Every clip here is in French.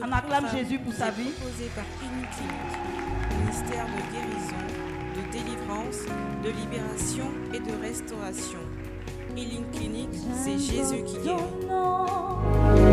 On acclame Jésus pour sa vie. Posé par Clinique, ministère de guérison, de délivrance, de libération et de restauration. Healing Clinic, c'est Jésus qui guérit.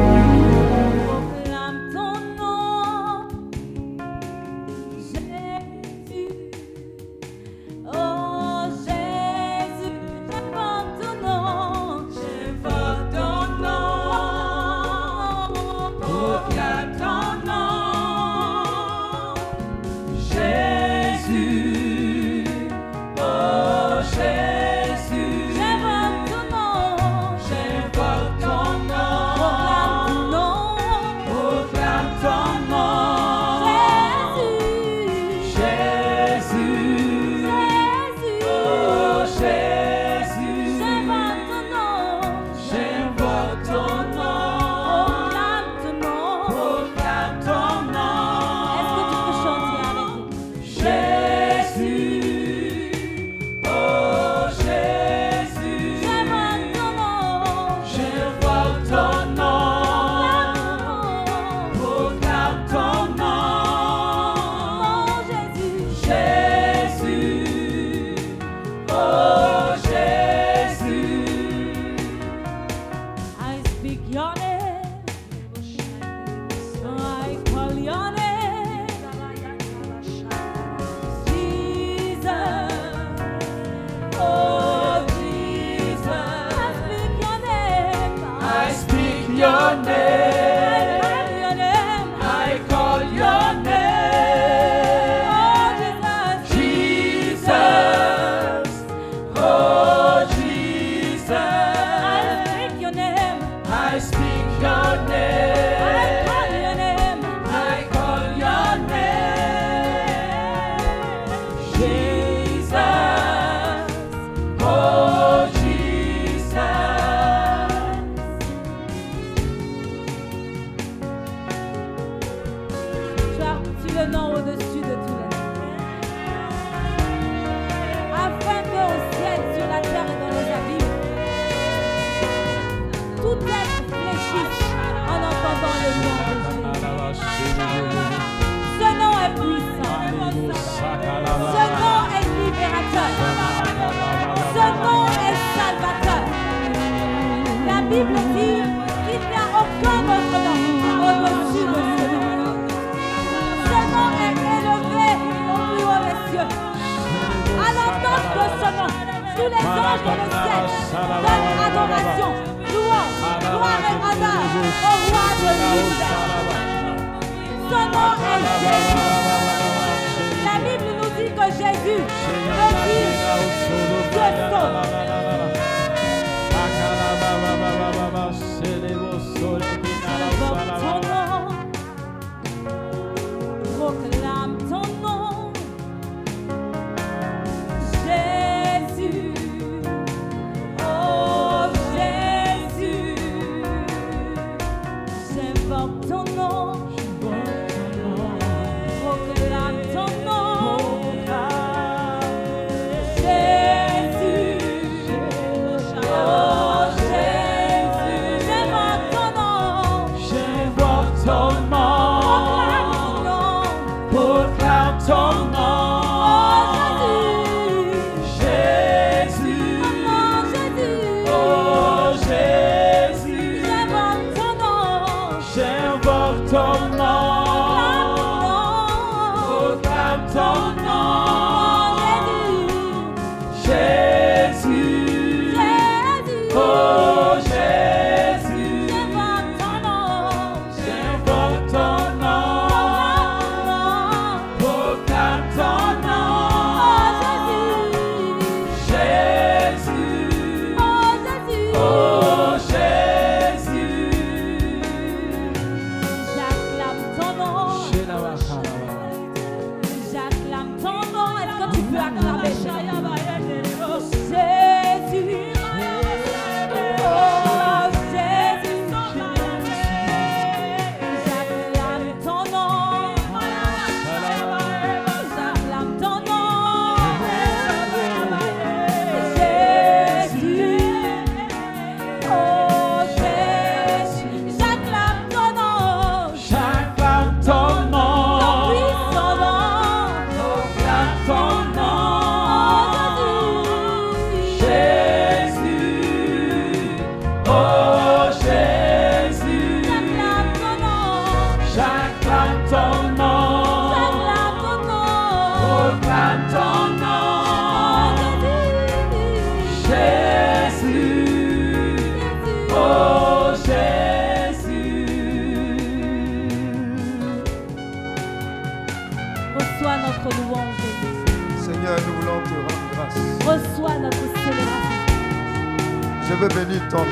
Ton nom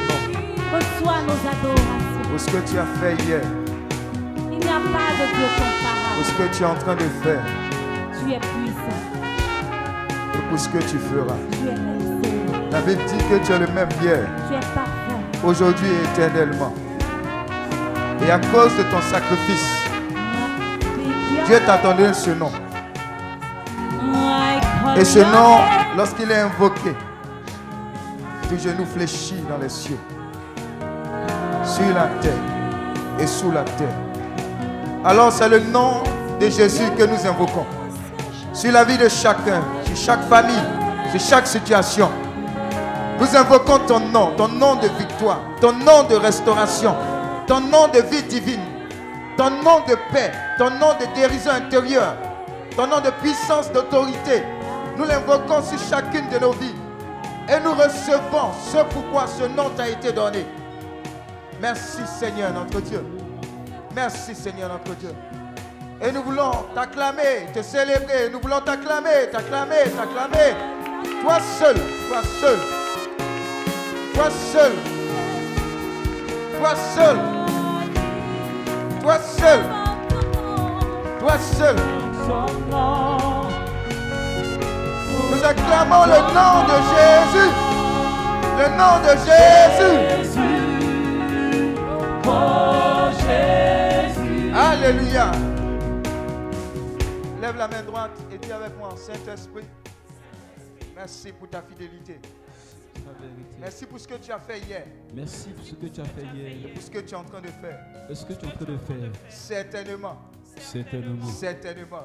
Reçois nos adorations. pour ce que tu as fait hier, Il n'y a pas de Dieu pour comparable. ce que tu es en train de faire Tu es puissant. et pour ce que tu feras. Tu es. La Bible dit que tu es le même hier, Tu es parfait. aujourd'hui et éternellement. Et à cause de ton sacrifice, Dieu t'a donné ce nom. Et ce nom, lorsqu'il est invoqué, tout genou fléchit dans les cieux, sur la terre et sous la terre. Alors c'est le nom de Jésus que nous invoquons. Sur la vie de chacun, sur chaque famille, sur chaque situation. Nous invoquons ton nom, ton nom de victoire, ton nom de restauration, ton nom de vie divine, ton nom de paix, ton nom de guérison intérieure, ton nom de puissance, d'autorité. Nous l'invoquons sur chacune de nos vies. Et nous recevons ce pourquoi ce nom t'a été donné. Merci Seigneur notre Dieu. Merci Seigneur notre Dieu. Et nous voulons t'acclamer, te célébrer. Nous voulons t'acclamer, t'acclamer, t'acclamer. Toi seul, toi seul. Toi seul. Toi seul. Toi seul. Toi seul. Nous acclamons le nom de Jésus. Le nom de Jésus. Jésus, oh Jésus, Alléluia. Lève la main droite et dis avec moi, Saint-Esprit, merci pour ta fidélité. Merci pour ce que tu as fait hier, Merci pour ce que tu as fait hier. pour ce que tu es en train de faire. Et ce que tu es en train de faire, Certainement, certainement, certainement,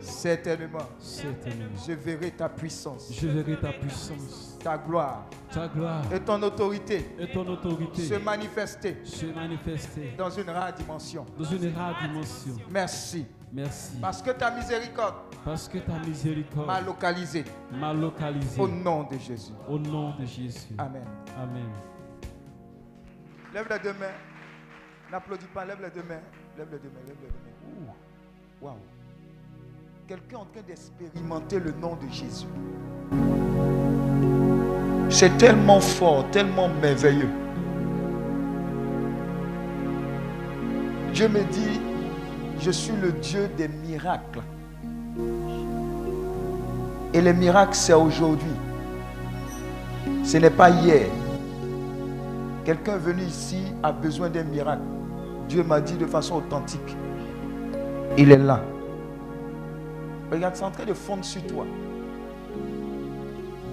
certainement, certainement, je verrai ta puissance, Je verrai ta puissance, ta gloire ta gloire et ton autorité et ton autorité se manifester se manifester dans une rare dimension. dans une rare dimension. Merci, Merci. parce que ta miséricorde Parce que ta miséricorde m'a localisé m'a localisé au nom de Jésus. au nom de Jésus. Amen. Amen. Lève les deux mains. N'applaudis pas, lève les deux mains. Lève les deux mains, lève les deux mains. Ouh. Waouh. Quelqu'un en train d'expérimenter le nom de Jésus. C'est tellement fort, tellement merveilleux. Dieu me dit, je suis le Dieu des miracles. Et les miracles, c'est aujourd'hui. Ce n'est pas hier. Quelqu'un venu ici a besoin d'un miracle. Dieu m'a dit de façon authentique. Il est là. Regarde, c'est en train de fondre sur toi.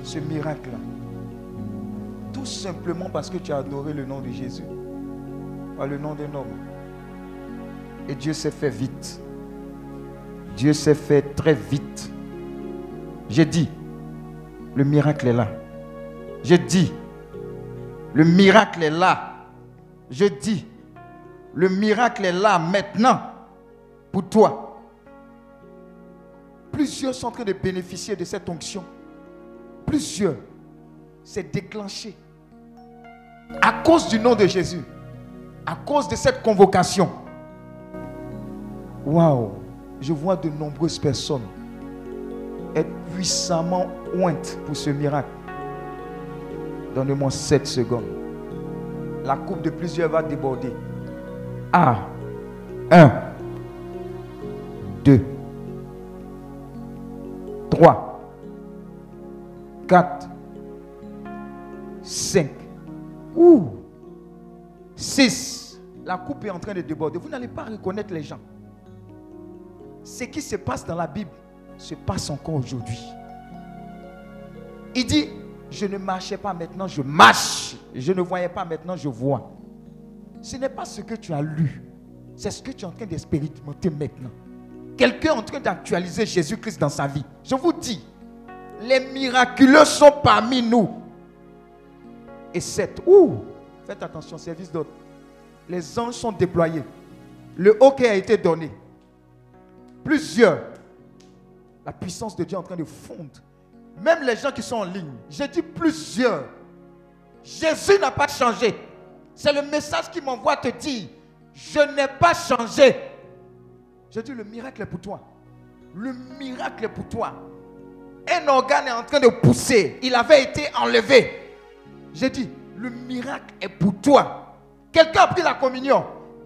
Ce miracle-là. Tout simplement parce que tu as adoré le nom de Jésus. Pas le nom d'un homme. Et Dieu s'est fait vite. Dieu s'est fait très vite. J'ai dit, le miracle est là. J'ai dit, le miracle est là. Je dis, le miracle est là maintenant pour toi. Plusieurs sont en train de bénéficier de cette onction. Plusieurs. C'est déclenché. À cause du nom de Jésus. À cause de cette convocation. Waouh. Je vois de nombreuses personnes être puissamment ointes pour ce miracle. Donnez-moi 7 secondes. La coupe de plusieurs va déborder. Ah. 1. 2. 3. 4. 5. Ouh. 6. La coupe est en train de déborder. Vous n'allez pas reconnaître les gens. Ce qui se passe dans la Bible se passe encore aujourd'hui. Il dit, je ne marchais pas maintenant, je marche. Je ne voyais pas maintenant, je vois. Ce n'est pas ce que tu as lu. C'est ce que tu es en train d'expérimenter maintenant. Quelqu'un en train d'actualiser Jésus-Christ dans sa vie. Je vous dis, les miraculeux sont parmi nous. Et sept, ouh, faites attention, service d'autres. Les anges sont déployés. Le hockey a été donné. Plusieurs. La puissance de Dieu est en train de fondre. Même les gens qui sont en ligne. J'ai dit plusieurs. Jésus n'a pas changé. C'est le message qui m'envoie te dire, je n'ai pas changé. Je dis, le miracle est pour toi. le miracle est pour toi. Un organe est en train de pousser. Il avait été enlevé. J'ai dit, le miracle est pour toi. Quelqu'un a pris la communion.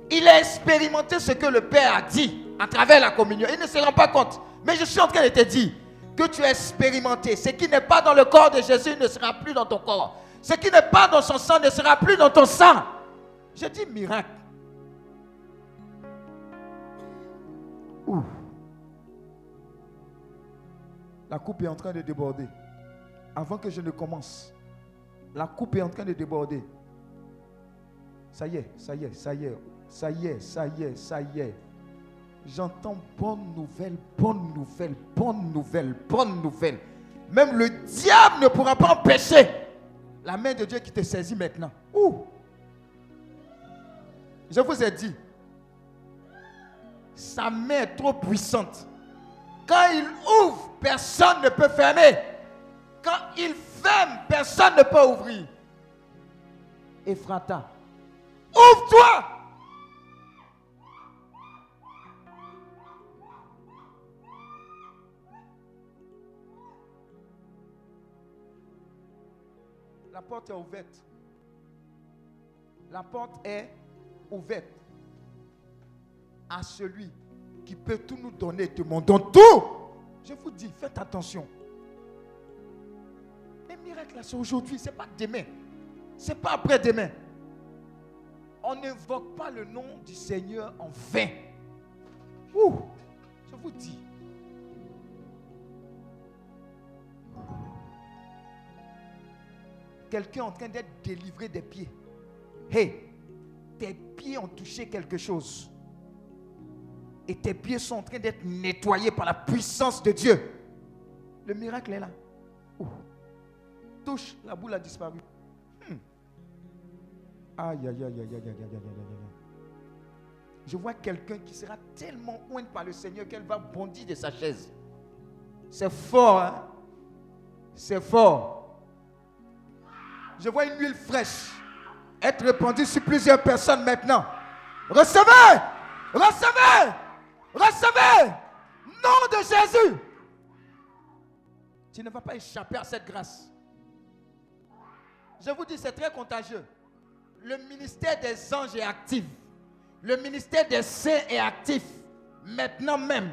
Il a expérimenté ce que le Père a dit à travers la communion. Il ne se rend pas compte. Mais je suis en train de te dire que tu as expérimenté. Ce qui n'est pas dans le corps de Jésus ne sera plus dans ton corps. Ce qui n'est pas dans son sang ne sera plus dans ton sang. Je dis miracle. La coupe est en train de déborder. Avant que je ne commence, la coupe est en train de déborder. Ça y est, ça y est, ça y est, ça y est, ça y est, ça y est. J'entends bonne nouvelle, bonne nouvelle, bonne nouvelle, bonne nouvelle. Même le diable ne pourra pas empêcher la main de Dieu qui te saisit maintenant. Ouh. Je vous ai dit, sa main est trop puissante. Quand il ouvre, personne ne peut fermer. Quand il ferme, personne ne peut ouvrir. Ephrata, ouvre-toi. La porte est ouverte. La porte est ouverte à celui qui peut tout nous donner, demandons tout. Je vous dis, faites attention. Les miracles, c'est aujourd'hui, c'est pas demain. C'est pas après-demain. On n'invoque pas le nom du Seigneur en vain. Ouh, je vous dis. Quelqu'un en train d'être délivré des pieds. Hé, tes pieds ont touché quelque chose. Et tes pieds sont en train d'être nettoyés par la puissance de Dieu. Le miracle est là. Ouh. Touche, la boule a disparu. Hmm. Aïe, aïe, aïe, aïe, aïe, aïe, aïe, aïe, aïe, aïe. Je vois quelqu'un qui sera tellement oint par le Seigneur qu'elle va bondir de sa chaise. C'est fort, hein? C'est fort. Je vois une huile fraîche être répandue sur plusieurs personnes maintenant. Recevez! Recevez! Recevez! Nom de Jésus! Tu ne vas pas échapper à cette grâce. Je vous dis, c'est très contagieux. Le ministère des anges est actif. Le ministère des saints est actif. Maintenant même.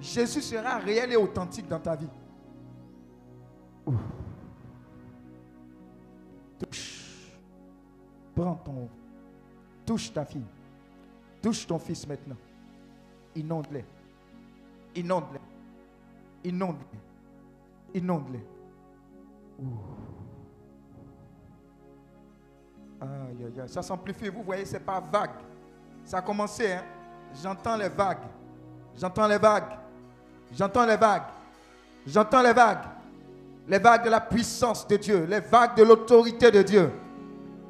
Jésus sera réel et authentique dans ta vie. Touche. Prends ton. Touche ta fille. Touche ton fils maintenant. Inonde-les. Inonde-les. Inonde-les. Inonde-les. Aïe, aïe, aïe. Ça s'amplifie. Vous voyez, c'est pas vague. Ça a commencé. Hein? J'entends les vagues. J'entends les vagues. J'entends les vagues. J'entends les vagues. Les vagues de la puissance de Dieu. Les vagues de l'autorité de Dieu.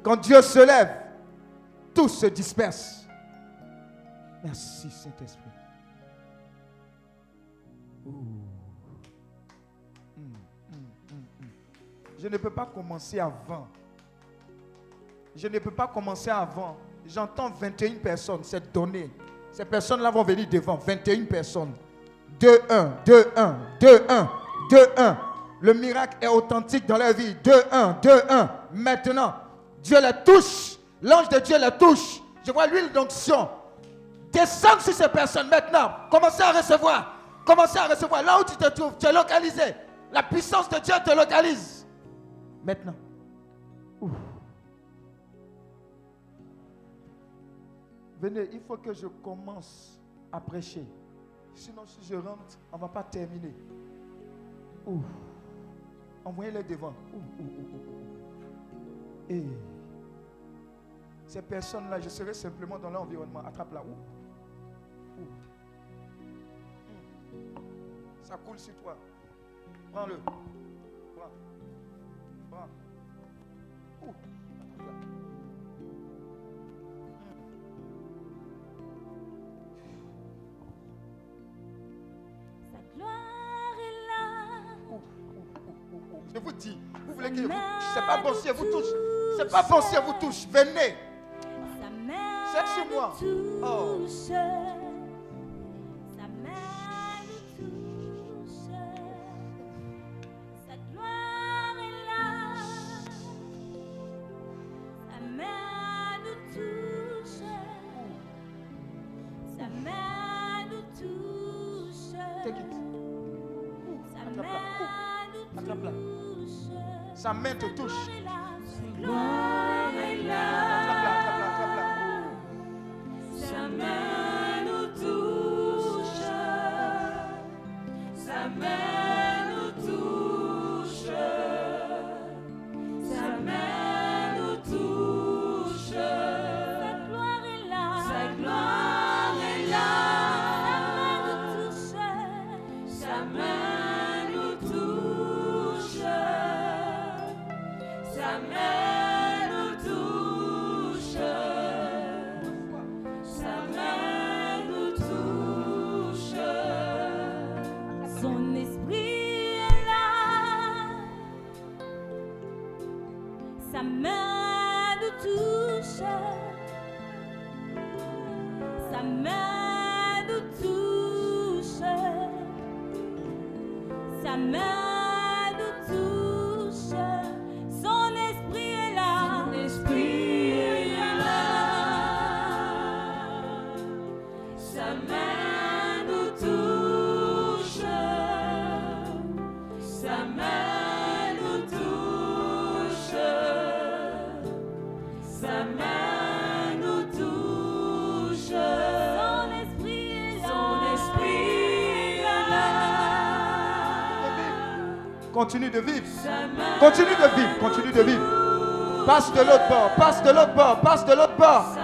Quand Dieu se lève, tout se disperse. Merci Saint-Esprit. Je ne peux pas commencer avant. Je ne peux pas commencer avant. J'entends 21 personnes, c'est donné. Ces personnes-là vont venir devant. 21 personnes. 2, 1, 2, 1, 2, 1, 2, 1. Le miracle est authentique dans leur vie. 2, 1, 2, 1. Maintenant, Dieu les touche. L'ange de Dieu les touche. Je vois l'huile d'onction. Descends sur ces personnes maintenant. Commencez à recevoir. Commencez à recevoir. Là où tu te trouves, tu es localisé. La puissance de Dieu te localise. Maintenant. Ouh. Venez, il faut que je commence à prêcher. Sinon, si je rentre, on ne va pas terminer. Ouh. Envoyez-les devant. Ouh, ouh. Et ces personnes-là, je serai simplement dans l'environnement. Attrape-la. Ouh. Ça coule sur toi. Prends-le. Prends. Prends. Ouh. Sa gloire est là. Je vous dis, vous voulez que vous. C'est pas bon si elle vous touche. C'est pas bon si elle vous touche. Venez. C'est sur moi. Oh. Continue de vivre. Continue de vivre. Continue de vivre. Passe de l'autre bord. Passe de l'autre bord. Passe de l'autre bord.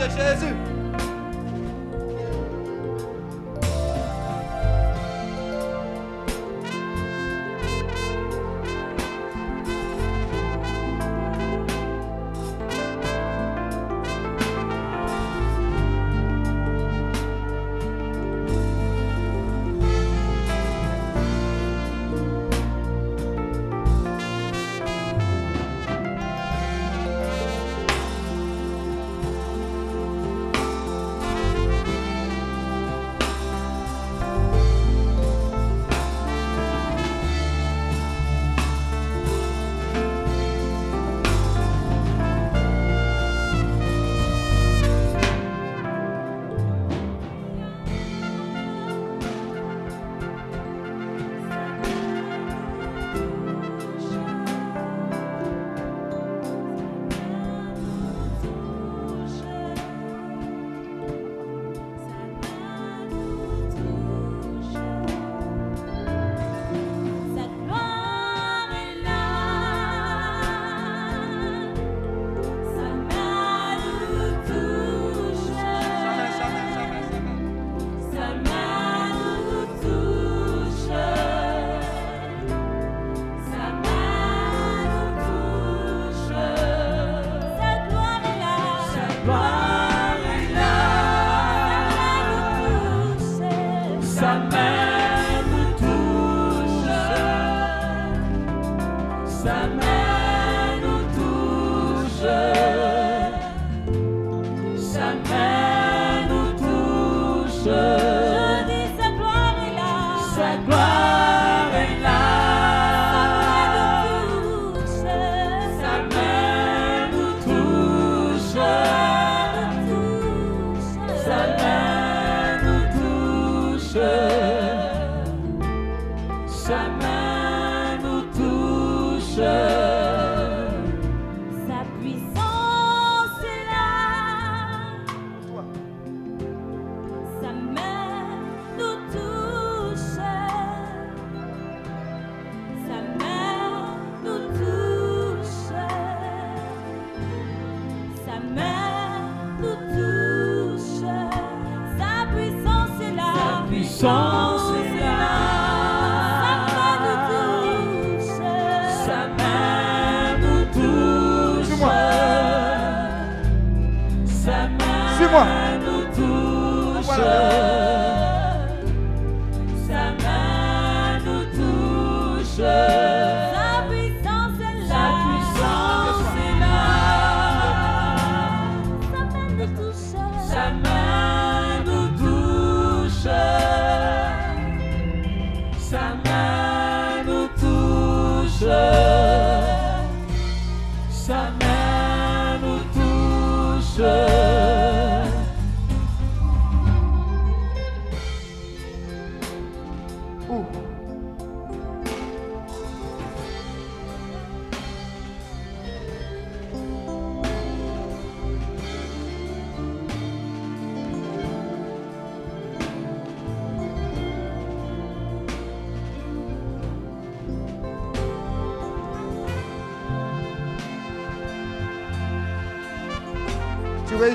de Jésus.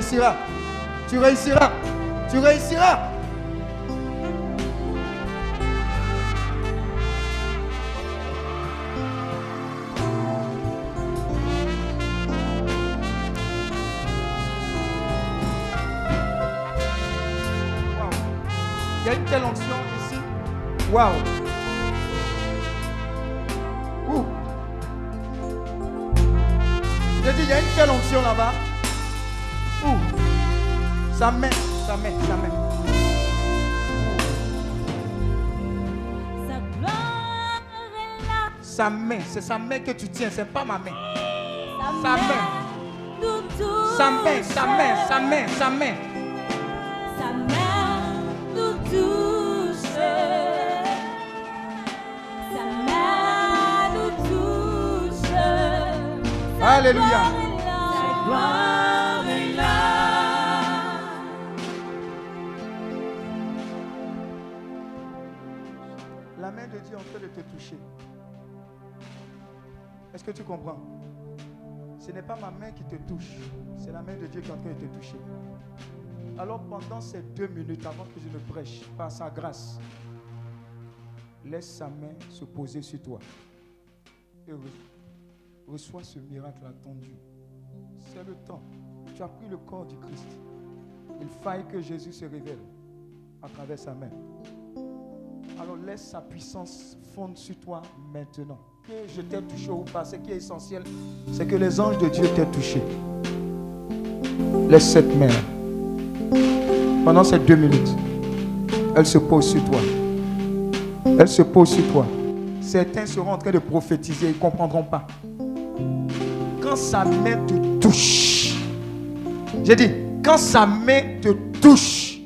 Tu réussiras. Tu réussiras. Tu réussiras. Waouh. Main, c'est sa main que tu tiens, c'est pas ma main. Sa main. Sa main, sa main, sa main, sa main. Sa main nous touche. Sa main nous touche. Alléluia. Est-ce que tu comprends? Ce n'est pas ma main qui te touche, c'est la main de Dieu qui est en train de te toucher. Alors pendant ces deux minutes avant que je ne prêche, par sa grâce, laisse sa main se poser sur toi. Et re- reçois ce miracle attendu. C'est le temps. Tu as pris le corps du Christ. Il faille que Jésus se révèle à travers sa main. Alors laisse sa puissance fondre sur toi maintenant. Je t'ai touché ou pas, ce qui est essentiel, c'est que les anges de Dieu t'aient touché. Laisse cette main. Pendant ces deux minutes, elle se pose sur toi. Elle se pose sur toi. Certains seront en train de prophétiser, ils ne comprendront pas. Quand sa main te touche, j'ai dit, quand sa main te touche,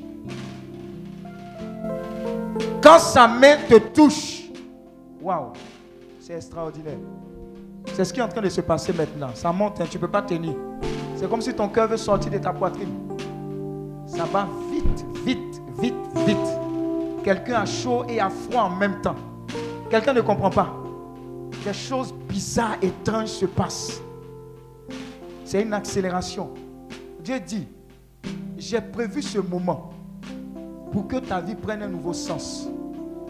quand sa main te touche, waouh, c'est extraordinaire. C'est ce qui est en train de se passer maintenant. Ça monte, hein, tu ne peux pas tenir. C'est comme si ton cœur veut sortir de ta poitrine. Ça va vite, vite, vite, vite. Quelqu'un a chaud et a froid en même temps. Quelqu'un ne comprend pas. Des choses bizarres, étranges se passent. C'est une accélération. Dieu dit, j'ai prévu ce moment pour que ta vie prenne un nouveau sens.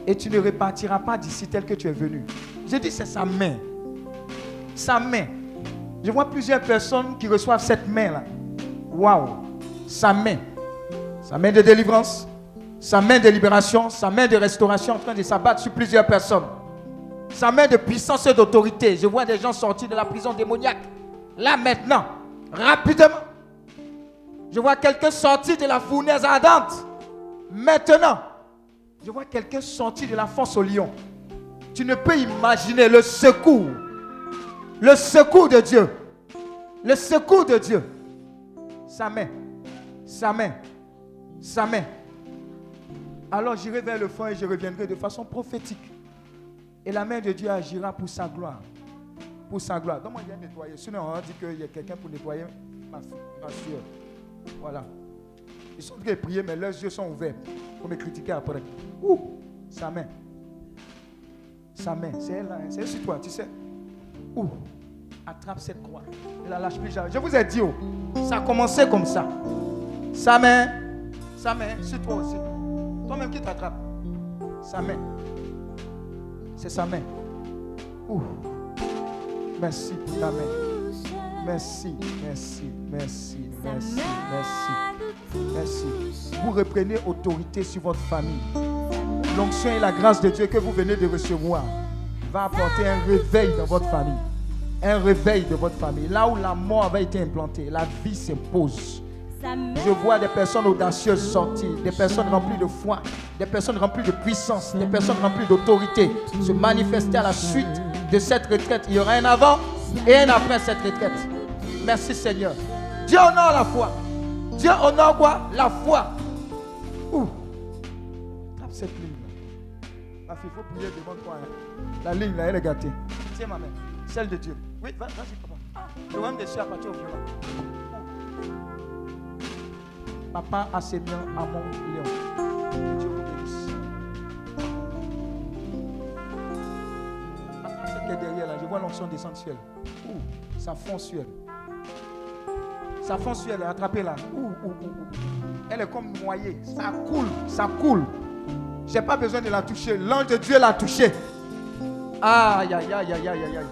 Et tu ne repartiras pas d'ici tel que tu es venu. J'ai dit, c'est sa main. Sa main. Je vois plusieurs personnes qui reçoivent cette main-là. Waouh. Sa main. Sa main de délivrance. Sa main de libération. Sa main de restauration en train de s'abattre sur plusieurs personnes. Sa main de puissance et d'autorité. Je vois des gens sortis de la prison démoniaque. Là maintenant. Rapidement. Je vois quelqu'un sorti de la fournaise ardente. Maintenant. Je vois quelqu'un sorti de la fosse au lion. Tu ne peux imaginer le secours. Le secours de Dieu. Le secours de Dieu. Sa main. Sa main. Sa main. Alors j'irai vers le fond et je reviendrai de façon prophétique. Et la main de Dieu agira pour sa gloire. Pour sa gloire. Comment il y a nettoyer Sinon, on dit qu'il y a quelqu'un pour nettoyer ma, soeur. Voilà. Ils sont en train prier, mais leurs yeux sont ouverts pour me critiquer après. Ouh, sa main. Sa main, c'est elle c'est sur toi, tu sais. Ouh, attrape cette croix. Ne la lâche plus jamais. Je vous ai dit, oh, ça a commencé comme ça. Sa main, sa main, sur toi aussi. Toi-même qui t'attrape. Sa main. C'est sa main. Ouh. Merci pour ta main. Merci, merci, merci, merci, merci, merci. Vous reprenez autorité sur votre famille. L'onction et la grâce de Dieu que vous venez de recevoir va apporter un réveil dans votre famille. Un réveil de votre famille. Là où la mort avait été implantée, la vie s'impose. Je vois des personnes audacieuses sortir, des personnes remplies de foi, des personnes remplies de puissance, des personnes remplies d'autorité se manifester à la suite de cette retraite. Il y aura un avant et un après cette retraite. Merci Seigneur. Dieu honore la foi. Dieu honore quoi? La foi. Ouh. Tape cette. Ma fille, il faut prier devant toi. hein. La ligne là, elle est gâtée. Tiens ma main. Celle de Dieu. Oui, va- vas-y, papa. Je vais me déchirer à partir au violon. Papa a ses biens à mon lion. Dieu vous bénisse. Attends, celle qui est derrière là, je vois l'onction descendre elle. Ouh, ça fond elle. Ça fond sur elle, attrapez-la. Ouh, ouh, ouh, ouh. Elle est comme noyée. Ça coule, ça coule. Je n'ai pas besoin de la toucher. L'ange de Dieu l'a touchée. Aïe, aïe, aïe, aïe, aïe, aïe.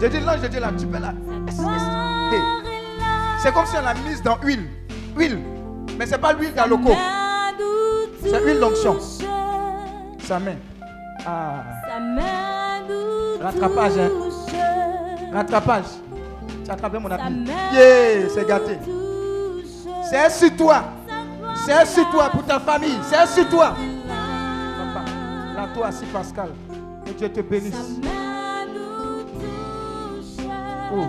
J'ai dit l'ange de Dieu l'a tu peux la. Hey. C'est comme si on l'a mise dans huile. Huile. Mais ce n'est pas l'huile d'aloco. C'est huile d'onction. Sa main. Ah. Rattrapage, hein. Rattrapage. Tu as attrapé mon appui. Yeah, c'est gâté. C'est sur toi. C'est sur toi pour ta famille. C'est sur toi. Papa, là toi assis Pascal. Que Dieu te bénisse. Oh,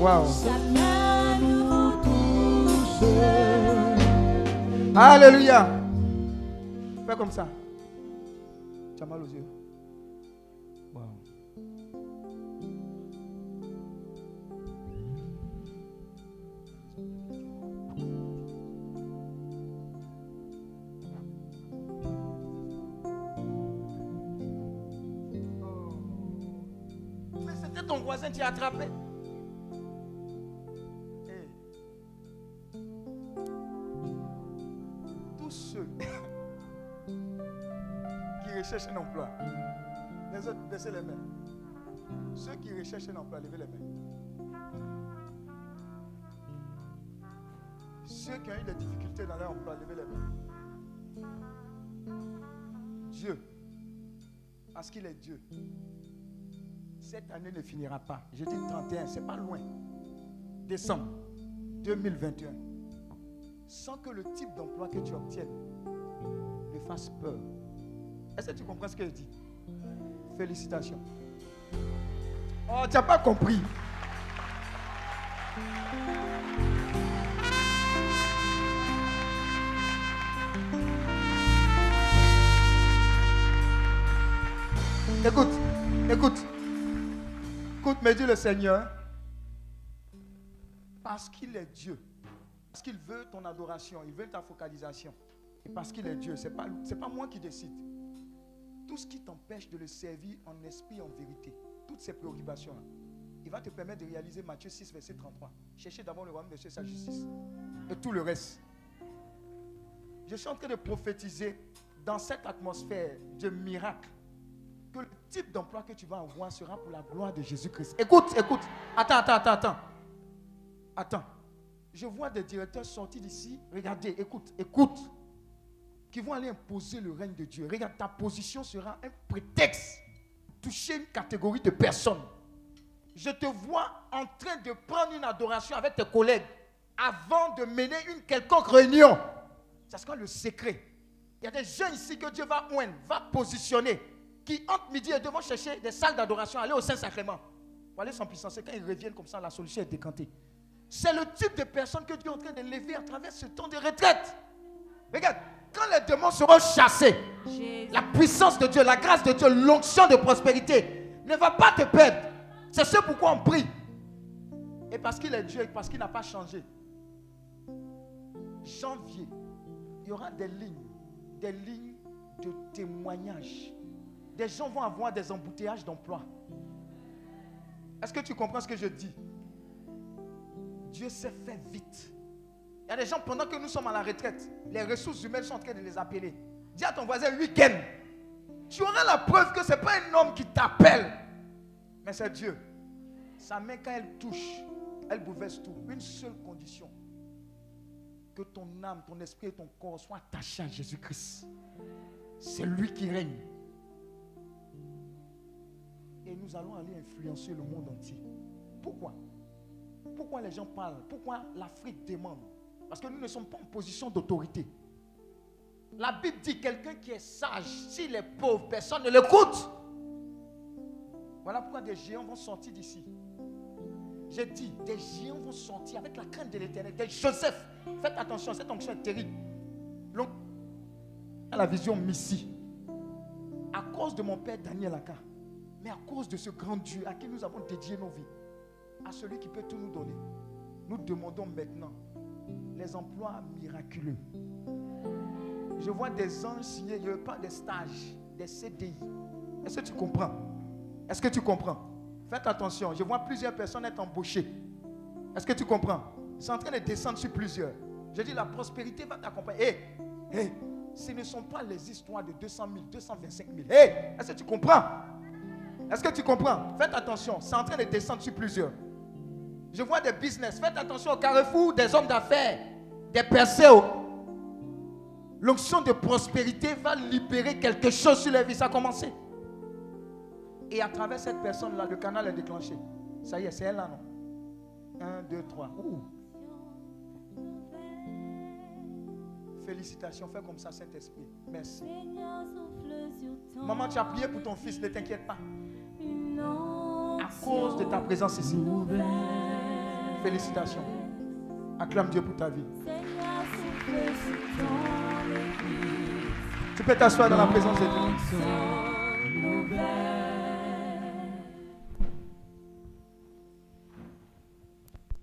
Wow. Alléluia. Fais comme ça. Tu as mal aux yeux. Ton voisin, as attrapé. Hey. Tous ceux qui recherchent un emploi, les autres, baissez les mains. Ceux qui recherchent un emploi, levez les mains. Ceux qui ont eu des difficultés dans leur emploi, levez les mains. Dieu, parce qu'il est Dieu, cette année ne finira pas. Je dis 31, c'est pas loin. Décembre 2021. Sans que le type d'emploi que tu obtiennes ne fasse peur. Est-ce que tu comprends ce que je dis? Félicitations. Oh, tu n'as pas compris. Écoute, écoute. Écoute, me dit le Seigneur. Parce qu'il est Dieu. Parce qu'il veut ton adoration, il veut ta focalisation. Et parce qu'il est Dieu, ce n'est pas, moi qui décide. Tout ce qui t'empêche de le servir en esprit, en vérité, toutes ces préoccupations-là, il va te permettre de réaliser Matthieu 6, verset 33. Cherchez d'abord le royaume de Dieu sa justice. Et tout le reste. Je suis en train de prophétiser dans cette atmosphère de miracle que le type d'emploi que tu vas avoir sera pour la gloire de Jésus-Christ. Écoute, écoute. Attends, attends, attends, attends. Attends. Je vois des directeurs sortis d'ici. Regardez, écoute, écoute. Qui vont aller imposer le règne de Dieu. Regarde, ta position sera un prétexte. Toucher une catégorie de personnes. Je te vois en train de prendre une adoration avec tes collègues avant de mener une quelconque réunion. C'est ce le secret. Il y a des gens ici que Dieu va va positionner, qui entre midi et deux vont chercher des salles d'adoration, aller au Saint-Sacrement. Pour aller sans puissance. Et quand ils reviennent comme ça, la solution est décantée. C'est le type de personne que Dieu est en train de lever à travers ce temps de retraite. Regarde, quand les démons seront chassés, la puissance de Dieu, la grâce de Dieu, l'onction de prospérité ne va pas te perdre. C'est ce pourquoi on prie. Et parce qu'il est Dieu et parce qu'il n'a pas changé. Janvier, il y aura des lignes, des lignes de témoignage. Des gens vont avoir des embouteillages d'emploi. Est-ce que tu comprends ce que je dis? Dieu s'est fait vite. Il y a des gens, pendant que nous sommes à la retraite, les ressources humaines sont en train de les appeler. Dis à ton voisin, week-end. Tu auras la preuve que ce n'est pas un homme qui t'appelle, mais c'est Dieu. Sa main, quand elle touche, elle bouleverse tout. Une seule condition que ton âme, ton esprit et ton corps soient attachés à Jésus-Christ. C'est lui qui règne. Et nous allons aller influencer le monde entier. Pourquoi? Pourquoi les gens parlent? Pourquoi l'Afrique demande? Parce que nous ne sommes pas en position d'autorité. La Bible dit quelqu'un qui est sage, s'il est pauvre, personne ne l'écoute. Voilà pourquoi des géants vont sortir d'ici. J'ai dit, des géants vont sortir avec la crainte de l'éternel. Des Joseph. Faites attention, cette onction est terrible. À la vision Missi. À cause de mon père Daniel Aka, mais à cause de ce grand Dieu à qui nous avons dédié nos vies, à celui qui peut tout nous donner, nous demandons maintenant les emplois miraculeux. Je vois des anges signés, je pas des stages, des CDI. Est-ce que tu comprends? Est-ce que tu comprends? Faites attention, je vois plusieurs personnes être embauchées. Est-ce que tu comprends? C'est en train de descendre sur plusieurs. Je dis la prospérité va t'accompagner. Hé, hé, ce ne sont pas les histoires de 200 000, 225 000. Hé, est-ce que tu comprends? Est-ce que tu comprends? Faites attention, c'est en train de descendre sur plusieurs. Je vois des business. Faites attention au carrefour des hommes d'affaires, des percées. L'onction de prospérité va libérer quelque chose sur les vies. Ça a commencé. Et à travers cette personne-là, le canal est déclenché. Ça y est, c'est elle là, non? Un, deux, trois. Félicitations, fais comme ça, Saint-Esprit. Merci. Maman, tu as prié pour ton fils, ne t'inquiète pas. Cause de ta présence ici. Félicitations. Acclame Dieu pour ta vie. Tu peux t'asseoir dans la présence de Dieu.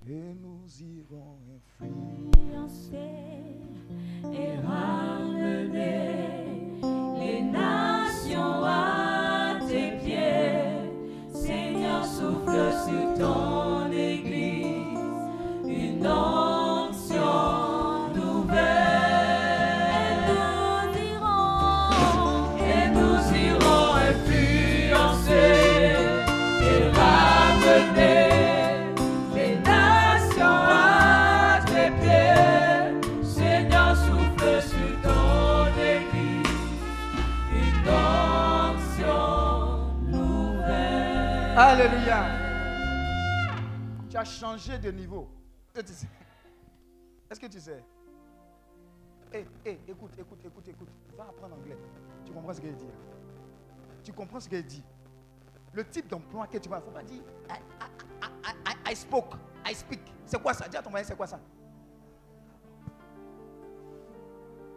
et nous irons influencer Changé de niveau. Est-ce que tu sais Est-ce que tu sais? Hé, hé, écoute, écoute, écoute, écoute. Va apprendre anglais. Tu comprends ce qu'il dit Tu comprends ce qu'il dit Le type d'emploi que tu vas, il ne faut pas dire I, I, I, spoke, I speak. C'est quoi ça? Dis à ton c'est quoi ça?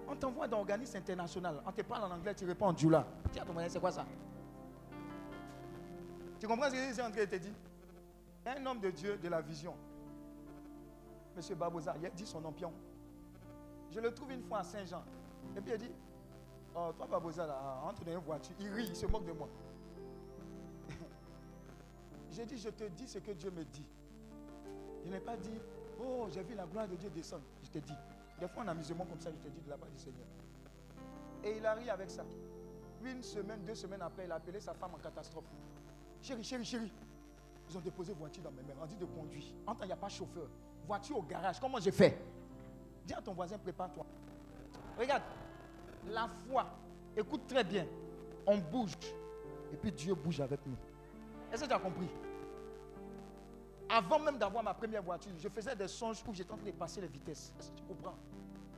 On t'envoie dans l'organisme international. On te parle en anglais, tu réponds en djoula. Dis à ton c'est quoi ça? Tu comprends ce que c'est en te dire Un homme de Dieu de la vision. Monsieur Barbosa, il a dit son nom pion. Je le trouve une fois à Saint-Jean. Et puis il dit, oh, toi Barbosa, là, entre dans une voiture, il rit, il se moque de moi. J'ai dit, je te dis ce que Dieu me dit. Je n'ai pas dit, oh, j'ai vu la gloire de Dieu descendre. Je te dis. Des fois, en amusement comme ça, je te dis de la part du Seigneur. Et il a ri avec ça. Une semaine, deux semaines après, il a appelé sa femme en catastrophe. Chérie, chérie, chérie. Ils ont déposé voiture dans mes mains. On dit de conduire. En il n'y a pas chauffeur. Voiture au garage. Comment j'ai fait? Dis à ton voisin, prépare-toi. Regarde, la foi. Écoute très bien. On bouge. Et puis Dieu bouge avec nous. Est-ce que tu as compris? Avant même d'avoir ma première voiture, je faisais des songes où j'étais en train de passer les vitesses. Est-ce que tu comprends?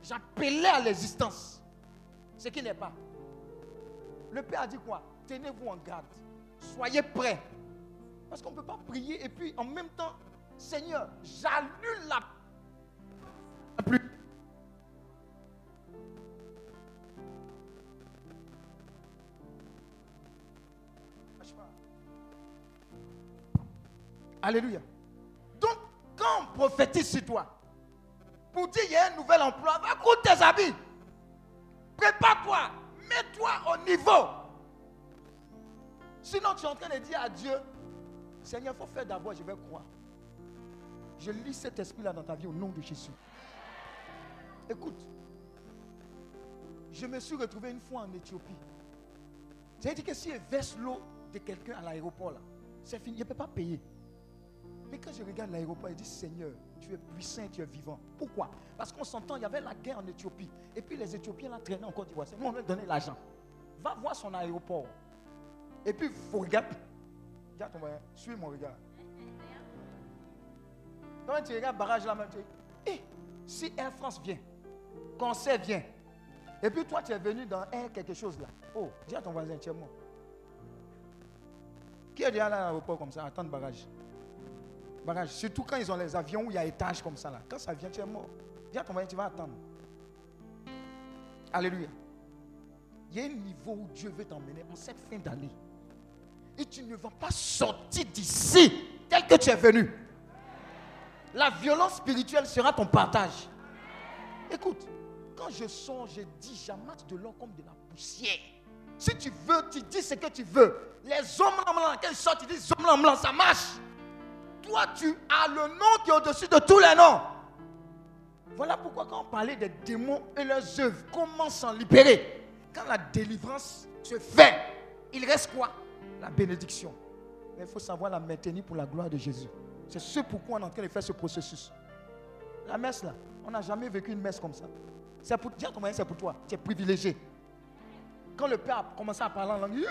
J'appelais à l'existence. Ce qui n'est pas. Le Père a dit quoi? Tenez-vous en garde. Soyez prêts. Parce qu'on ne peut pas prier et puis en même temps, Seigneur, j'annule la plus. Alléluia. Donc, quand on prophétise sur toi, pour dire il y a un nouvel emploi, va coudre tes habits. Prépare-toi. Mets-toi au niveau. Sinon, tu es en train de dire à Dieu, Seigneur, il faut faire d'abord, je vais croire. Je lis cet esprit-là dans ta vie au nom de Jésus. Écoute, je me suis retrouvé une fois en Éthiopie. C'est-à-dire que si je verse l'eau de quelqu'un à l'aéroport, c'est fini, je ne peux pas payer. Mais quand je regarde l'aéroport, je dis Seigneur, tu es puissant, tu es vivant. Pourquoi? Parce qu'on s'entend, il y avait la guerre en Éthiopie. Et puis les Éthiopiens là traînaient en Côte d'Ivoire. Nous, on va donner l'argent. Va voir son aéroport. Et puis, il faut regarder. Dis ton voisin, suis mon regard. Quand tu regardes barrage là, même, tu dis, eh, si Air France vient, Conseil vient, et puis toi, tu es venu dans Air quelque chose là. Oh, dis à ton voisin, tu es mort. Qui est déjà là à l'aéroport comme ça, attendre barrage? Barrage. Surtout quand ils ont les avions où il y a étage comme ça là. Quand ça vient, tu es mort. Dis à ton voisin, tu vas attendre. Alléluia. Il y a un niveau où Dieu veut t'emmener en cette fin d'année. Et tu ne vas pas sortir d'ici tel que tu es venu. La violence spirituelle sera ton partage. Écoute, quand je sors, je dis, j'amasse de l'or comme de la poussière. Si tu veux, tu dis ce que tu veux. Les hommes là, quand ils sortent, ils disent hommes là, ça marche. Toi, tu as le nom qui est au-dessus de tous les noms. Voilà pourquoi quand on parlait des démons et leurs œuvres, comment s'en libérer? Quand la délivrance se fait, il reste quoi? La bénédiction. Mais il faut savoir la maintenir pour la gloire de Jésus. C'est ce pourquoi on est en train de faire ce processus. La messe là, on n'a jamais vécu une messe comme ça. C'est pour dire comment c'est pour toi. Tu es privilégié. Quand le Père a commencé à parler en langue,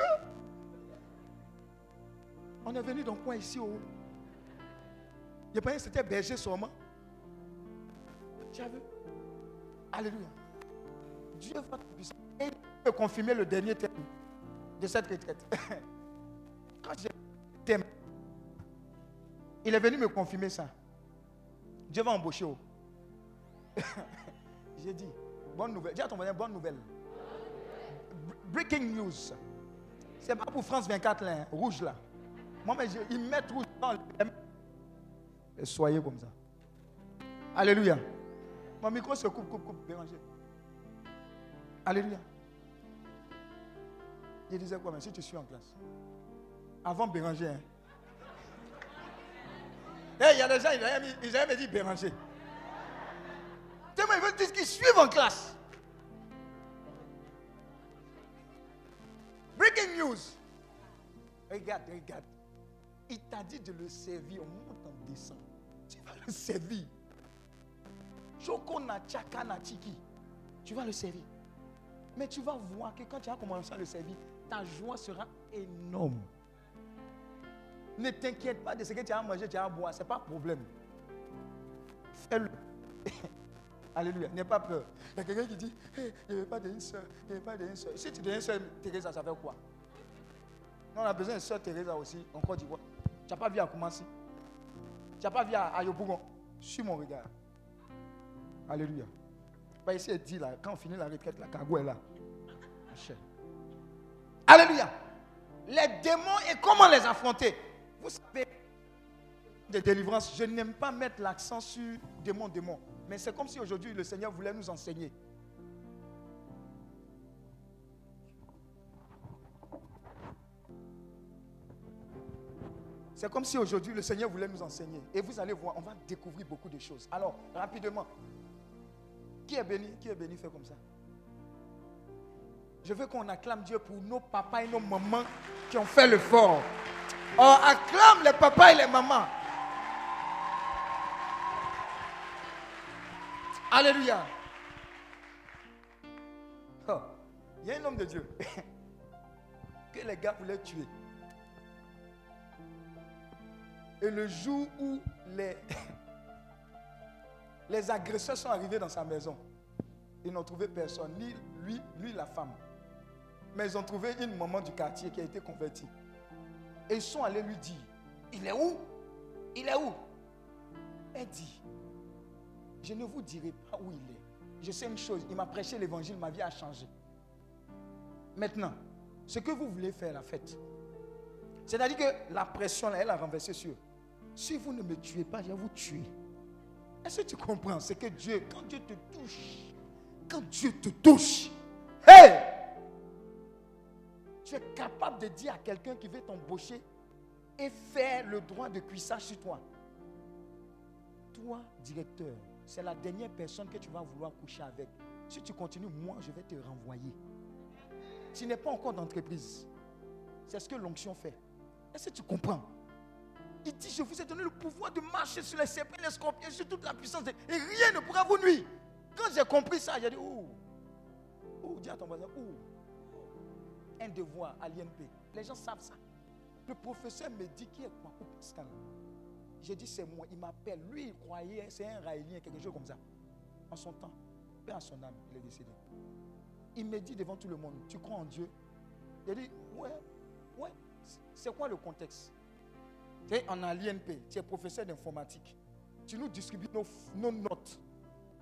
on est venu dans coin ici au. Il pensé que c'était berger seulement. Tu as vu Alléluia. Dieu va te confirmer le dernier terme de cette retraite. J'ai il est venu me confirmer ça. Dieu va embaucher. J'ai dit, bonne nouvelle. Ton voisin, bonne nouvelle. Breaking news. C'est pas pour France 24, là, hein, rouge là. Moi, mais ils mettent rouge dans le. Et soyez comme ça. Alléluia. Mon micro se coupe, coupe, coupe, Béranger. Alléluia. Il disait quoi, mais si tu suis en classe Avant Béranger, hein. Il y a des gens, ils avaient dit Béranger. Tellement ils veulent dire qu'ils suivent en classe. Breaking news. Regarde, regarde. Il t'a dit de le servir. On monte en descend. Tu vas le servir. Choko na chaka na chiki. Tu vas le servir. Mais tu vas voir que quand tu vas commencer à le servir, ta joie sera énorme. Ne t'inquiète pas de ce que tu as à manger, tu as à boire. Ce n'est pas un problème. Fais-le. Alléluia. N'aie pas peur. Il y a quelqu'un qui dit hey, n'y avait pas d'une soeur. N'y avait pas soeur. Si tu deviens soeur Thérèse, ça fait quoi? On a besoin de soeur Thérèse aussi, en Côte d'Ivoire. Tu n'as pas vu à commencer. Tu n'as pas vu à Yopougon. Suis mon regard. Alléluia. Bah, ici, elle dit là, quand on finit la retraite, la cargo est là. Alléluia. Les démons et comment les affronter? Vous savez, de délivrance, je n'aime pas mettre l'accent sur démon, démon. Mais c'est comme si aujourd'hui le Seigneur voulait nous enseigner. C'est comme si aujourd'hui le Seigneur voulait nous enseigner. Et vous allez voir, on va découvrir beaucoup de choses. Alors, rapidement, qui est béni? Qui est béni? Fait comme ça Je veux qu'on acclame Dieu pour nos papas et nos mamans qui ont fait l'effort. On acclame les papas et les mamans. Alléluia. Oh, Il y a un homme de Dieu que les gars voulaient tuer. Et le jour où les, les agresseurs sont arrivés dans sa maison, ils n'ont trouvé personne, ni lui, ni la femme. Mais ils ont trouvé une maman du quartier qui a été convertie. Et ils sont allés lui dire, il est où? Il est où Elle dit, je ne vous dirai pas où il est. Je sais une chose, il m'a prêché l'évangile, ma vie a changé. Maintenant, ce que vous voulez faire, la fête, c'est-à-dire que la pression, elle a renversé sur. Si vous ne me tuez pas, je vais vous tuer. Est-ce que tu comprends C'est que Dieu, quand Dieu te touche, quand Dieu te touche, hey, tu es capable de dire à quelqu'un qui veut t'embaucher et faire le droit de cuissage sur toi. Toi, directeur, c'est la dernière personne que tu vas vouloir coucher avec. Si tu continues, moi, je vais te renvoyer. Tu n'es pas encore d'entreprise. C'est ce que l'onction fait. Est-ce que tu comprends? Il dit, je vous ai donné le pouvoir de marcher sur les serpents, les scorpions, sur toute la puissance. Et rien ne pourra vous nuire. Quand j'ai compris ça, j'ai dit, ouh, ouh, dis à ton voisin, ouh, un devoir à l'INP. Les gens savent ça. Le professeur me dit qui est Kwaku Pascal. J'ai dit, c'est moi. Il m'appelle. Lui, il croyait, c'est un raélien, quelque chose comme ça. En son temps, paix à son âme, il est décédé. Il me dit devant tout le monde, tu crois en Dieu? J'ai dit, ouais, ouais. C'est quoi le contexte? Tu es en l'INP, tu es professeur d'informatique. Tu nous distribues nos, nos notes.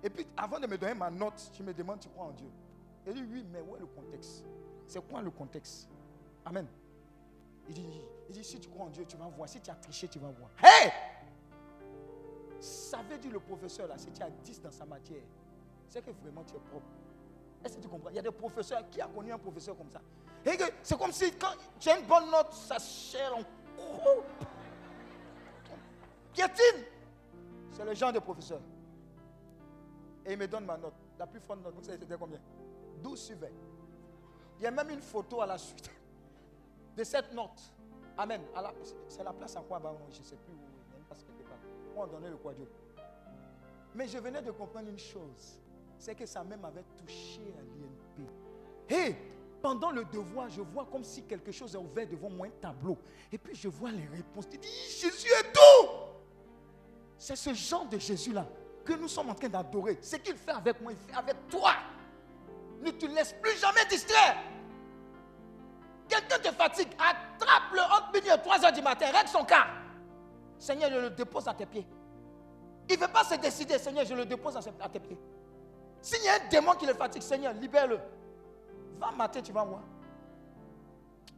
Et puis, avant de me donner ma note, tu me demandes, tu crois en Dieu? Il dit, oui, mais où est le contexte? C'est quoi le contexte? Amen. Il dit, si tu crois en Dieu, tu vas voir. Si tu as triché, tu vas voir. Hey Ça veut dire le professeur là, si tu as 10 dans sa matière, c'est que vraiment tu es propre. Est-ce que tu comprends? Il y a des professeurs qui a connu un professeur comme ça? Et c'est comme si quand tu as une bonne note, ça cherche en coupe. Piétine. C'est le genre de professeur. Et il me donne ma note. La plus forte note, vous savez, c'était combien? 12 sur 20. Il y a même une photo à la suite de cette note. Amen. C'est la place à quoi Je ne sais plus où. Où on donnait le quadio. Mais je venais de comprendre une chose. C'est que ça même avait touché à l'INP. Et pendant le devoir, je vois comme si quelque chose est ouvert devant moi, un tableau. Et puis je vois les réponses. Je dis, Jésus est tout. C'est ce genre de Jésus-là que nous sommes en train d'adorer. Ce qu'il fait avec moi, il fait avec toi. Ne te laisse plus jamais distraire. Quelqu'un te fatigue, attrape-le entre minuit et 3 heures du matin, règle son cas. Seigneur, je le dépose à tes pieds. Il ne veut pas se décider, Seigneur, je le dépose à tes pieds. S'il y a un démon qui le fatigue, Seigneur, libère-le. Va matin, tu vas voir.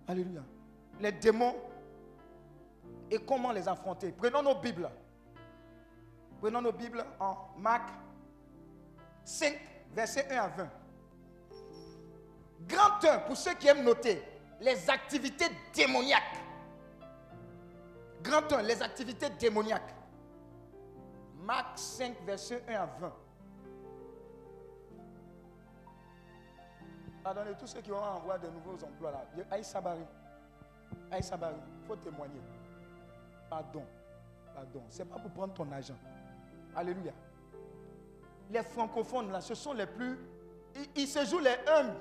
Alléluia. Les démons et comment les affronter. Prenons nos Bibles. Prenons nos Bibles en Marc 5, verset 1 à 20. Grand 1, pour ceux qui aiment noter, les activités démoniaques. Grand 1, les activités démoniaques. Marc 5, verset 1 à 20. Pardonnez tous ceux qui ont envoyé de nouveaux emplois là. Aïe Sabari. Aïe Sabari, il faut témoigner. Pardon. Pardon. Ce n'est pas pour prendre ton argent. Alléluia. Les francophones là, ce sont les plus. Ils, ils se jouent les humbles,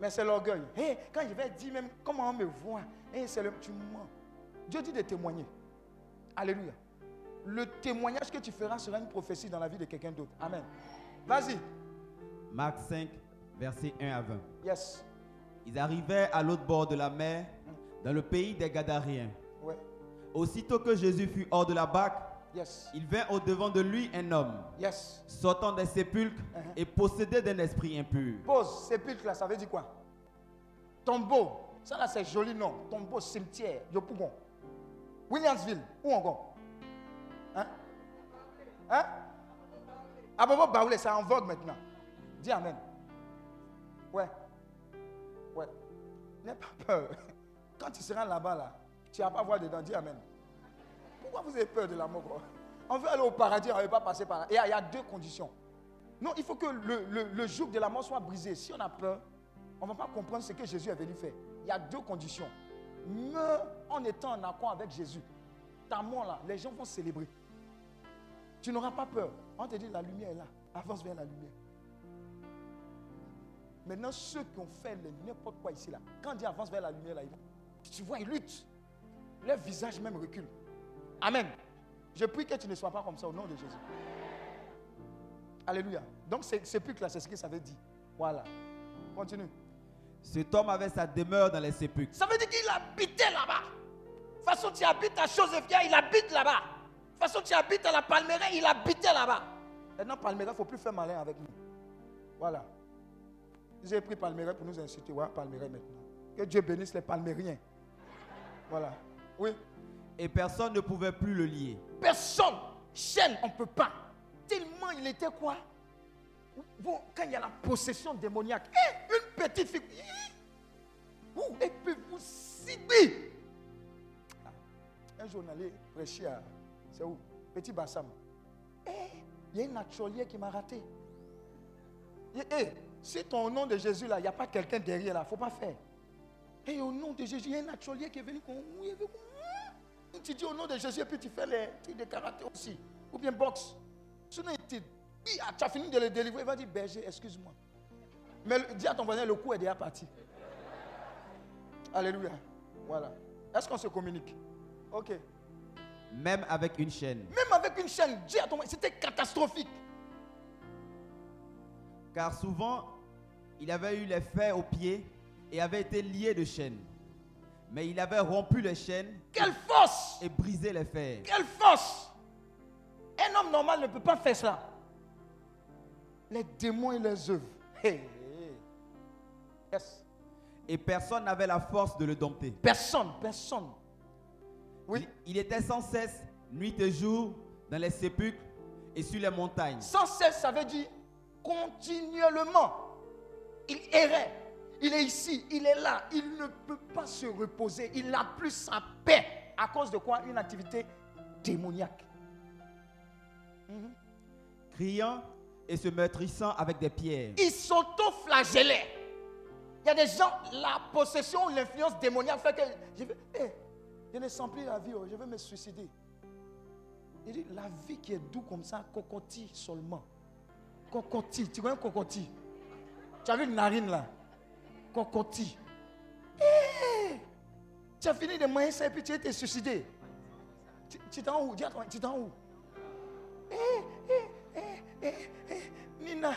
mais c'est l'orgueil. Hé, quand je vais dire même comment on me voit, hé, c'est le. Tu mens. Dieu dit de témoigner. Alléluia. Le témoignage que tu feras sera une prophétie dans la vie de quelqu'un d'autre. Amen. Vas-y. Marc 5, versets 1 à 20. Yes. Ils arrivaient à l'autre bord de la mer, dans le pays des Gadariens. Ouais. Aussitôt que Jésus fut hors de la barque, Yes. il vint au-devant de lui un homme, Yes. sortant des sépulcres Uh-huh. et possédé d'un esprit impur. Pause, sépulcre là, ça veut dire quoi? Tombeau. Ça là, c'est joli nom. Tombeau, cimetière, Yopougon. Williamsville, où encore? Hein? Abobo Baoulé, c'est en vogue maintenant. Dis Amen. Ouais. Ouais. N'aie pas peur. Quand tu seras là-bas, là, tu vas pas voir dedans. Dis Amen. Pourquoi vous avez peur de la mort? On veut aller au paradis, on ne veut pas passer par là. Et il y a- deux conditions. Non, il faut que le, le, joug de la mort soit brisé. Si on a peur, on ne va pas comprendre ce que Jésus est venu faire. Il y a deux conditions. Meurs en étant en accord avec Jésus. Ta mort là, les gens vont célébrer. Tu n'auras pas peur. On te dit la lumière est là. Avance vers la lumière. Maintenant, ceux qui ont fait n'importe quoi ici là, quand dit avance vers la lumière là, tu vois, ils luttent. Leur visage même recule. Amen. Je prie que tu ne sois pas comme ça au nom de Jésus. Alléluia. Donc, c'est sépulcre là, c'est ce que ça veut dire. Voilà. Continue. Cet homme avait sa demeure dans les sépulcres. Ça veut dire qu'il habitait là-bas. De toute façon, tu habites à Chosefia, il habite là-bas. De toute façon, tu habites à la Palmeraie, il habitait là-bas. Maintenant, Palmeraie, il ne faut plus faire malin avec nous. Voilà. Avez pris Palmeraie pour nous inciter. Voilà, Palmeraie maintenant. Que Dieu bénisse les Palmériens. Voilà. Oui. Et personne ne pouvait plus le lier. Personne. Chaîne, on ne peut pas. Tellement il était quoi? Bon, Quand il y a la possession démoniaque, eh, une petite fille, eh, ouh, elle peut vous cibler. Ah, Un jour, on allait prêcher à. C'est où? Petit Bassam. Eh, il y a une naturelière qui m'a raté. Eh, eh, si ton nom de Jésus là, il n'y a pas quelqu'un derrière là, il ne faut pas faire. Et au nom de Jésus, il y a un naturelier qui est venu. qu'on- Tu dis au nom de Jésus et puis tu fais les trucs de karaté aussi. Ou bien boxe. Sinon, il te dit, ah, tu as fini de le délivrer. Il va dire, berger, excuse-moi. Mais dis à ton voisin, le coup est déjà parti. Alléluia. Voilà. Est-ce qu'on se communique? Ok. Même avec une chaîne. Même avec une chaîne, dis à ton voisin, c'était catastrophique. Car souvent, il avait eu les fers aux pieds et avait été lié de chaînes. Mais il avait rompu les chaînes Quelle force et brisé les fers. Quelle force Un homme normal ne peut pas faire ça. Les démons et les œuvres. Hey, hey. Yes. Et personne n'avait la force de le dompter. Personne, personne. Oui. Il, il était sans cesse, nuit et jour, dans les sépulcres et sur les montagnes. Sans cesse, ça veut dire continuellement. Il errait. Il est ici, il est là. Il ne peut pas se reposer. Il n'a plus sa paix. À cause de quoi? Une activité démoniaque. Mhm. criant et se meurtrissant avec des pierres. Il s'auto-flagellait. Il y a des gens, la possession ou l'influence démoniaque fait que je, veux, eh, je ne sens plus la vie, oh, je veux me suicider. Il dit, la vie qui est doux comme ça, cocotti seulement. Cocotti, tu connais cocotti Tu as vu une narine là? Cocotti. Eh, tu as fini de manger ça et puis tu été suicidé. Tu, t'en où? Tu t'en où? Eh, eh, eh, Nina,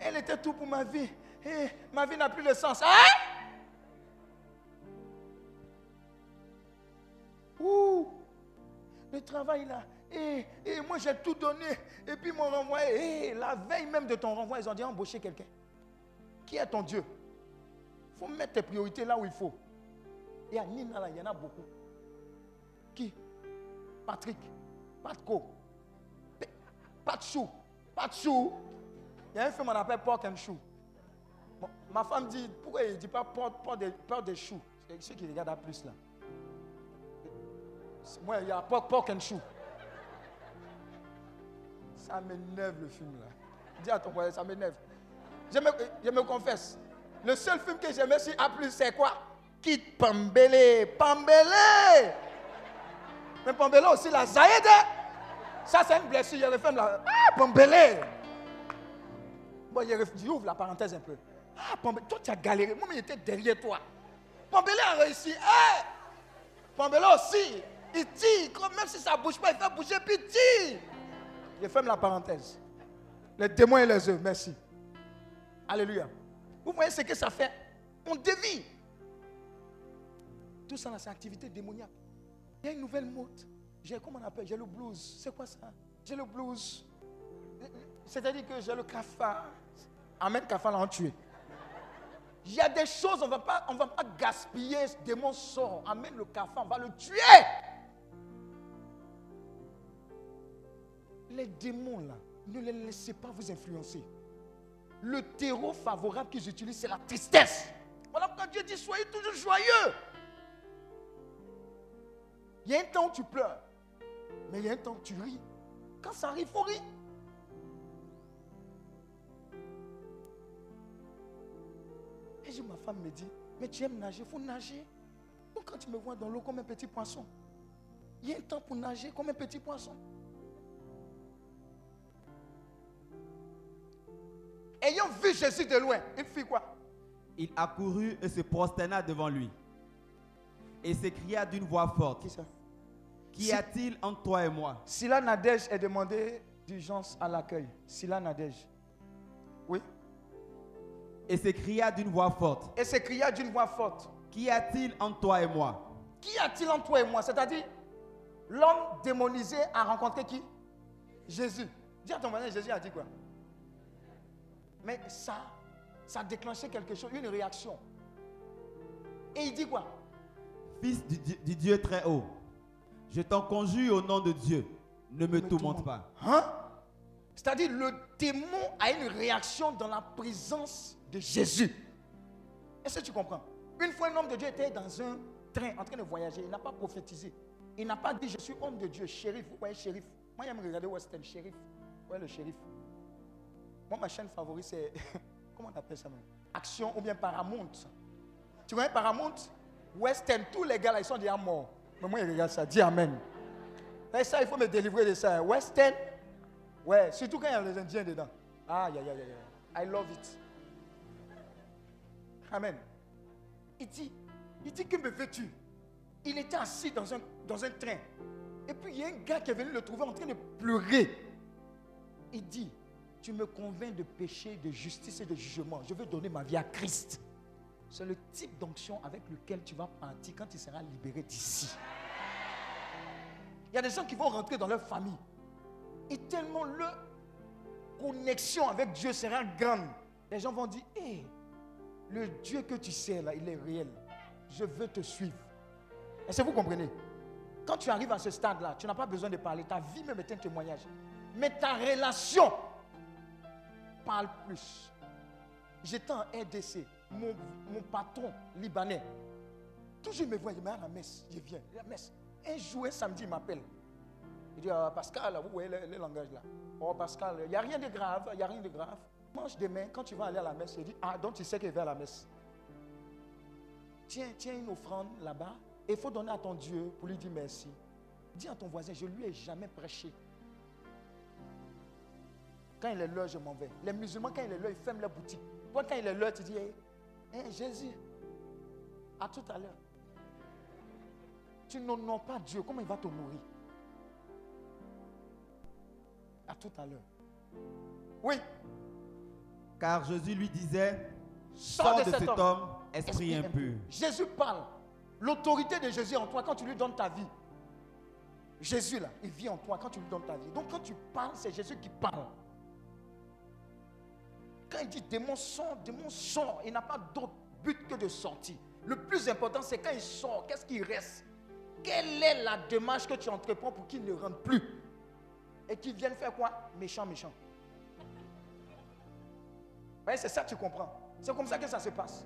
elle était tout pour ma vie. Ma vie n'a plus de sens. Hein? Le travail là. Et, et moi j'ai tout donné. Et puis ils m'ont renvoyé. Eh, la veille même de ton renvoi, ils ont dit embaucher quelqu'un. Qui est ton Dieu? Il faut mettre tes priorités là où il faut. Et à Nina là, il y en a beaucoup. Qui? Patrick, Patco, P- Pat Chou, Pat Chou. Il y a un film qu'on appelle Pork and Chou. Ma femme dit, pourquoi il ne dit pas porc, porc des, des choux? C'est ceux qui regardent à plus là. Moi, il y a pork, pork and chou. Ça m'énerve le film là. Dis à ton voisin, ça m'énerve. Je me, je me confesse. Le seul film que j'aimais sur A, c'est quoi? Kid Pambele. Pambele Mais Pambele aussi, la Zaïde. Ça, c'est une blessure. Il refait la. Ah, Pambele Bon, il ref- j'ouvre la parenthèse un peu. Ah, Pambele, toi, tu as galéré. Moi, était derrière toi. Pambele a réussi. Hey Pambele aussi. Il tire. Même si ça ne bouge pas, il fait bouger, puis il tire. Je ferme la parenthèse. Les témoins et les œuvres, merci. Alléluia. Vous voyez ce que ça fait? On dévie. Tout ça, c'est activité démoniaque. Il y a une nouvelle mode. J'ai, comment on appelle? J'ai le blues. C'est quoi ça? J'ai le blues. C'est-à-dire que j'ai le cafard. Amen, cafard l'a tué. Il y a des choses, on ne va pas, gaspiller ce démon sort. Amène le cafard, on va le tuer. Les démons là, ne les laissez pas vous influencer. Le terreau favorable qu'ils utilisent, c'est la tristesse. Voilà pourquoi Dieu dit soyez toujours joyeux. Il y a un temps où tu pleures, mais il y a un temps où tu ris. Quand ça arrive, il faut rire. Et ma femme me dit, mais tu aimes nager, il faut nager. Donc quand tu me vois dans l'eau comme un petit poisson, il y a un temps pour nager comme un petit poisson. Ayant vu Jésus de loin, il fit quoi? Il accourut et se prosterna devant lui. Et s'écria d'une voix forte. Qui ça? Qu'y Si- a-t-il entre toi et moi? Sila Nadège est demandé d'urgence à l'accueil. Sila Nadège. Oui? Et s'écria d'une voix forte. Et s'écria d'une voix forte. Qu'y a-t-il entre toi et moi? Qu'y a-t-il entre toi et moi? C'est-à-dire, l'homme démonisé a rencontré qui? Jésus. Dis à ton voisin, Jésus a dit quoi? Mais ça, ça a déclenché quelque chose, une réaction. Et il dit quoi? Fils du, Di- du Dieu très haut, je t'en conjure au nom de Dieu, ne me Me tourmente pas. Hein? C'est-à-dire, le démon a une réaction dans la présence de Jésus. Est-ce que tu comprends? Une fois, un homme de Dieu était dans un train en train de voyager. Il n'a pas prophétisé. Il n'a pas dit Je suis homme de Dieu, shérif. Vous voyez, shérif. Moi, j'aime regarder Western, shérif. Vous voyez le shérif? Moi, ma chaîne favorite, c'est. Comment on appelle ça même Action ou bien Paramount. Tu vois Paramount? Western, tous les gars là, ils sont déjà morts. Mais moi, je regarde ça. Dis Amen. Et ça, il faut me délivrer de ça. Western, ouais, surtout quand il y a les Indiens dedans. Ah, aïe, aïe, aïe. I love it. Amen. Il dit, il dit que me veux-tu Il était assis dans un, dans un train. Et puis il y a un gars qui est venu le trouver en train de pleurer. Il dit, tu me convaincs de péché, de justice et de jugement. Je veux donner ma vie à Christ. C'est le type d'onction avec lequel tu vas partir quand tu seras libéré d'ici. Il y a des gens qui vont rentrer dans leur famille. Et tellement leur connexion avec Dieu sera grande. Les gens vont dire, hé, le Dieu que tu sais là, il est réel. Je veux te suivre. Est-ce que vous comprenez? Quand tu arrives à ce stade-là, tu n'as pas besoin de parler. Ta vie même est un témoignage. Mais ta relation parle plus. J'étais en RDC. Mon, mon patron libanais, toujours me voit, il à la messe. Je viens, la messe. Un jour, un samedi, il m'appelle. Il dit, Ah, Pascal, vous voyez le, langage là. Oh, Pascal, il n'y a rien de grave, il n'y a rien de grave. Mange demain, quand tu vas aller à la messe, il dit, ah, donc tu sais qu'il va à la messe. Tiens, tiens une offrande là-bas. Et il faut donner à ton Dieu pour lui dire merci. Dis à ton voisin, je lui ai jamais prêché. Quand il est l'heure, je m'en vais. Les musulmans, quand il est l'heure, ils ferment leur boutique. Toi, quand il est l'heure, tu dis, Hey, hey, Jésus, à tout à l'heure. Tu n'honores pas Dieu, comment il va te nourrir À tout à l'heure. Oui, Car Jésus lui disait, Sors de de cet homme. homme, esprit impur. Jésus parle. L'autorité de Jésus en toi quand tu lui donnes ta vie. Jésus là, il vit en toi quand tu lui donnes ta vie. Donc quand tu parles, c'est Jésus qui parle. Quand il dit démon sort, démon sort, il n'a pas d'autre but que de sortir. Le plus important, c'est quand il sort, qu'est-ce qui reste? Quelle est la démarche que tu entreprends pour qu'il ne rentre plus? Et qu'il vienne faire quoi? Méchant, méchant. Vous voyez, c'est ça que tu comprends. C'est comme ça que ça se passe.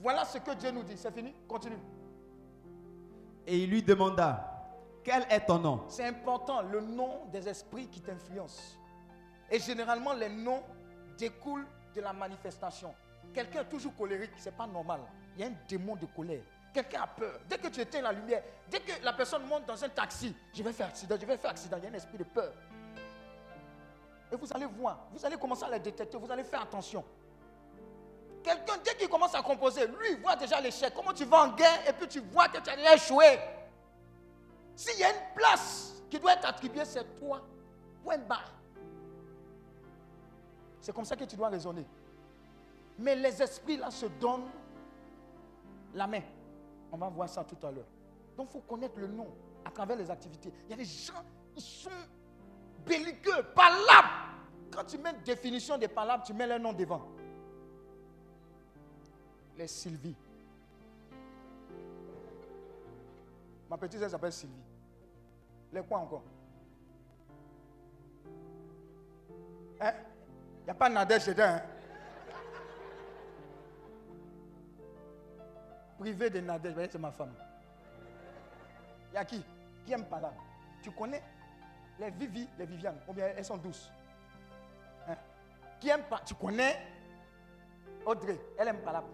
Voilà ce que Dieu nous dit. C'est fini? Continue. Et il lui demanda, quel est ton nom? C'est important, le nom des esprits qui t'influencent. Et généralement, les noms découlent de la manifestation. Quelqu'un est toujours colérique, ce n'est pas normal. Il y a un démon de colère. Quelqu'un a peur. Dès que tu éteins la lumière, dès que la personne monte dans un taxi, je vais faire accident, je vais faire accident, il y a un esprit de peur. Et vous allez voir, vous allez commencer à les détecter, vous allez faire attention. Quelqu'un, dès qu'il commence à composer, lui, voit déjà l'échec. Comment tu vas en guerre et puis tu vois que tu as déjà échoué? S'il y a une place qui doit être attribuée, c'est toi. Point barre. C'est comme ça que tu dois raisonner. Mais les esprits là se donnent la main. On va voir ça tout à l'heure. Donc il faut connaître le nom à travers les activités. Il y a des gens, ils sont belliqueux, palabres. Quand tu mets une définition des palabres, tu mets leur nom devant. Les Sylvie. Ma petite sœur s'appelle Sylvie. Les quoi encore? Hein? N'y a pas Nadège dedans. Hein? Privé de Nadège, c'est ma femme. Il y a qui? Qui aime pas là? Tu connais? Les Vivi, les Viviane, ou bien elles sont douces. Hein? Qui aime pas? Tu connais? Audrey, elle aime pas là.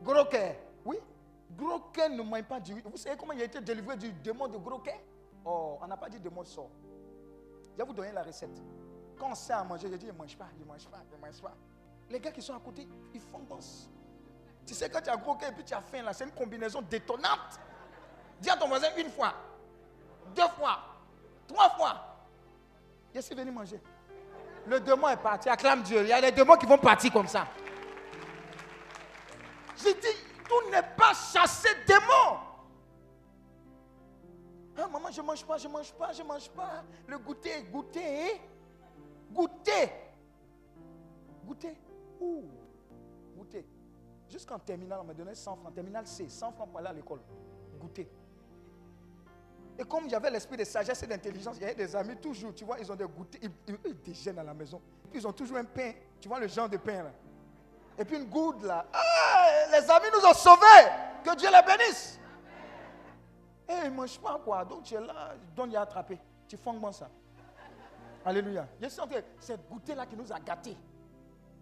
Gros cœur, oui? Gros cœur ne mange pas du. Vous savez comment il a été délivré du démon de cœur? Oh, on n'a pas dit démon sort. Je vais vous donner la recette. Quand on sait à manger, je dis, il ne mange pas, il ne mange pas, il ne mange pas. Les gars qui sont à côté, ils font danse. Tu sais, quand tu as gros cœur et puis tu as faim, là, c'est une combinaison détonnante. Dis à ton voisin une fois, deux fois, trois fois. Je suis venu manger. Le démon est parti, acclame Dieu. Il y a des démons qui vont partir comme ça. J'ai dit, tout n'est pas chassé démon. Ah, maman, je ne mange pas, je ne mange pas, je ne mange pas. Le goûter, goûter, hein? Goûter. Goûter. Ouh, goûter. Jusqu'en terminale, on m'a donné 100 francs. Terminale C, 100 francs pour aller à l'école. Goûter. Et comme j'avais l'esprit de sagesse et d'intelligence, il y avait des amis toujours, tu vois, ils ont des goûters, ils, ils, déjeunent à la maison. Puis ils ont toujours un pain, tu vois le genre de pain là. Et puis une goude là. Ah, les amis nous ont sauvés. Que Dieu les bénisse. Et ils ne mangent pas quoi. Donc tu es là, donc il a attrapé. Tu fonds ça? Alléluia. Je sens que c'est goûter là qui nous a gâtés.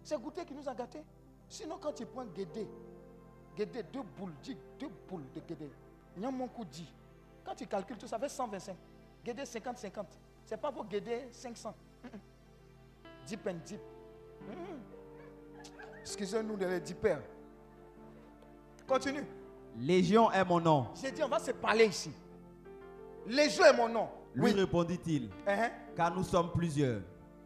C'est goûter qui nous a gâtés. Sinon, quand tu prends Guédé, Guédé, deux boules, deux boules de Guédé. Il y a mon coup dit. Quand tu calcules tout, ça fait 125. Guédé 50-50. Ce n'est pas pour Guédé 500. Deep and deep. Excusez-nous de les dipper. Continue. Légion est mon nom. J'ai dit, on va se parler ici. Légion est mon nom. Lui répondit-il. Uh-huh. Car nous sommes plusieurs.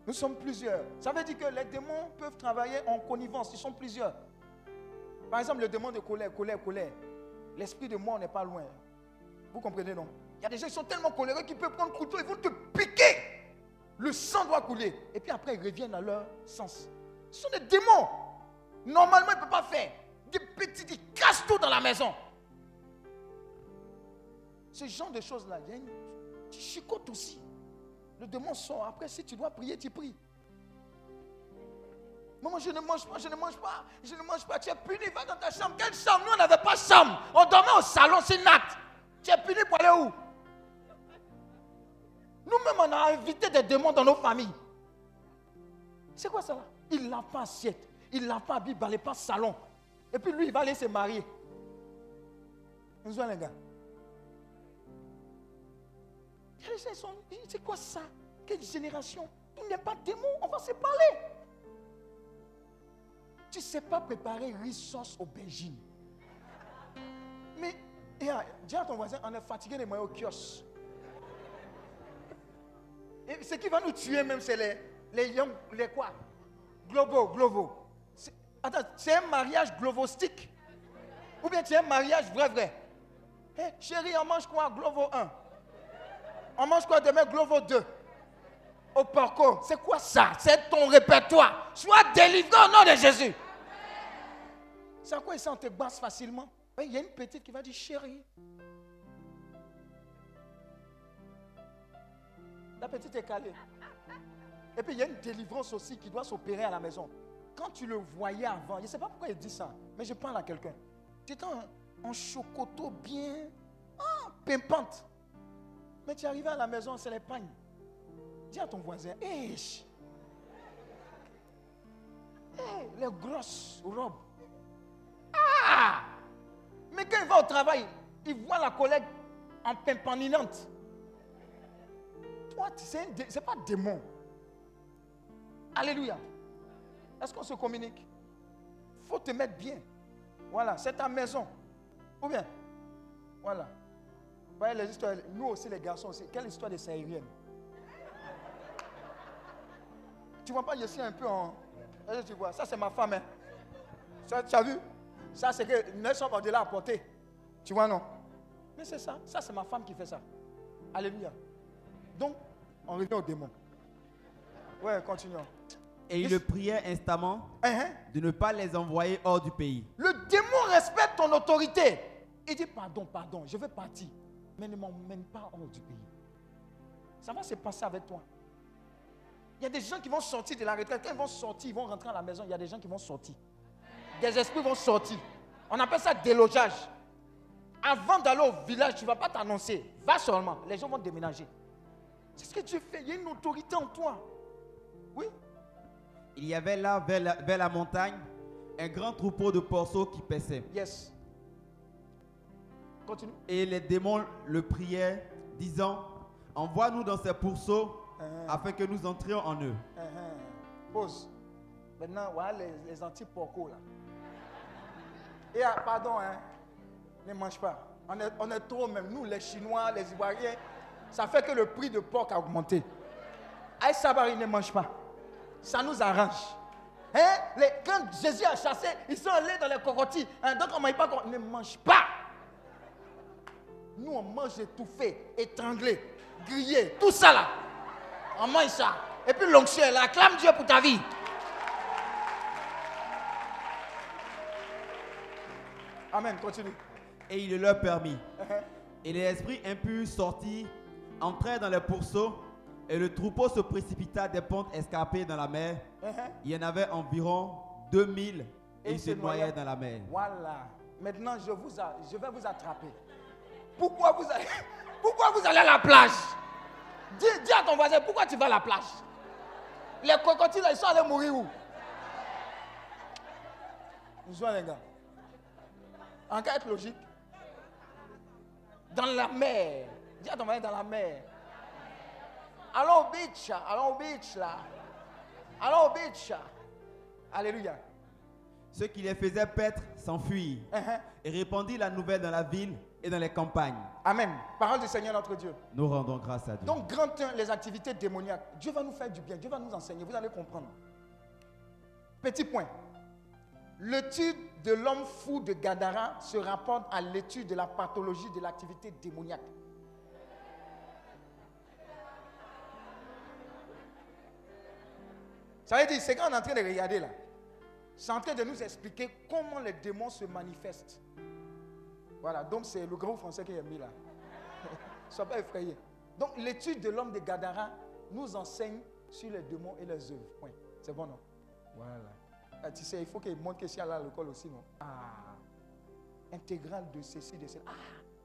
Nous sommes plusieurs. Ça veut dire que les démons peuvent travailler en connivence. Ils sont plusieurs. Par exemple, le démon de colère, colère, colère. L'esprit de mort n'est pas loin. Vous comprenez, non? Il y a des gens qui sont tellement coléreux qu'ils peuvent prendre le couteau, ils vont te piquer. Le sang doit couler. Et puis après, ils reviennent à leur sens. Ce sont des démons. Normalement, ils ne peuvent pas faire. Des petits, ils cassent tout dans la maison. Ce genre de choses-là, il y a une, tu chicotes aussi. Le démon sort. Après, si tu dois prier, tu pries. Maman, je ne mange pas, je ne mange pas, je ne mange pas. Tu es puni, va dans ta chambre. Quelle chambre? Nous, on n'avait pas chambre. On dormait au salon, c'est nat. Tu es puni pour aller où? Nous-mêmes, on a invité des démons dans nos familles. C'est quoi ça? Là Il lave pas assiette, il lave pas habit, il balait pas salon. Et puis lui, il va aller se marier. Nous les gars. C'est quoi ça? Quelle génération? Il n'est pas démon, on va se parler. Tu ne sais pas préparer riz sauce aubergine. Mais, dis à ton voisin, on est fatigué de manger au kiosque. Et ce qui va nous tuer même, c'est les, les les quoi? Globo, globo. Attends, c'est un mariage globostique Ou bien c'est un mariage vrai, vrai hey, Chérie, on mange quoi? Globo 1 On mange quoi demain? Globo 2 Au porco. C'est quoi ça? C'est ton répertoire. Sois délivré au nom de Jésus. C'est à quoi ça, on te basse facilement? Il y a une petite qui va dire chérie. La petite est calée. Et puis il y a une délivrance aussi qui doit s'opérer à la maison. Quand tu le voyais avant, je ne sais pas pourquoi il dit ça, mais je parle à quelqu'un. Tu étais en, en chocoto bien, ah, pimpante. Tu es arrivé à la maison, c'est les pagnes. Dis à ton voisin, hé, les grosses robes. Ah! Mais quand il va au travail, il voit la collègue en pimpantinante. Toi, c'est pas démon. Alléluia. Est-ce qu'on se communique? Faut te mettre bien. Voilà, c'est ta maison. Ou bien? Voilà. Voyez les histoires, nous aussi les garçons aussi. Quelle histoire de sahélienne Tu vois pas, je suis un peu en. Tu vois, ça c'est ma femme. Hein. Ça, tu as vu? Ça c'est que Nelson Mandela a porté. Tu vois, non? Mais c'est ça. Ça c'est ma femme qui fait ça. Alléluia. Donc, on revient au démon. Ouais, continuons. Et il le priait instamment Uh-huh. de ne pas les envoyer hors du pays. Le démon respecte ton autorité. Il dit pardon, pardon, je vais partir. Mais ne m'emmène pas hors du pays. Ça va se passer avec toi. Il y a des gens qui vont sortir de la retraite. Quand ils vont sortir, ils vont rentrer à la maison. Il y a des gens qui vont sortir. Des esprits vont sortir. On appelle ça délogeage. Avant d'aller au village, tu ne vas pas t'annoncer. Va seulement. Les gens vont déménager. C'est ce que Dieu fait. Il y a une autorité en toi. Oui? Il y avait là, vers la, vers la montagne, un grand troupeau de porceaux qui paissaient. Yes. Continue. Et les démons le priaient, disant Envoie-nous dans ces pourceaux Uh-huh. afin que nous entrions en eux. Uh-huh. Pause. Maintenant, voilà les, les anti-porcos là. Et ah, pardon, hein, ne mange pas. On est, on est trop même. Nous, les Chinois, les Ivoiriens, ça fait que le prix de porc a augmenté. Aïe Sabari ne mange pas. Ça nous arrange. Hein? Les, quand Jésus a chassé, ils sont allés dans les cocotiers. Hein, donc on ne mange pas. Ne mange pas. Nous, on mange étouffé, étranglé, grillé, tout ça là. On mange ça. Et puis l'onction est là. Acclame Dieu pour ta vie. Amen. Continue. Et il le leur permit. Uh-huh. Et les esprits impurs sortis, entrèrent dans les pourceaux, et le troupeau se précipita des pentes escarpées dans la mer. Uh-huh. Il y en avait environ 2000 et, Et ils se noyaient. noyaient dans la mer. Voilà. Maintenant, je, vous a- je vais vous attraper. Pourquoi vous allez, pourquoi vous allez à la plage? Dis, dis à ton voisin, pourquoi tu vas à la plage? Les cocotiers, ils sont allés mourir où? Bonjour les gars. En cas logique, dans la mer. Dis à ton voisin, dans la mer. Allons au beach, allons au beach là. Allons au beach. Alléluia. Ceux qui les faisaient paître s'enfuirent Uh-huh. et répandirent la nouvelle dans la ville et dans les campagnes. Amen. Parole du Seigneur notre Dieu. Nous rendons grâce à Dieu. Donc, grand 1, les activités démoniaques. Dieu va nous faire du bien. Dieu va nous enseigner. Vous allez comprendre. Petit point. L'étude de l'homme fou de Gadara se rapporte à l'étude de la pathologie de l'activité démoniaque. Ça veut dire, c'est quand on est en train de regarder là. C'est en train de nous expliquer comment les démons se manifestent. Voilà, donc c'est le gros français qui est mis là. Sois pas effrayé. Donc l'étude de l'homme de Gadara nous enseigne sur les démons et leurs œuvres. C'est bon, non? Voilà. Ah, tu sais, il faut qu'il montre que si à l'école aussi, non? Ah. Intégrale de ceci, de cela. Ah.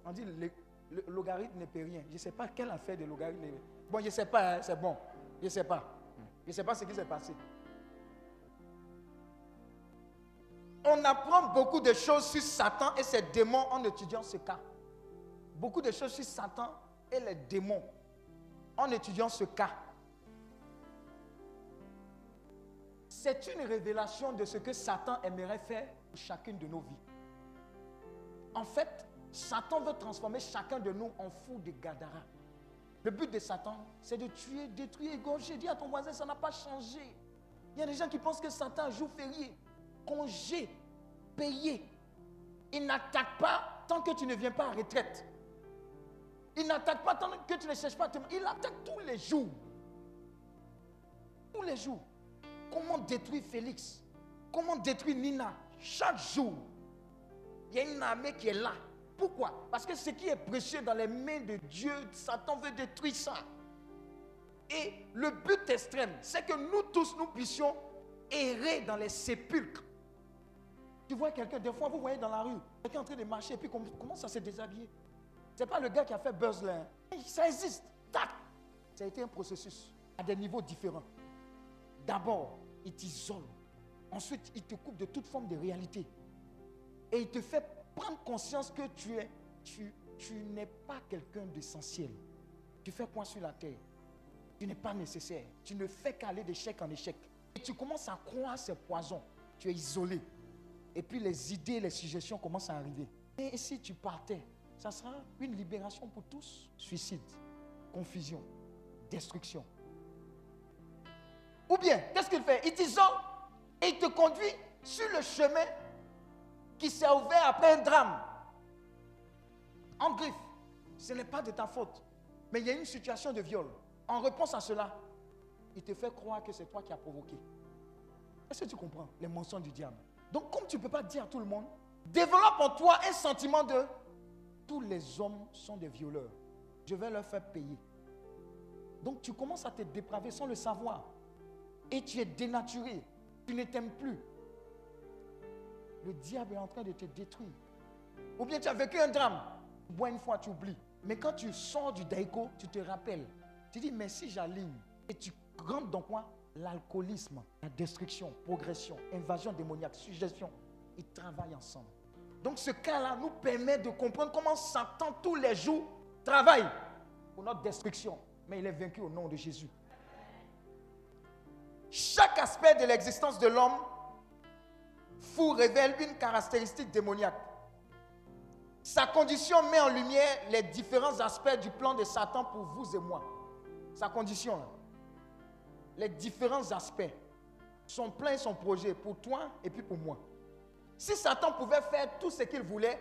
On dit le, le logarithme ne peut rien. Je ne sais pas quelle affaire de logarithme. Bon, je ne sais pas, hein, c'est bon. Je ne sais pas. Je ne sais pas ce qui s'est passé. On apprend beaucoup de choses sur Satan et ses démons en étudiant ce cas. Beaucoup de choses sur Satan et les démons en étudiant ce cas. C'est une révélation de ce que Satan aimerait faire pour chacune de nos vies. En fait, Satan veut transformer chacun de nous en fou de Gadara. Le but de Satan, c'est de tuer, détruire, égorger. Dis à ton voisin, ça n'a pas changé. Il y a des gens qui pensent que Satan jour férié, congé, payé. Il n'attaque pas tant que tu ne viens pas en retraite. Il n'attaque pas tant que tu ne cherches pas. Il attaque tous les jours. Tous les jours. Comment détruire Félix? Comment détruire Nina? Chaque jour, il y a une armée qui est là. Pourquoi? Parce que ce qui est précieux dans les mains de Dieu, Satan veut détruire ça. Et le but extrême, c'est que nous tous, nous puissions errer dans les sépulcres. Tu vois quelqu'un, des fois, vous voyez dans la rue, quelqu'un en train de marcher et puis com- commence à se déshabiller. Ce n'est pas le gars qui a fait buzz là. hein. Ça existe. Tac. Ça a été un processus à des niveaux différents. D'abord, il t'isole. Ensuite, il te coupe de toute forme de réalité. Et il te fait prendre conscience que tu es, tu, tu n'es pas quelqu'un d'essentiel. Tu fais point sur la terre. Tu n'es pas nécessaire. Tu ne fais qu'aller d'échec en échec. Et tu commences à croire ces poisons. Tu es isolé. Et puis les idées, les suggestions commencent à arriver. Et si tu partais, ça sera une libération pour tous. Suicide, confusion, destruction. Ou bien, qu'est-ce qu'il fait? Il t'isole et il te conduit sur le chemin qui s'est ouvert après un drame. En griffe, ce n'est pas de ta faute. Mais il y a une situation de viol. En réponse à cela, il te fait croire que c'est toi qui as provoqué. Est-ce que tu comprends les mensonges du diable? Donc, comme tu ne peux pas dire à tout le monde, développe en toi un sentiment de tous les hommes sont des violeurs. Je vais leur faire payer. Donc, tu commences à te dépraver sans le savoir. et tu es dénaturé, tu ne t'aimes plus, le diable est en train de te détruire. Ou bien tu as vécu un drame, tu bois une fois, tu oublies. Mais quand tu sors du daïko, tu te rappelles. Tu dis, mais si j'aligne, et tu rentres dans quoi? L'alcoolisme, la destruction, progression, invasion démoniaque, suggestion, ils travaillent ensemble. Donc ce cas-là nous permet de comprendre comment Satan tous les jours travaille pour notre destruction. Mais il est vaincu au nom de Jésus. Chaque aspect de l'existence de l'homme fou révèle une caractéristique démoniaque. Sa condition met en lumière les différents aspects du plan de Satan pour vous et moi. Sa condition, là. Les différents aspects, son plan et son projet pour toi et puis pour moi. Si Satan pouvait faire tout ce qu'il voulait,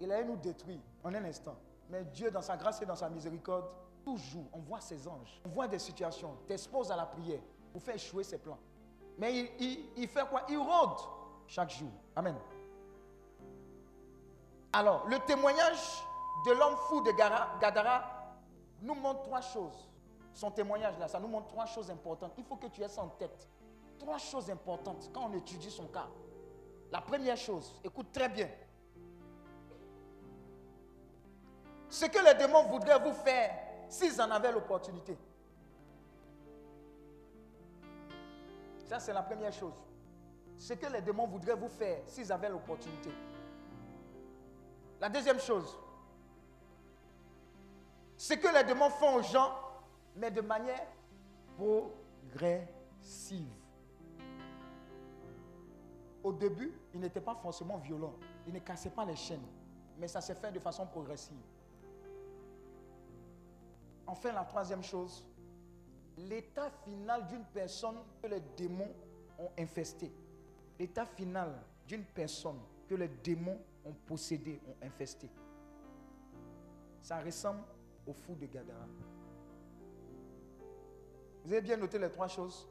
il allait nous détruire en un instant. Mais Dieu, dans sa grâce et dans sa miséricorde, toujours, on voit ses anges, on voit des situations, t'expose à la prière pour faire échouer ses plans. Mais il, fait quoi? Il rôde chaque jour. Amen. Alors, le témoignage de l'homme fou de Gadara nous montre trois choses. Son témoignage là, ça nous montre trois choses importantes. Il faut que tu aies ça en tête. Trois choses importantes quand on étudie son cas. La première chose, écoute très bien. Ce que les démons voudraient vous faire s'ils en avaient l'opportunité. Ça, c'est la première chose. Ce que les démons voudraient vous faire s'ils avaient l'opportunité. La deuxième chose, ce que les démons font aux gens, mais de manière progressive. Au début, ils n'étaient pas forcément violents. Ils ne cassaient pas les chaînes. Mais ça s'est fait de façon progressive. Enfin, la troisième chose, l'état final d'une personne que les démons ont infesté. L'état final d'une personne que les démons ont possédé, ont infesté. Ça ressemble au fou de Gadara. Vous avez bien noté les trois choses.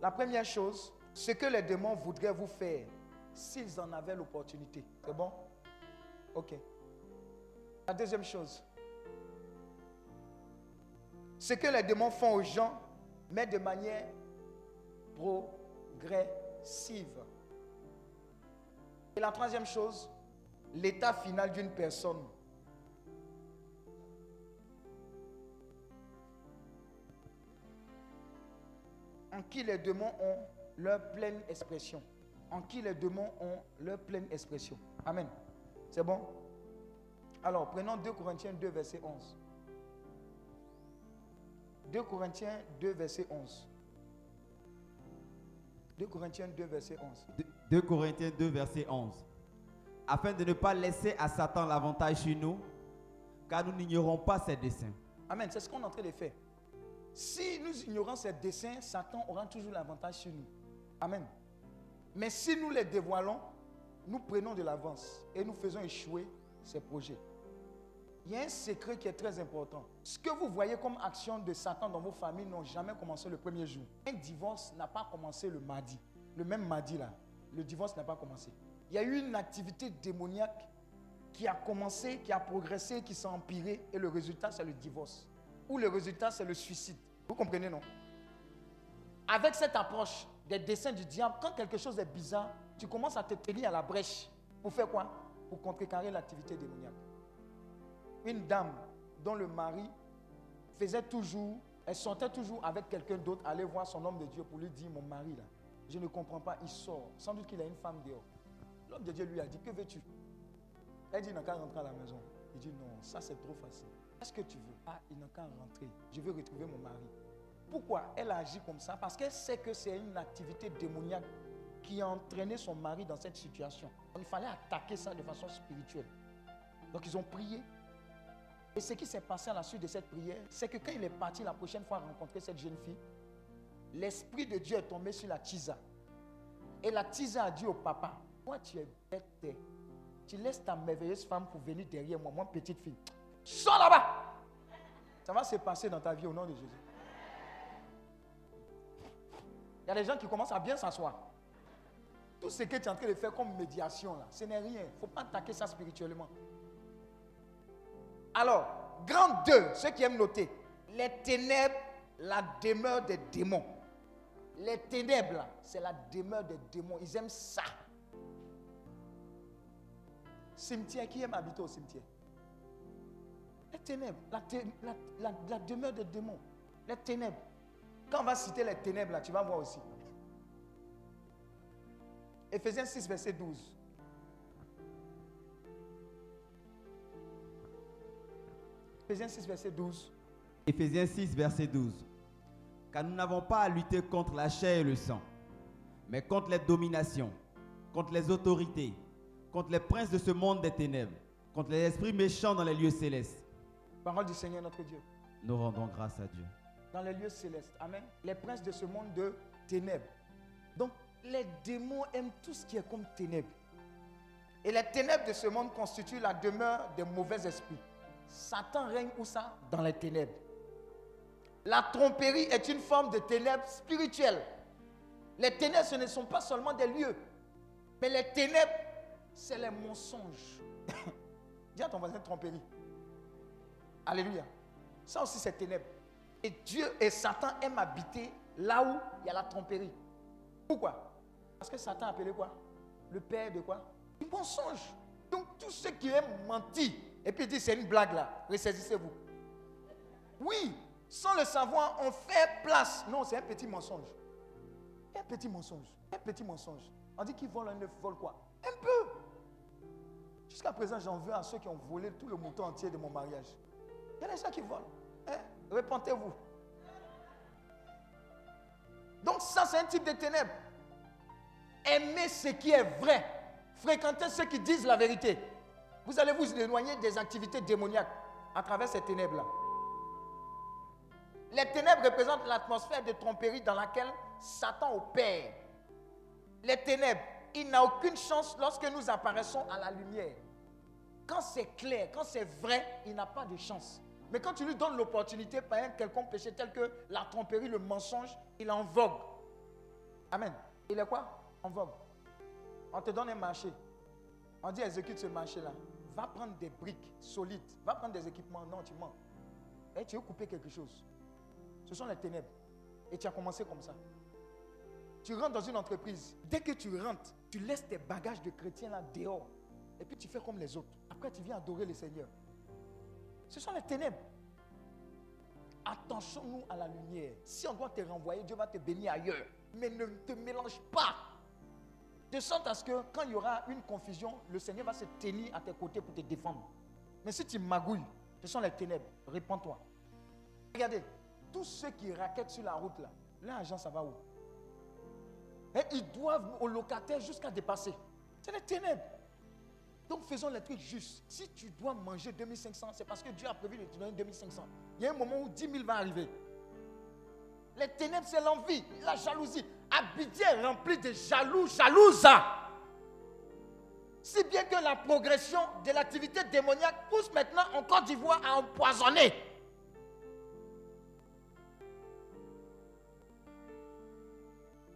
La première chose, ce que les démons voudraient vous faire s'ils en avaient l'opportunité. C'est bon? Ok. La deuxième chose, ce que les démons font aux gens, mais de manière progressive. Et la troisième chose, l'état final d'une personne. En qui les démons ont leur pleine expression. En qui les démons ont leur pleine expression. Amen. C'est bon? Alors, prenons 2 Corinthiens 2, verset 11. 2 Corinthiens 2, verset 11. 2 Corinthiens 2, verset 11. 2 Corinthiens 2, verset 11. Afin de ne pas laisser à Satan l'avantage sur nous, car nous n'ignorons pas ses desseins. Amen. C'est ce qu'on est en train de faire. Si nous ignorons ces desseins, Satan aura toujours l'avantage sur nous. Amen. Mais si nous les dévoilons, nous prenons de l'avance et nous faisons échouer ces projets. Il y a un secret qui est très important. Ce que vous voyez comme action de Satan dans vos familles n'ont jamais commencé le premier jour. Un divorce n'a pas commencé le mardi. Le même mardi là, le divorce n'a pas commencé. Il y a eu une activité démoniaque qui a commencé, qui a progressé, qui s'est empirée et le résultat c'est le divorce. Ou le résultat c'est le suicide. Vous comprenez non? Avec cette approche des desseins du diable, quand quelque chose est bizarre, tu commences à te tenir à la brèche. Pour faire quoi? Pour contrecarrer l'activité démoniaque une dame dont le mari faisait toujours, elle sortait toujours avec quelqu'un d'autre, aller voir son homme de Dieu pour lui dire, mon mari là, je ne comprends pas, il sort. Sans doute qu'il a une femme dehors. L'homme de Dieu lui a dit, que veux-tu? Elle dit, n'a qu'à rentrer à la maison. Il dit, non, ça c'est trop facile. Qu'est-ce que tu veux Ah, il n'a qu'à rentrer. Je veux retrouver mon mari. Pourquoi elle a agi comme ça? Parce qu'elle sait que c'est une activité démoniaque qui a entraîné son mari dans cette situation. Il fallait attaquer ça de façon spirituelle. Donc ils ont prié. Et ce qui s'est passé à la suite de cette prière, c'est que quand il est parti la prochaine fois rencontrer cette jeune fille, l'Esprit de Dieu est tombé sur la tisa. Et la tisa a dit au papa, toi tu es bête, tu laisses ta merveilleuse femme pour venir derrière moi, moi petite fille. Sors là-bas. Ça va se passer dans ta vie au nom de Jésus. Il y a des gens qui commencent à bien s'asseoir. Tout ce que tu es en train de faire comme médiation, là, ce n'est rien. Il ne faut pas attaquer ça spirituellement. Alors, grand 2, ceux qui aiment noter, les ténèbres, la demeure des démons. Les ténèbres, c'est la demeure des démons. Ils aiment ça. Cimetière, qui aime habiter au cimetière? Les ténèbres, la, demeure des démons. Les ténèbres. Quand on va citer les ténèbres, là, tu vas voir aussi. Éphésiens 6, verset 12. Éphésiens 6, verset 12. Éphésiens 6, verset 12. Car nous n'avons pas à lutter contre la chair et le sang, mais contre les dominations, contre les autorités, contre les princes de ce monde des ténèbres, contre les esprits méchants dans les lieux célestes. Parole du Seigneur notre Dieu. Nous rendons grâce à Dieu. Dans les lieux célestes. Amen. Les princes de ce monde de ténèbres. Donc, les démons aiment tout ce qui est comme ténèbres. Et les ténèbres de ce monde constituent la demeure des mauvais esprits. Satan règne où ça? Dans les ténèbres. La tromperie est une forme de ténèbres spirituelles. Les ténèbres, ce ne sont pas seulement des lieux. Mais les ténèbres, c'est les mensonges. Dis à ton voisin tromperie. Alléluia. Ça aussi, c'est ténèbres. Et Dieu et Satan aiment habiter là où il y a la tromperie. Pourquoi? Parce que Satan a appelé quoi? Le père de quoi? Du mensonge. Donc, tous ceux qui aiment mentir, et puis dit c'est une blague là, ressaisissez-vous. Oui, sans le savoir, on fait place. Non, c'est un petit mensonge. Un petit mensonge. Un petit mensonge. On dit qu'ils volent un œuf, volent quoi? Un peu. Jusqu'à présent, j'en veux à ceux qui ont volé tout le mouton entier de mon mariage. Il y a des gens qui volent. Hein? Repentez-vous. Donc ça, c'est un type de ténèbres. Aimer ce qui est vrai. Fréquenter ceux qui disent la vérité. Vous allez vous éloigner des activités démoniaques à travers ces ténèbres-là. Les ténèbres représentent l'atmosphère de tromperie dans laquelle Satan opère. Les ténèbres, il n'a aucune chance lorsque nous apparaissons à la lumière. Quand c'est clair, quand c'est vrai, il n'a pas de chance. Mais quand tu lui donnes l'opportunité par un quelconque péché tel que la tromperie, le mensonge, il est en vogue. Amen. Il est quoi? En vogue. On te donne un marché. On dit exécute ce marché-là. Va prendre des briques solides. Va prendre des équipements. Non, tu mens. Et tu veux couper quelque chose. Ce sont les ténèbres. Et tu as commencé comme ça. Tu rentres dans une entreprise. Dès que tu rentres, tu laisses tes bagages de chrétien là dehors. Et puis tu fais comme les autres. Après, tu viens adorer le Seigneur. Ce sont les ténèbres. Attention-nous à la lumière. Si on doit te renvoyer, Dieu va te bénir ailleurs. Mais ne te mélange pas. De sorte à ce que quand il y aura une confusion, le Seigneur va se tenir à tes côtés pour te défendre. Mais si tu magouilles, ce sont les ténèbres. Réponds-toi. Regardez, tous ceux qui raquettent sur la route là, l'argent ça va où? Et ils doivent au locataire jusqu'à dépasser. C'est les ténèbres. Donc faisons les trucs justes. Si tu dois manger 2500, c'est parce que Dieu a prévu de te donner 2500. Il y a un moment où 10 000 va arriver. Les ténèbres, c'est l'envie, la jalousie. Abidjan est rempli de jaloux, jalouses. Si bien que la progression de l'activité démoniaque pousse maintenant en Côte d'Ivoire à empoisonner.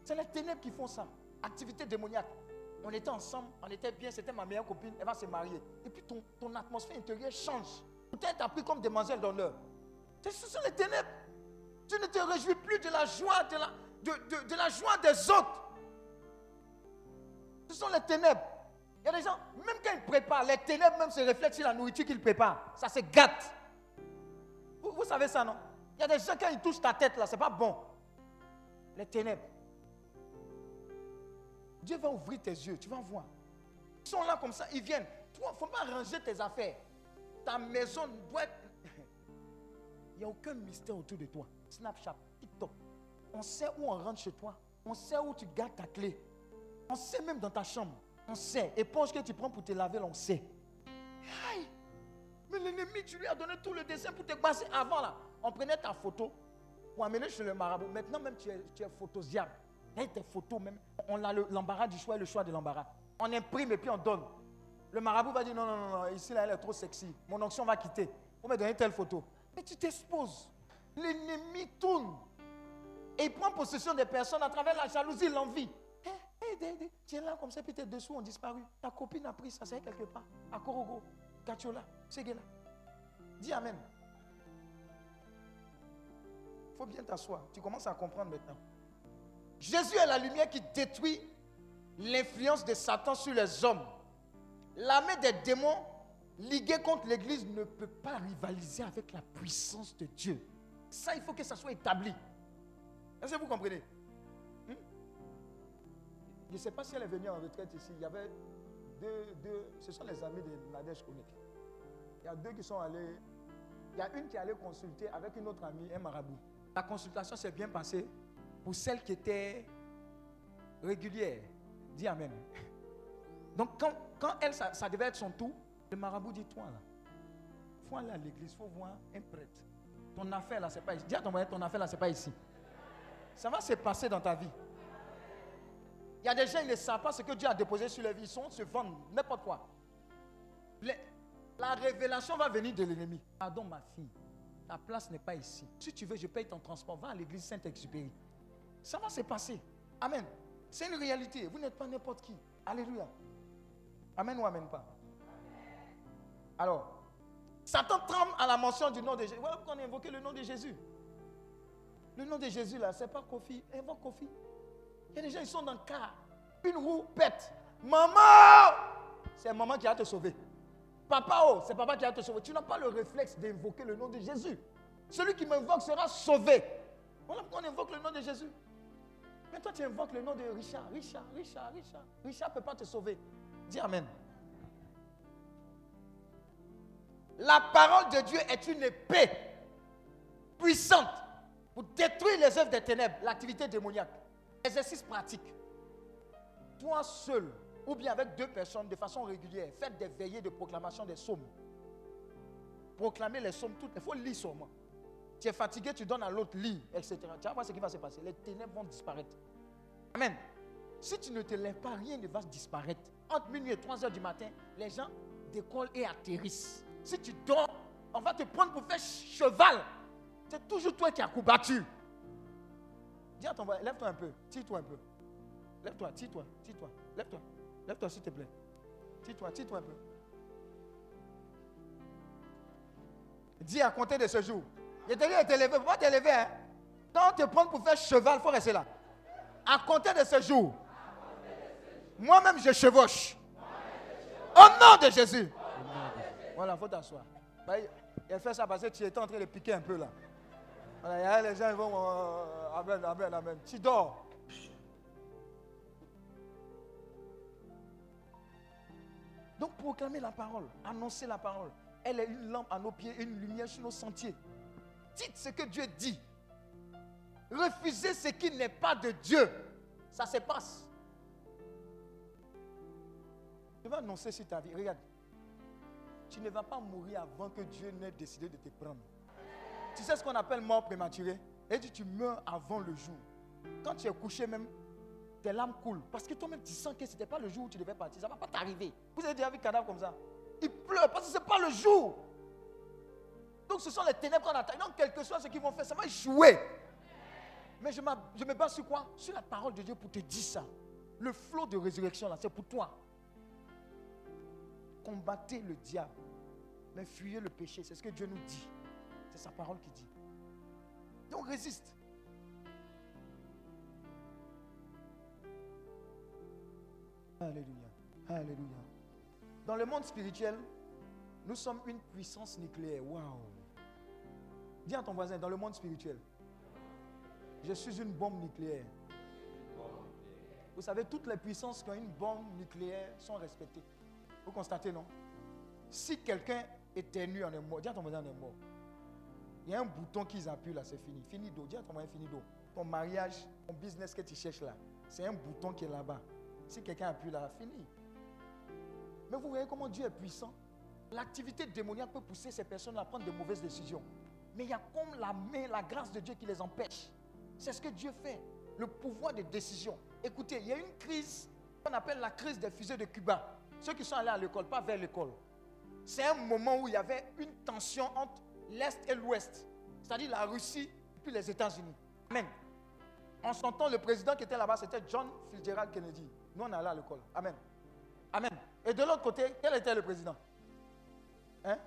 C'est les ténèbres qui font ça. Activité démoniaque. On était ensemble, on était bien, c'était ma meilleure copine, elle va se marier. Et puis ton, ton atmosphère intérieure change. Peut-être as pris comme demoiselle d'honneur. Ce sont les ténèbres. Tu ne te réjouis plus de la joie, de la, de, de- la joie des autres. Ce sont les ténèbres. Il y a des gens, même quand ils préparent, les ténèbres même se reflètent sur la nourriture qu'ils préparent. Ça se gâte. Vous, vous savez ça, non? Il y a des gens, quand ils touchent ta tête, là, c'est pas bon. Les ténèbres. Dieu va ouvrir tes yeux, tu vas voir. Ils sont là comme ça, ils viennent. Toi, il ne faut pas ranger tes affaires. Ta maison doit être... Il n'y a aucun mystère autour de toi. Snapchat, TikTok. On sait où on rentre chez toi. On sait où tu gardes ta clé. On sait même dans ta chambre. On sait. Éponge que tu prends pour te laver, on sait. Aïe. Mais l'ennemi, tu lui as donné tout le dessin pour te passer avant là. On prenait ta photo pour amener chez le marabout. Maintenant même tu es, tu es. Et tes photos même. On a le- l'embarras du choix et le choix de l'embarras. On imprime et puis on donne. Le marabout va dire non, non, non, non, ici là elle est trop sexy. Mon onction va quitter. Vous me donner telle photo. Mais tu t'exposes. L'ennemi tourne. Et il prend possession des personnes à travers la jalousie, l'envie. Eh, eh, Tu es là comme ça, puis tes dessous ont disparu. Ta copine a pris ça, c'est quelque part. À Korogo, Kachiola, Seguela. Dis Amen. Il faut bien t'asseoir. Tu commences à comprendre maintenant. Jésus est la lumière qui détruit l'influence de Satan sur les hommes. L'armée des démons liguée contre l'Église ne peut pas rivaliser avec la puissance de Dieu. Ça, il faut que ça soit établi. Est-ce que vous comprenez? Hmm? Je ne sais pas si elle est venue en retraite ici. Il y avait deux, deux ce sont les amis de Nadège Konik. Il y a deux qui sont allés. Il y a une qui allée consulter avec une autre amie, un marabout. La consultation s'est bien passée pour celle qui était régulière. Dis Amen. Donc quand, quand elle, ça, devait être son tour, le marabout dit, toi là, faut aller à l'église, faut voir un prêtre. Ton affaire là, c'est pas ici. Dis à ton mari, ton affaire là, c'est pas ici. Ça va se passer dans ta vie. Il y a des gens, ils ne savent pas ce que Dieu a déposé sur leur vie. Ils sont se vendent n'importe quoi. La révélation va venir de l'ennemi. Pardon, ma fille. Ta place n'est pas ici. Si tu veux, je paye ton transport. Va à l'église Saint-Exupéry. Ça va se passer. Amen. C'est une réalité. Vous n'êtes pas n'importe qui. Alléluia. Amen ou amen pas? Alors, Satan tremble à la mention du nom de Jésus. Voilà pourquoi on a invoqué le nom de Jésus. Le nom de Jésus, là, c'est pas Kofi. Invoque Kofi. Il y a des gens, ils sont dans le car. Une roue pète. Maman C'est maman qui va te sauver. Papa, oh, c'est papa qui va te sauver. Tu n'as pas le réflexe d'invoquer le nom de Jésus. Celui qui m'invoque sera sauvé. Voilà pourquoi on invoque le nom de Jésus. Mais toi, tu invoques le nom de Richard. Richard, Richard, Richard. Richard ne peut pas te sauver. Dis Amen. La parole de Dieu est une épée puissante pour détruire les œuvres des ténèbres, l'activité démoniaque. Exercice pratique. Toi seul, ou bien avec deux personnes, de façon régulière, faites des veillées de proclamation des psaumes. Proclamer les psaumes toutes. Il faut lire seulement. Tu es fatigué, tu donnes à l'autre, lis, etc. Tu vas voir ce qui va se passer. Les ténèbres vont disparaître. Amen. Si tu ne te lèves pas, rien ne va disparaître. Entre minuit et 3 heures du matin, les gens décollent et atterrissent. Si tu dors, on va te prendre pour faire cheval. C'est toujours toi qui as combattu. Dis à ton voisin, lève-toi un peu, tire-toi un peu. Lève-toi, tire-toi, tire-toi, lève-toi. Lève-toi s'il te plaît. Tire-toi, tire-toi un peu. Dis à compter de ce jour. Je te dis de te lever, faut pas te lever. Hein? Quand on te prend pour faire cheval, il faut rester là. À compter de ce jour, moi-même je chevauche. Au nom de Jésus. Voilà, il faut t'asseoir. Bah, il- il fait ça parce que tu étais en train de piquer un peu là. Il les gens vont. euh, amen, amen, amen. Tu dors. Donc proclamer la parole, annoncer la parole. Elle est une lampe à nos pieds, une lumière sur nos sentiers. Dites ce que Dieu dit. Refusez ce qui n'est pas de Dieu. Ça se passe. Je vais annoncer sur ta vie. Regarde. Tu ne vas pas mourir avant que Dieu n'ait décidé de te prendre. Tu sais ce qu'on appelle mort prématurée? Et dit tu meurs avant le jour. Quand tu es couché même, tes larmes coulent. Parce que toi-même, tu sens que ce n'était pas le jour où tu devais partir. Ça ne va pas t'arriver. Vous avez déjà vu cadavre comme ça? Il pleure parce que ce n'est pas le jour. Donc ce sont les ténèbres qu'on attaque. Donc quel que soit ce qu'ils vont faire, ça va échouer. Mais je, je me base sur quoi? Sur la parole de Dieu pour te dire ça. Le flot de résurrection là, c'est pour toi. Combattez le diable, mais fuyez le péché. C'est ce que Dieu nous dit. C'est sa parole qui dit. Donc résiste. Alléluia. Alléluia. Dans le monde spirituel, nous sommes une puissance nucléaire. Waouh. Dis à ton voisin, dans le monde spirituel, je suis une bombe nucléaire. Vous savez, toutes les puissances qui ont une bombe nucléaire sont respectées. Vous constatez, non? Si quelqu'un éternue, on est mort. Dis à ton voisin, on est mort. Il y a un bouton qu'ils appuient là, c'est fini. Fini d'eau. Dis à ton voisin, fini d'eau. Ton mariage, ton business que tu cherches là, c'est un bouton qui est là-bas. Si quelqu'un appuie là, fini. Mais vous voyez comment Dieu est puissant. L'activité démoniaque peut pousser ces personnes à prendre de mauvaises décisions. Mais il y a comme la main, la grâce de Dieu qui les empêche. C'est ce que Dieu fait. Le pouvoir de décision. Écoutez, il y a une crise qu'on appelle la crise des fusées de Cuba. Ceux qui sont allés à l'école, pas vers l'école. C'est un moment où il y avait une tension entre l'Est et l'Ouest. C'est-à-dire la Russie et puis les États-Unis. Amen. En son temps, le président qui était là-bas, c'était John Fitzgerald Kennedy. Nous, on allé à l'école. Amen. Amen. Et de l'autre côté, quel était le président? Hein?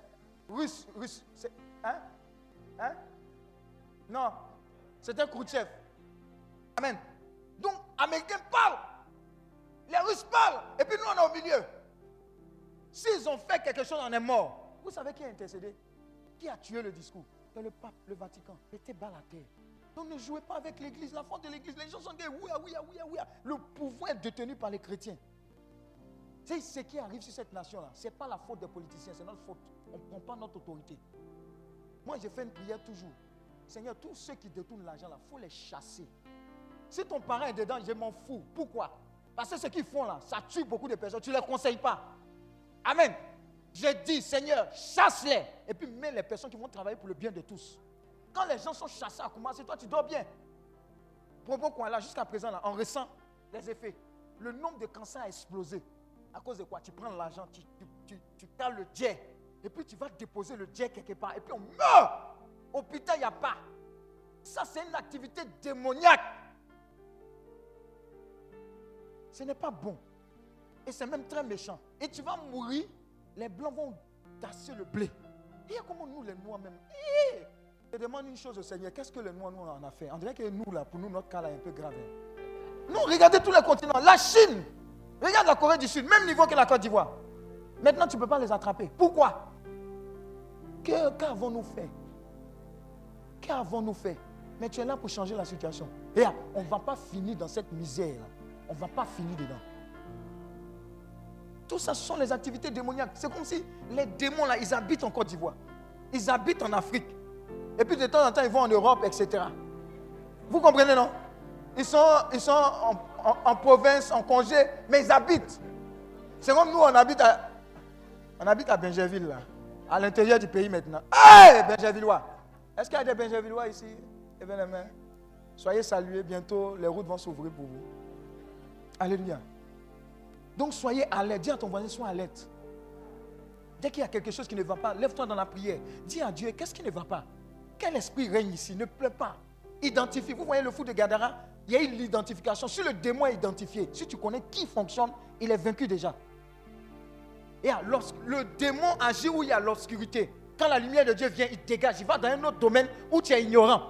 Russe, russe. Hein? Hein? Non. C'était Khrouchtchev. Amen. Donc, Américains parlent. Les Russes parlent. Et puis nous, on est au milieu. S'ils ont fait quelque chose, on est mort. Vous savez qui a intercédé? Qui a tué le discours? C'est le pape, le Vatican. Mettez bas la terre. Donc ne jouez pas avec l'église, la foi de l'église. Les gens sont des oui, oui, oui, oui. Le pouvoir est détenu par les chrétiens. C'est ce qui arrive sur cette nation-là. Ce n'est pas la faute des politiciens, c'est notre faute. On ne prend pas notre autorité. Moi, j'ai fait une prière toujours. Seigneur, tous ceux qui détournent l'argent, il faut les chasser. Si ton parent est dedans, je m'en fous. Pourquoi? Parce que ce qu'ils font là, ça tue beaucoup de personnes. Tu ne les conseilles pas. Amen. J'ai dit, Seigneur, chasse-les. Et puis mets les personnes qui vont travailler pour le bien de tous. Quand les gens sont chassés à commencer, toi, tu dors bien. Propos quoi là, jusqu'à présent, là, on ressent les effets. Le nombre de cancers a explosé. À cause de quoi? Tu prends l'argent, tu, tu, tu, cales le jet. Et puis tu vas déposer le jet quelque part. Et puis on meurt. Hôpital, il n'y a pas. Ça, c'est une activité démoniaque. Ce n'est pas bon. Et c'est même très méchant. Et tu vas mourir, les blancs vont tasser le blé. Et comment nous, les noirs, même? Je demande une chose au Seigneur. Qu'est-ce que les noirs, nous, en a fait? On dirait que nous, là, pour nous, notre cas, là, est un peu grave. Hein. Nous, regardez tous les continents. La Chine, regarde la Corée du Sud, même niveau que la Côte d'Ivoire. Maintenant, tu ne peux pas les attraper. Pourquoi? Qu'avons-nous fait? Qu'avons-nous fait? Mais tu es là pour changer la situation. Et on ne va pas finir dans cette misère. Là. On ne va pas finir dedans. Tout ça, ce sont les activités démoniaques. C'est comme si les démons, là, ils habitent en Côte d'Ivoire. Ils habitent en Afrique. Et puis de temps en temps, ils vont en Europe, etc. Vous comprenez, non? Ils sont, ils sont en, province, en congé, mais ils habitent. C'est comme nous, on habite à, on habite à Benjerville, là, à l'intérieur du pays maintenant. Hey, Benjervillois Est-ce qu'il y a des Benjervillois ici? Levez les mains. Soyez salués, bientôt les routes vont s'ouvrir pour vous. Alléluia. Donc soyez alerte. Dis à ton voisin, sois alerte. Dès qu'il y a quelque chose qui ne va pas, lève-toi dans la prière. Dis à Dieu, qu'est-ce qui ne va pas? Quel esprit règne ici? Ne pleure pas. Identifie. Vous voyez le fou de Gadara? Il y a eu l'identification. Si le démon est identifié, si tu connais qui fonctionne, il est vaincu déjà. Et alors, le démon agit où il y a l'obscurité. Quand la lumière de Dieu vient, il dégage. Il va dans un autre domaine où tu es ignorant.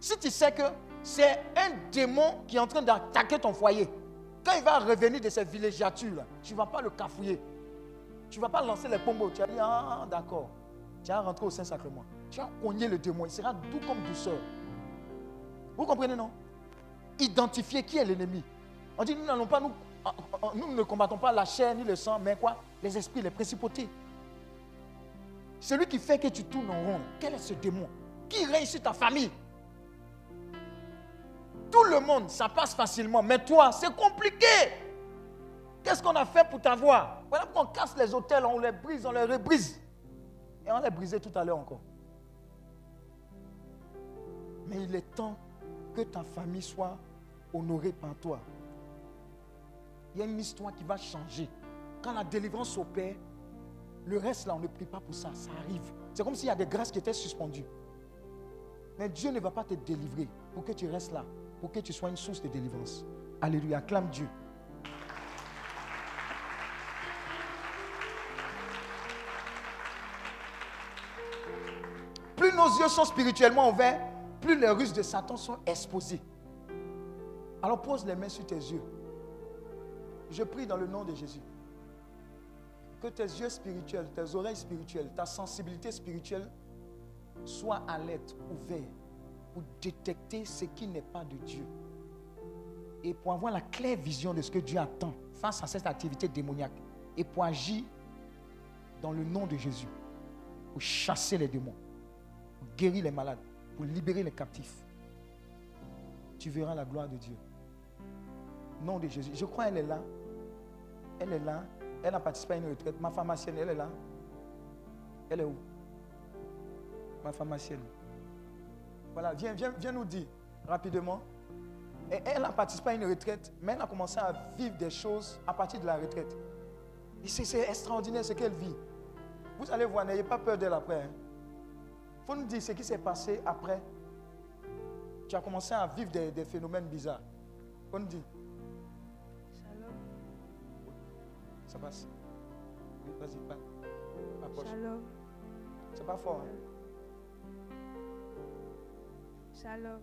Si tu sais que c'est un démon qui est en train d'attaquer ton foyer, quand il va revenir de cette villégiature, tu ne vas pas le cafouiller. Tu ne vas pas lancer les pompes. Tu vas dire, ah d'accord. Tu vas rentrer au Saint-Sacrement. Tu vas cogner le démon. Il sera doux comme douceur. Vous comprenez, non? Identifier qui est l'ennemi. On dit, nous n'allons pas nous. Nous ne combattons pas la chair ni le sang, mais quoi? Les esprits, les principautés. Celui qui fait que tu tournes en rond, quel est ce démon? Qui règne sur ta famille? Tout le monde, ça passe facilement. Mais toi, c'est compliqué. Qu'est-ce qu'on a fait pour t'avoir? Voilà pourquoi on casse les hôtels, on les brise, on les rebrise. Et on les brisé tout à l'heure encore. Mais il est temps que ta famille soit honorée par toi. Il y a une histoire qui va changer. Quand la délivrance opère, le reste là, on ne prie pas pour ça. Ça arrive. C'est comme s'il y a des grâces qui étaient suspendues. Mais Dieu ne va pas te délivrer pour que tu restes là pour que tu sois une source de délivrance. Alléluia, acclame Dieu. Plus nos yeux sont spirituellement ouverts, plus les ruses de Satan sont exposés. Alors pose les mains sur tes yeux. Je prie dans le nom de Jésus. Que tes yeux spirituels, tes oreilles spirituelles, ta sensibilité spirituelle soient alertes, ouverts pour détecter ce qui n'est pas de Dieu. Et pour avoir la claire vision de ce que Dieu attend face à cette activité démoniaque. Et pour agir dans le nom de Jésus. Pour chasser les démons. Pour guérir les malades. Pour libérer les captifs. Tu verras la gloire de Dieu. Nom de Jésus. Je crois qu'elle est là. Elle est là. Elle a participé à une retraite. Ma pharmacienne, elle est là. Elle est où? Ma pharmacienne. Voilà, viens, viens, viens nous dire rapidement. Et elle a participé à une retraite, mais elle a commencé à vivre des choses à partir de la retraite. Et c'est extraordinaire ce qu'elle vit. Vous allez voir, n'ayez pas peur d'elle après. Il hein. faut nous dire ce qui s'est passé après. Tu as commencé à vivre des, phénomènes bizarres. Faut nous dire. Ça passe. Oui, vas-y, pas. Shalom. C'est pas fort. Hein? Shalom.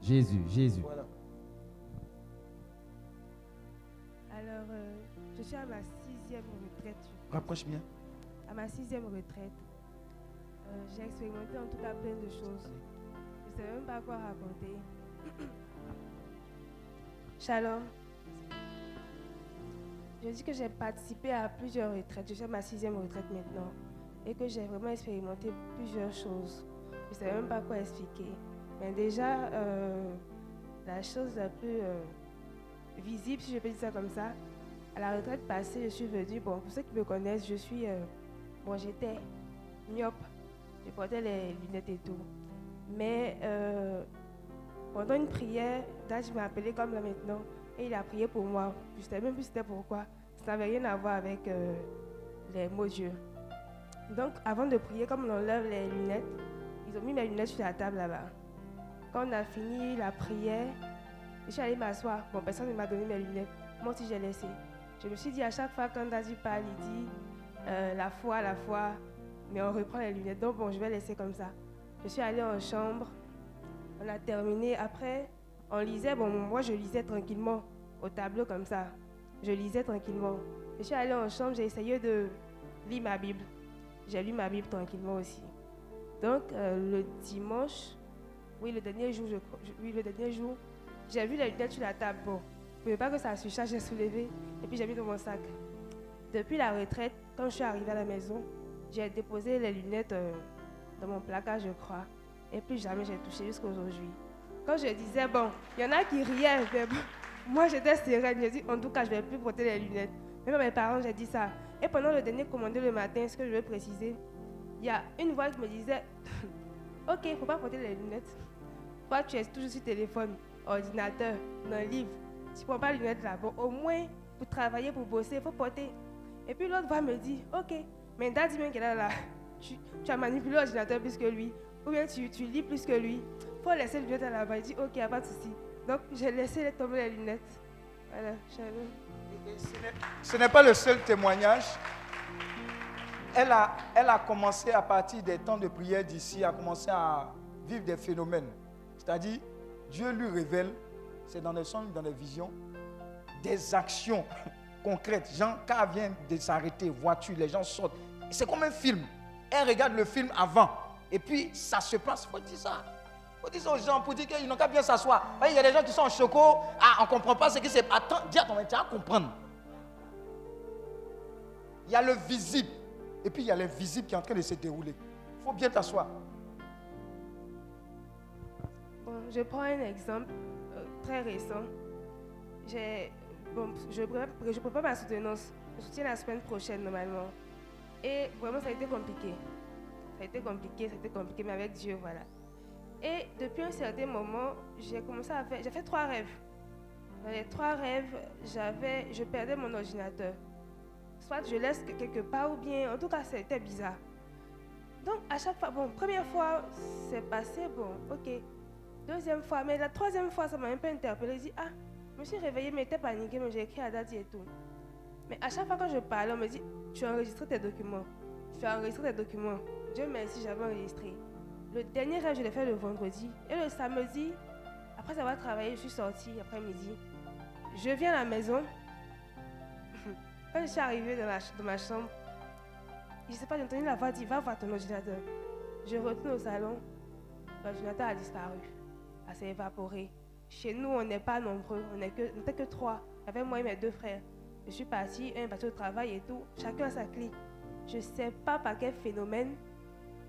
Jésus, Jésus. Voilà. Alors, euh, je suis à ma sixième retraite. Rapproche bien. À ma sixième retraite, euh, j'ai expérimenté en tout cas plein de choses. Je ne sais même pas quoi raconter. Shalom. Je dis que j'ai participé à plusieurs retraites. Je suis à ma sixième retraite maintenant. Et que j'ai vraiment expérimenté plusieurs choses. Je ne sais même pas quoi expliquer. Mais déjà, euh, la chose la plus euh, visible, si je peux dire ça comme ça, à la retraite passée, je suis venue. Bon, pour ceux qui me connaissent, je suis. euh, bon, j'étais myope. Je portais les lunettes et tout. Mais pendant une prière, Dad m'a appelé comme là maintenant. Et il a prié pour moi. Je ne savais même plus c'était pourquoi. Ça n'avait rien à voir avec euh, les mots Dieu. Donc, avant de prier, comme on enlève les lunettes, ils ont mis mes lunettes sur la table là-bas. Quand on a fini la prière, je suis allée m'asseoir. Bon, personne ne m'a donné mes lunettes. Moi aussi, j'ai laissé. Je me suis dit à chaque fois quand Dazu parle, il dit euh, la foi, la foi, mais on reprend les lunettes. Donc, bon, je vais laisser comme ça. Je suis allée en chambre. On a terminé. Après, on lisait. Bon, moi, je lisais tranquillement au tableau comme ça. Je lisais tranquillement. Je suis allée en chambre, j'ai essayé de lire ma Bible. J'ai lu ma Bible tranquillement aussi. Donc, euh, le dimanche, oui, le dernier jour, oui, le dernier j'ai vu les lunettes sur la table. Bon, je ne pas que ça surcharge, j'ai soulevé et puis j'ai mis dans mon sac. Depuis la retraite, quand je suis arrivée à la maison, j'ai déposé les lunettes euh, dans mon placard, je crois. Et puis jamais j'ai touché jusqu'à aujourd'hui. Quand je disais, bon, il y en a qui riaient, mais bon, moi j'étais sereine. J'ai dit, en tout cas, je ne vais plus porter les lunettes. Même à mes parents, j'ai dit ça. Et pendant le dernier commandé le matin, ce que je veux préciser, il y a une voix qui me disait, ok, il ne faut pas porter les lunettes. Toi, tu es toujours sur téléphone, ordinateur, dans le livre. Tu ne prends pas les lunettes là. Bon, au moins, pour travailler, pour bosser, il faut porter. Et puis l'autre voix me dit, ok, mais Dad dit bien qu'elle est là. Tu, as manipulé l'ordinateur plus que lui. Ou bien tu lis plus que lui. Faut laisser les lunettes à là-bas. Il dit, ok, a pas de souci. Donc, j'ai laissé tomber les lunettes. Voilà, ce n'est- pas le seul témoignage. Elle a, elle a commencé à partir des temps de prière d'ici, à commencer à vivre des phénomènes. C'est-à-dire, Dieu lui révèle, c'est dans les songes, dans les visions, des actions concrètes. Quand elle vient de s'arrêter, voiture, les gens sortent. C'est comme un film. Elle regarde le film avant. Et puis, ça se passe. Il faut dire ça. Dire ça aux gens pour dire qu'ils n'ont qu'à bien s'asseoir. Il y a des gens qui sont en choco. Ah, on ne comprend pas ce qui c'est. Attends, dis à ton métier à comprendre. Il y a le visible. Et puis, il y a l'invisible qui est en train de se dérouler. Il faut bien t'asseoir. Bon, je prends un exemple euh, très récent. Bon, je, prépare, je prépare ma soutenance. Je soutiens la semaine prochaine normalement. Et vraiment, ça a été compliqué. Ça a été compliqué, ça a été compliqué, mais avec Dieu, voilà. Et depuis un certain moment, j'ai commencé à faire. J'ai fait trois rêves. Dans les trois rêves, j'avais, je perdais mon ordinateur. Soit je laisse que- quelque part, ou bien, en tout cas, c'était bizarre. Donc, à chaque fois, bon, première fois, c'est passé, bon, ok. Deuxième fois, mais la troisième fois, ça m'a un peu interpellé. Ah, je me suis réveillée, mais j'étais paniquée, mais j'ai écrit à Daddy et tout. Mais à chaque fois que je parlais, on me dit, tu as enregistré tes documents. Tu as enregistré tes documents. Dieu merci, j'avais enregistré. Le dernier rêve, je l'ai fait le vendredi. Et le samedi, après avoir travaillé, je suis sortie après-midi. Je viens à la maison. Quand je suis arrivée dans, ma chambre, je ne sais pas, j'ai entendu la voix dire, va voir ton ordinateur. Je retourne au salon. L'ordinateur a disparu. Elle s'est évaporée. Chez nous, on n'est pas nombreux. On n'était que, que trois. Avait moi et mes deux frères. Je suis partie, un est parti au travail et tout. Chacun a sa clé. Je ne sais pas par quel phénomène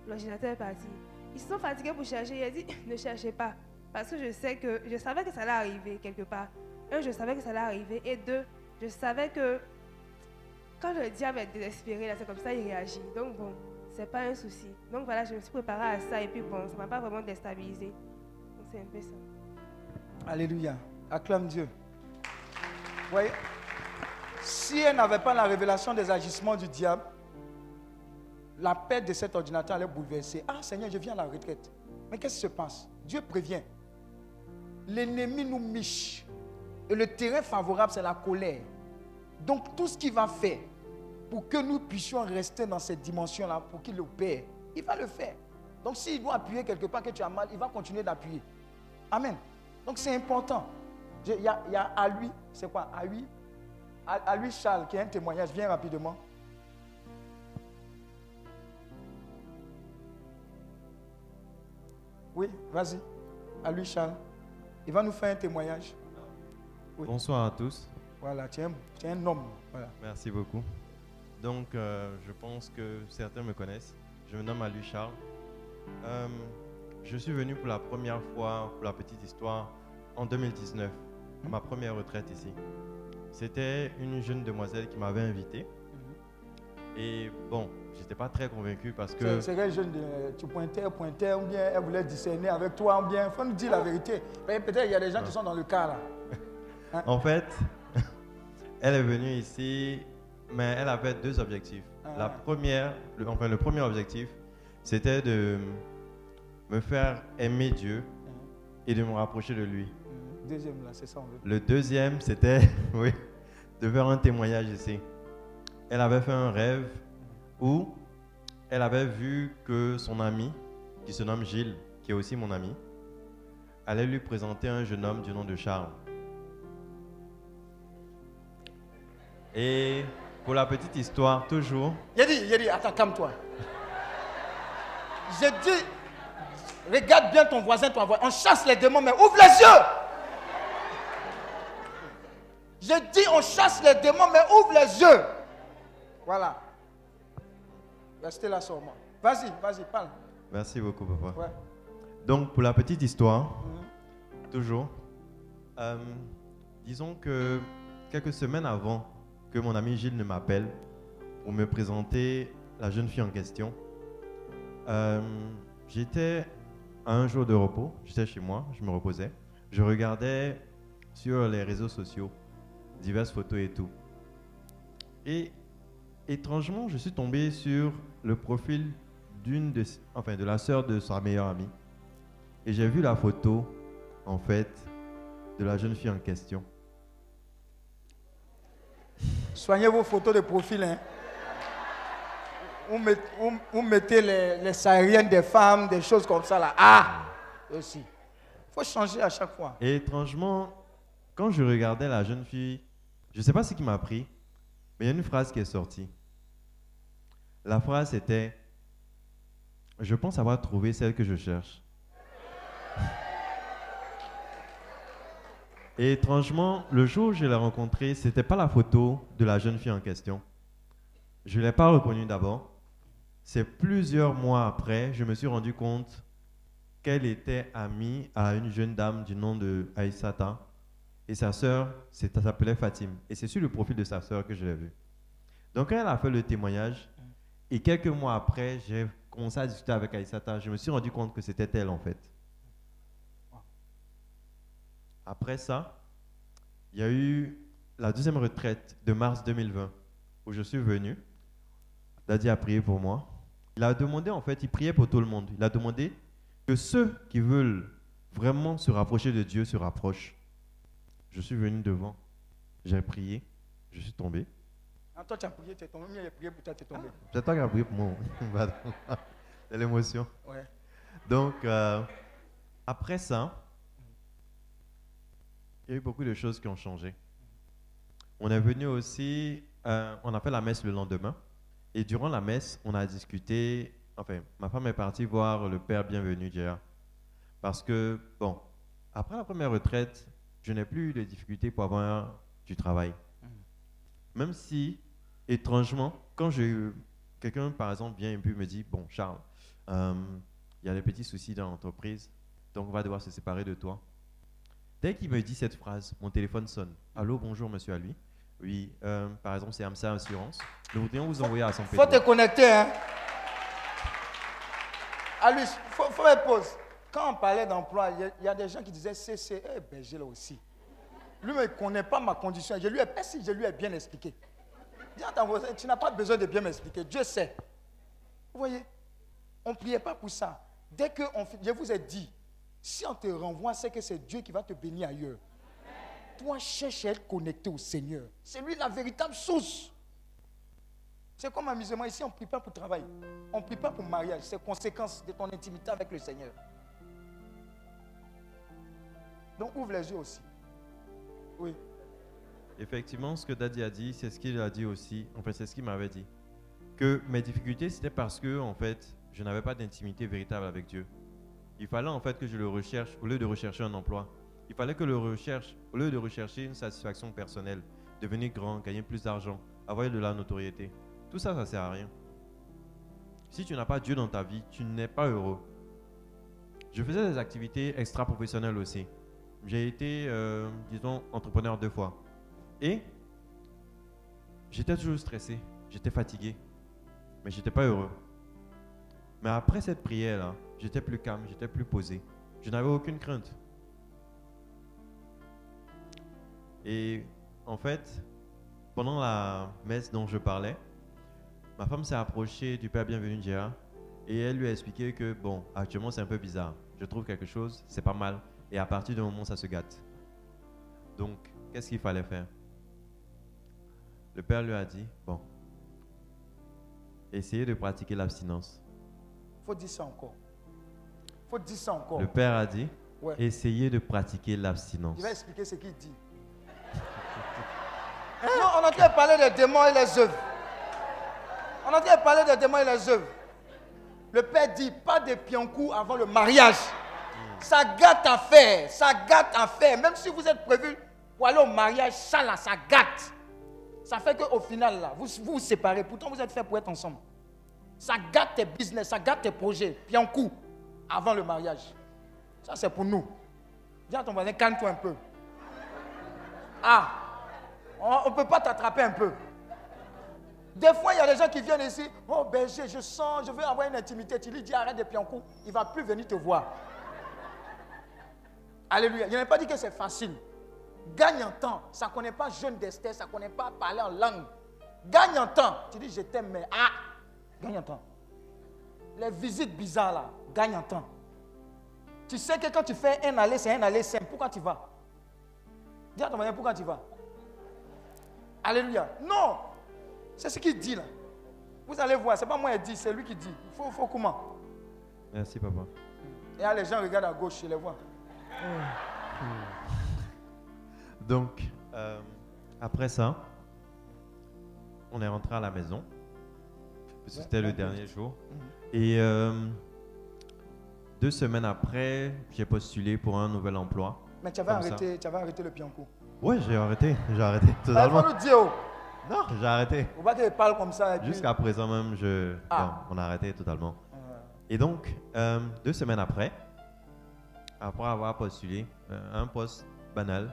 l'ordinateur est parti. Ils sont fatigués pour chercher. Il a dit, ne cherchez pas. Parce que je sais que, je savais que ça allait arriver quelque part. Un, je savais que ça allait arriver. Et deux, je savais que quand le diable est désespéré, là, c'est comme ça, il réagit. Donc bon, c'est pas un souci. Donc voilà, je me suis préparée à ça et puis bon, ça m'a pas vraiment déstabilisé. Donc c'est un peu ça. Alléluia. Acclame Dieu. Vous voyez Si elle n'avait pas la révélation des agissements du diable, la perte de cet ordinateur allait bouleverser. Ah Seigneur, je viens à la retraite. Mais qu'est-ce qui se passe? Dieu prévient. L'ennemi nous miche. Et le terrain favorable, c'est la colère. Donc tout ce qu'il va faire pour que nous puissions rester dans cette dimension-là, pour qu'il opère, il va le faire. Donc s'il doit appuyer quelque part que tu as mal, il va continuer d'appuyer. Amen. Donc c'est important. Il y, a- à lui, c'est quoi? À lui, à, à lui Charles, qui a un témoignage. Viens rapidement. Oui, vas-y. À lui Charles. Il va nous faire un témoignage. Oui. Bonsoir à tous. Voilà, tu es un, tu es un homme. Voilà. Merci beaucoup. Donc, euh, je pense que certains me connaissent. Je me nomme Alu Charles. Euh, je suis venu pour la première fois, pour la petite histoire, en 2019, à ma première retraite ici. C'était une jeune demoiselle qui m'avait invité. Et bon, j'étais pas très convaincu parce que. C'est quel jeune de, tu pointais, pointais, ou bien elle voulait discerner avec toi, ou bien il faut nous dire la vérité. Peut-être il y a des gens qui sont dans le cas là. En fait, elle est venue ici, mais elle avait deux objectifs. Ah. La première, le, enfin le premier objectif, c'était de me faire aimer Dieu et de me rapprocher de lui. Deuxième là, c'est ça on veut. Le deuxième, c'était oui, de faire un témoignage ici. Elle avait fait un rêve où elle avait vu que son ami, qui se nomme Gilles, qui est aussi mon ami, allait lui présenter un jeune homme du nom de Charles. Et pour la petite histoire, toujours, Il attends, calme-toi. J'ai dit, regarde bien ton voisin, ton voisin. On chasse les démons, mais ouvre les yeux. J'ai dit, on chasse les démons, mais ouvre les yeux. Voilà. Restez là sur moi. Vas-y, vas-y, parle. merci beaucoup papa. Ouais. Donc, pour la petite histoire, toujours, euh, disons que quelques semaines avant que mon ami Gilles ne m'appelle pour me présenter la jeune fille en question, euh, j'étais à un jour de repos, j'étais chez moi, je me reposais, je regardais sur les réseaux sociaux diverses photos et tout. Et étrangement, je suis tombé sur le profil d'une de, enfin, de la sœur de sa meilleure amie. Et j'ai vu la photo, en fait, de la jeune fille en question. Soignez vos photos de profil. Hein. Vous, met- vous- vous mettez les, les sahariennes des femmes, des choses comme ça là. Ah Aussi. Il faut changer à chaque fois. Et étrangement, quand je regardais la jeune fille, je ne sais pas ce qui m'a pris, mais il y a une phrase qui est sortie. La phrase était Je pense avoir trouvé celle que je cherche. Et étrangement, le jour où je l'ai rencontrée, ce n'était pas la photo de la jeune fille en question. Je ne l'ai pas reconnue d'abord. C'est plusieurs mois après, je me suis rendu compte qu'elle était amie à une jeune dame du nom de Aïssata. Et sa sœur s'appelait Fatim. Et c'est sur le profil de sa sœur que je l'ai vue. Donc, quand elle a fait le témoignage, et quelques mois après, j'ai commencé à discuter avec Aïssata, je me suis rendu compte que c'était elle en fait. Après ça, il y a eu la deuxième retraite de mars 2020 où je suis venu. Daddy a prié pour moi. Il a demandé, en fait, il priait pour tout le monde. Il a demandé que ceux qui veulent vraiment se rapprocher de Dieu se rapprochent. Je suis venu devant, j'ai prié, je suis tombé. Ah, toi, tu as prié, tu es tombé. Prié pour toi, tu es tombé. C'est toi qui as prié pour moi. C'est l'émotion. Ouais. Donc, euh, après ça, il y a eu beaucoup de choses qui ont changé. On est venu aussi, euh, on a fait la messe le lendemain. Et durant la messe, on a discuté. Enfin, ma femme est partie voir le père bienvenu Jéa. Parce que, bon, après la première retraite, je n'ai plus eu de difficultés pour avoir du travail. Même si, étrangement, quand j'ai quelqu'un, par exemple, vient et me dit Bon, Charles, euh, il y a des petits soucis dans l'entreprise, donc on va devoir se séparer de toi. Dès qu'il me dit cette phrase, mon téléphone sonne. Allô, bonjour, monsieur Alui. Oui, euh, par exemple, c'est AMSA Assurance. Nous voudrions vous envoyer à son faut te connecter. Hein. Il faut, faut pause. Quand on parlait d'emploi, il y a- des gens qui disaient CC, eh ben, j'ai là aussi. Lui, il ne connaît pas ma condition. Je je lui ai bien expliqué. Tu n'as pas besoin de bien m'expliquer. Dieu sait. Vous voyez On ne priait pas pour ça. Dès que on, je vous ai dit, si on te renvoie, c'est que c'est Dieu qui va te bénir ailleurs. Toi, cherche à être connecté au Seigneur. C'est lui la véritable source. C'est comme amusement. Ici, on ne prie pas pour travail. On ne prie pas pour mariage. C'est conséquence de ton intimité avec le Seigneur. Donc ouvre les yeux aussi. Oui. Effectivement, ce que Daddy a dit, c'est ce qu'il a dit aussi. En fait, c'est ce qu'il m'avait dit. Que mes difficultés, c'était parce que, en fait, je n'avais pas d'intimité véritable avec Dieu. Il fallait en fait que je le recherche au lieu de rechercher un emploi. Il fallait que le recherche, au lieu de rechercher une satisfaction personnelle, devenir grand, gagner plus d'argent, avoir de la notoriété. Tout ça, ça sert à rien. Si tu n'as pas Dieu dans ta vie, tu n'es pas heureux. Je faisais des activités extra-professionnelles aussi. J'ai été, euh, disons, entrepreneur deux fois. Et j'étais toujours stressé, j'étais fatigué, mais j'étais pas heureux. Mais après cette prière-là, j'étais plus calme, j'étais plus posé. Je n'avais aucune crainte. Et en fait, pendant la messe dont je parlais, ma femme s'est approchée du Père Bienvenu Gérard et elle lui a expliqué que, bon, actuellement c'est un peu bizarre. Je trouve quelque chose, c'est pas mal. Et à partir du moment, ça se gâte. Donc, qu'est-ce qu'il fallait faire? Le Père lui a dit, bon, essayez de pratiquer l'abstinence. faut dire ça encore. faut dire ça encore. Le Père a dit, Ouais. essayez de pratiquer l'abstinence. Il va expliquer ce qu'il dit. non, on est en train de parler des démons et les œuvres. On est en train de parler des démons et les œuvres. Le Père dit, pas de piancou avant le mariage. Ça gâte à faire, ça gâte à faire. Même si vous êtes prévu pour aller au mariage, ça là, ça gâte. Ça fait qu'au final, là, vous, vous séparez. Pourtant, vous êtes fait pour être ensemble. Ça gâte tes business, ça gâte tes projets. Piancou avant le mariage. Ça, c'est pour nous. Dis à ton voisin, calme-toi un peu. Ah, on ne peut pas t'attraper un peu. Des fois, il y a des gens qui viennent ici. Oh, berger, je sens, je veux avoir une intimité. Tu lui dis arrête de piancou. Il ne va plus venir te voir. Alléluia. Il n'a pas dit que c'est facile. Gagne en temps. Ça ne connaît pas jeune d'Esther, ça ne connaît pas parler en langue. Gagne en temps. Tu dis je t'aime, mais ah, gagne en temps. Les visites bizarres là, gagne en temps. Tu sais que quand tu fais un aller, c'est un aller simple. Pourquoi tu vas? Dis à ton voisin, pourquoi tu vas? Alléluia. Non. C'est ce qu'il dit là. Vous allez voir, ce n'est pas moi qui dit, c'est lui qui dit. Il faut, faut comment? Merci, papa. Et là, les gens regardent à gauche, ils les voient. Donc, euh, après ça, on est rentré à la maison. Parce que c'était le dernier jour. Et euh, deux semaines après, j'ai postulé pour un nouvel emploi. Mais tu avais, arrêté, tu avais arrêté le pianco. Ouais, j'ai arrêté. J'ai arrêté Ah, totalement. nous dire, oh. Non, j'ai arrêté. faut pas qu'il parle comme ça. puis- Jusqu'à présent même, je... Ah. non, on a arrêté totalement. Et donc, euh, deux semaines après, après avoir postulé euh, un poste banal,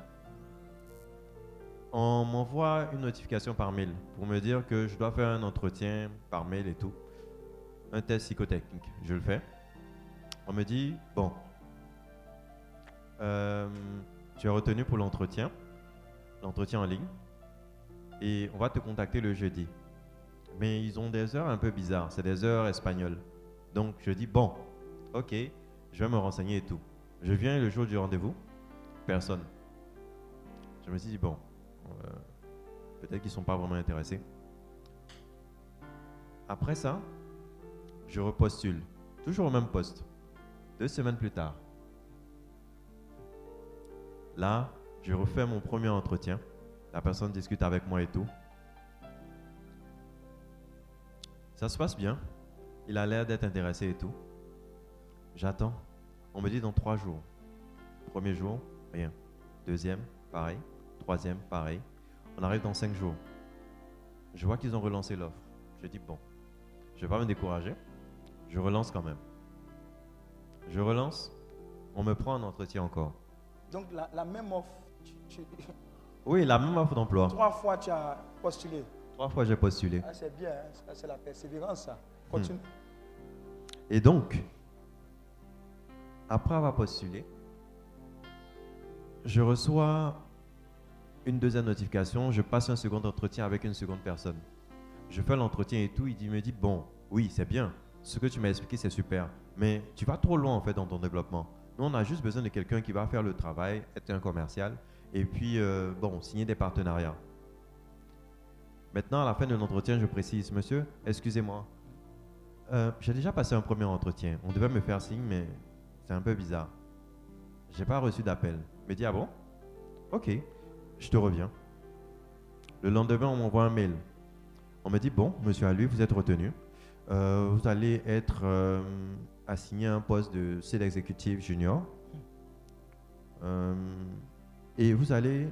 on m'envoie une notification par mail pour me dire que je dois faire un entretien par mail et tout. Un test psychotechnique. Je le fais. On me dit, bon, euh, tu es retenu pour l'entretien, l'entretien en ligne, et on va te contacter le jeudi. Mais ils ont des heures un peu bizarres, c'est des heures espagnoles. Donc je dis, bon, ok, je vais me renseigner et tout. Je viens le jour du rendez-vous, personne. Je me suis dit, bon, peut-être qu'ils ne sont pas vraiment intéressés. Après ça, je repostule, toujours au même poste, deux semaines plus tard. Là, je refais mon premier entretien. La personne discute avec moi et tout. Ça se passe bien. Il a l'air d'être intéressé et tout. J'attends. On me dit dans trois jours. Premier jour, rien. Deuxième, pareil. Troisième, pareil. On arrive dans cinq jours. Je vois qu'ils ont relancé l'offre. Je dis bon, je vais pas me décourager. Je relance quand même. Je relance. On me prend un entretien encore. Donc, la, la même offre, tu- tu- Oui, la même offre d'emploi. trois fois tu as postulé. Trois fois j'ai postulé. Ah, c'est bien, hein. C'est la persévérance, ça. Continue. Et donc, après avoir postulé, je reçois une deuxième notification, je passe un second entretien avec une seconde personne. Je fais l'entretien et tout, il me dit, bon, oui, c'est bien, ce que tu m'as expliqué, c'est super, mais tu vas trop loin en fait dans ton développement. Nous, on a juste besoin de quelqu'un qui va faire le travail, être un commercial, et puis, euh, bon, signer des partenariats. Maintenant, à la fin de l'entretien, je précise, monsieur, excusez-moi, euh, j'ai déjà passé un premier entretien. On devait me faire signe, mais c'est un peu bizarre. J'ai pas reçu d'appel. Me dit, ah bon? Ok, je te reviens. Le lendemain, on m'envoie un mail. On me dit, bon, monsieur Alui, vous êtes retenu. Euh, vous allez être euh, assigné à un poste de sales exécutif junior. Euh, et vous allez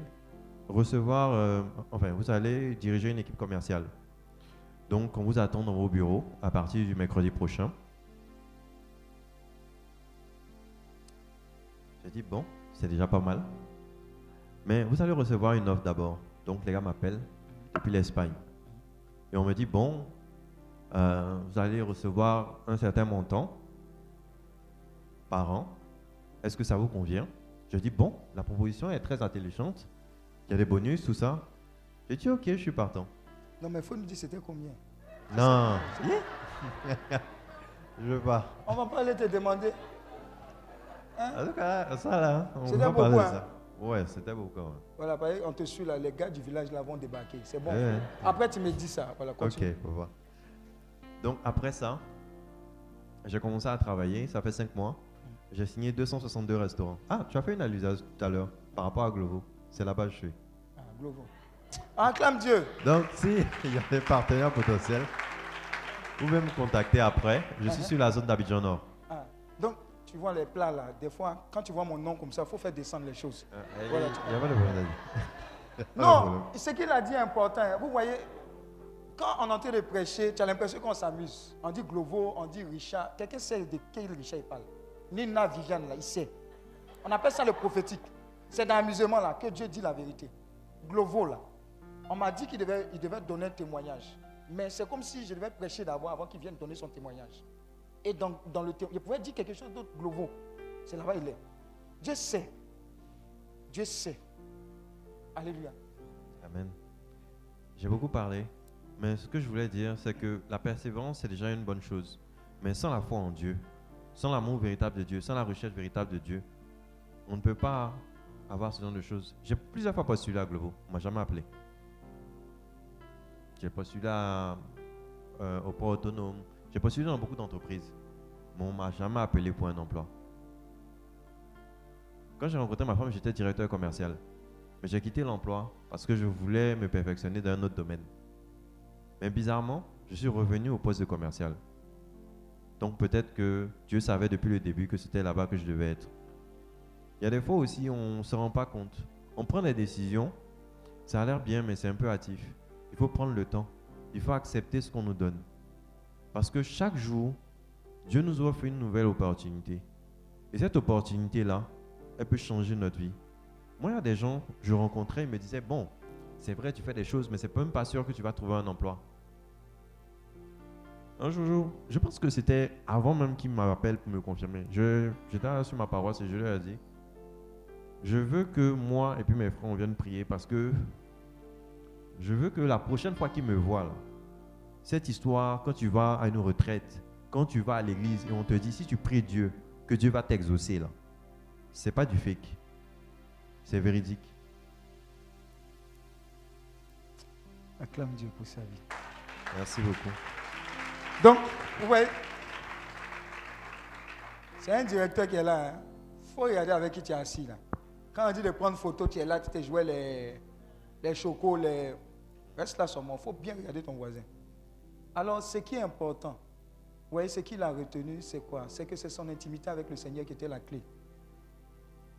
recevoir, enfin, vous allez diriger une équipe commerciale. Donc, on vous attend dans vos bureaux à partir du mercredi prochain. J'ai dit, bon, c'est déjà pas mal. Mais vous allez recevoir une offre d'abord. Donc, les gars m'appellent depuis l'Espagne. Et on me dit, bon, euh, vous allez recevoir un certain montant par an. Est-ce que ça vous convient? Je dis, bon, la proposition est très intelligente. Il y a des bonus, tout ça. J'ai dit, ok, je suis partant. Non, mais il faut nous dire c'était combien? Non. je veux pas. On va pas aller te demander. En tout cas, ça là, on va parler de hein? ça. Ouais, c'était beaucoup. ouais. Voilà, pareil, on te suit là, les gars du village là vont débarquer. C'est bon. Ouais. Après, tu me dis ça. Voilà, Ok, continue. faut voir. Donc après ça, j'ai commencé à travailler, ça fait 5 mois. J'ai signé 262 restaurants. Ah, tu as fait une allusion tout à l'heure par rapport à Glovo. C'est là-bas que je suis. Ah, Glovo. Acclame Dieu. Donc si il y a des partenaires potentiels, vous pouvez me contacter après. Je suis Uh-huh. sur la zone d'Abidjan Nord. Ah, Donc, tu vois les plats là, des fois, quand tu vois mon nom comme ça, il faut faire descendre les choses. Euh, Voilà, il tu- n'y a pas de problème. Il y a pas de Non, ce qu'il a dit est important. hein. Vous voyez, quand on est en train de prêcher, tu as l'impression qu'on s'amuse. On dit Glovo, on dit Richard. Quelqu'un sait de quel Richard il parle. Nina Viviane, là, il sait. On appelle ça le prophétique. C'est dans l'amusement là que Dieu dit la vérité. Glovo, là. On m'a dit qu'il devait, il devait donner un témoignage. Mais c'est comme si je devais prêcher d'abord avant qu'il vienne donner son témoignage. Et dans, dans le témoignage, je pouvais dire quelque chose d'autre, Glovo. C'est là-bas il est. Dieu sait. Dieu sait. Alléluia. Amen. J'ai beaucoup parlé, mais ce que je voulais dire, c'est que la persévérance, c'est déjà une bonne chose. Mais sans la foi en Dieu, sans l'amour véritable de Dieu, sans la recherche véritable de Dieu, on ne peut pas avoir ce genre de choses. J'ai plusieurs fois postulé à Globo, on m'a jamais appelé. J'ai postulé à, euh, au port autonome, j'ai postulé dans beaucoup d'entreprises, mais on m'a jamais appelé pour un emploi. Quand j'ai rencontré ma femme, j'étais directeur commercial. Mais j'ai quitté l'emploi parce que je voulais me perfectionner dans un autre domaine. Mais bizarrement, je suis revenu au poste de commercial. Donc peut-être que Dieu savait depuis le début que c'était là-bas que je devais être. Il y a des fois aussi, on ne se rend pas compte. On prend des décisions, ça a l'air bien, mais c'est un peu hâtif. Il faut prendre le temps. Il faut accepter ce qu'on nous donne. Parce que chaque jour, Dieu nous offre une nouvelle opportunité. Et cette opportunité-là, elle peut changer notre vie. Moi, il y a des gens, je rencontrais, ils me disaient, bon, c'est vrai, tu fais des choses, mais c'est même pas sûr que tu vas trouver un emploi. Un jour, je pense que c'était avant même qu'ils m'appellent pour me confirmer. J'étais sur ma paroisse et je leur ai dit, je veux que moi et puis mes frères, on vienne prier parce que je veux que la prochaine fois qu'ils me voient, là, cette histoire, quand tu vas à une retraite, quand tu vas à l'église et on te dit, si tu pries Dieu, que Dieu va t'exaucer, là, c'est pas du fake. C'est véridique. Acclame Dieu pour sa vie. Merci beaucoup. Donc, vous voyez, c'est un directeur qui est là. Il faut regarder avec qui tu es assis là. Quand on dit de prendre photo, tu es là, tu t'es joué les, les chocos, les... Reste là seulement. Il faut bien regarder ton voisin. Alors, ce qui est important, vous voyez, ce qu'il a retenu, c'est quoi? C'est que c'est son intimité avec le Seigneur qui était la clé.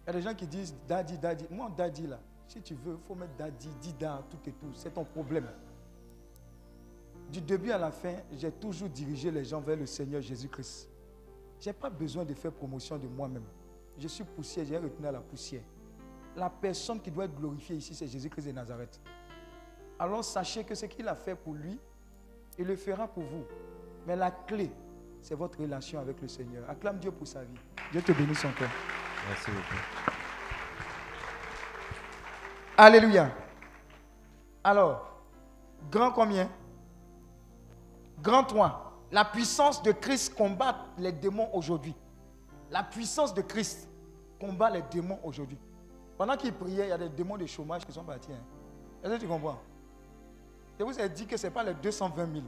Il y a des gens qui disent daddy, daddy. Moi, daddy là, si tu veux, il faut mettre daddy, dida, tout et tout. C'est ton problème. Du début à la fin, j'ai toujours dirigé les gens vers le Seigneur Jésus-Christ. Je n'ai pas besoin de faire promotion de moi-même. Je suis poussière, j'ai retenu à la poussière. La personne qui doit être glorifiée ici, c'est Jésus-Christ de Nazareth. Alors sachez que ce qu'il a fait pour lui, il le fera pour vous. Mais la clé, c'est votre relation avec le Seigneur. Acclame Dieu pour sa vie. Dieu te bénisse encore. Merci beaucoup. Alléluia. Alors, grand combien? Grand 3. La puissance de Christ combat les démons aujourd'hui. La puissance de Christ combat les démons aujourd'hui. Pendant qu'il priait, il y a des démons de chômage qui sont partis. hein. Est-ce que tu comprends? Je vous ai dit que ce n'est pas les 220 000.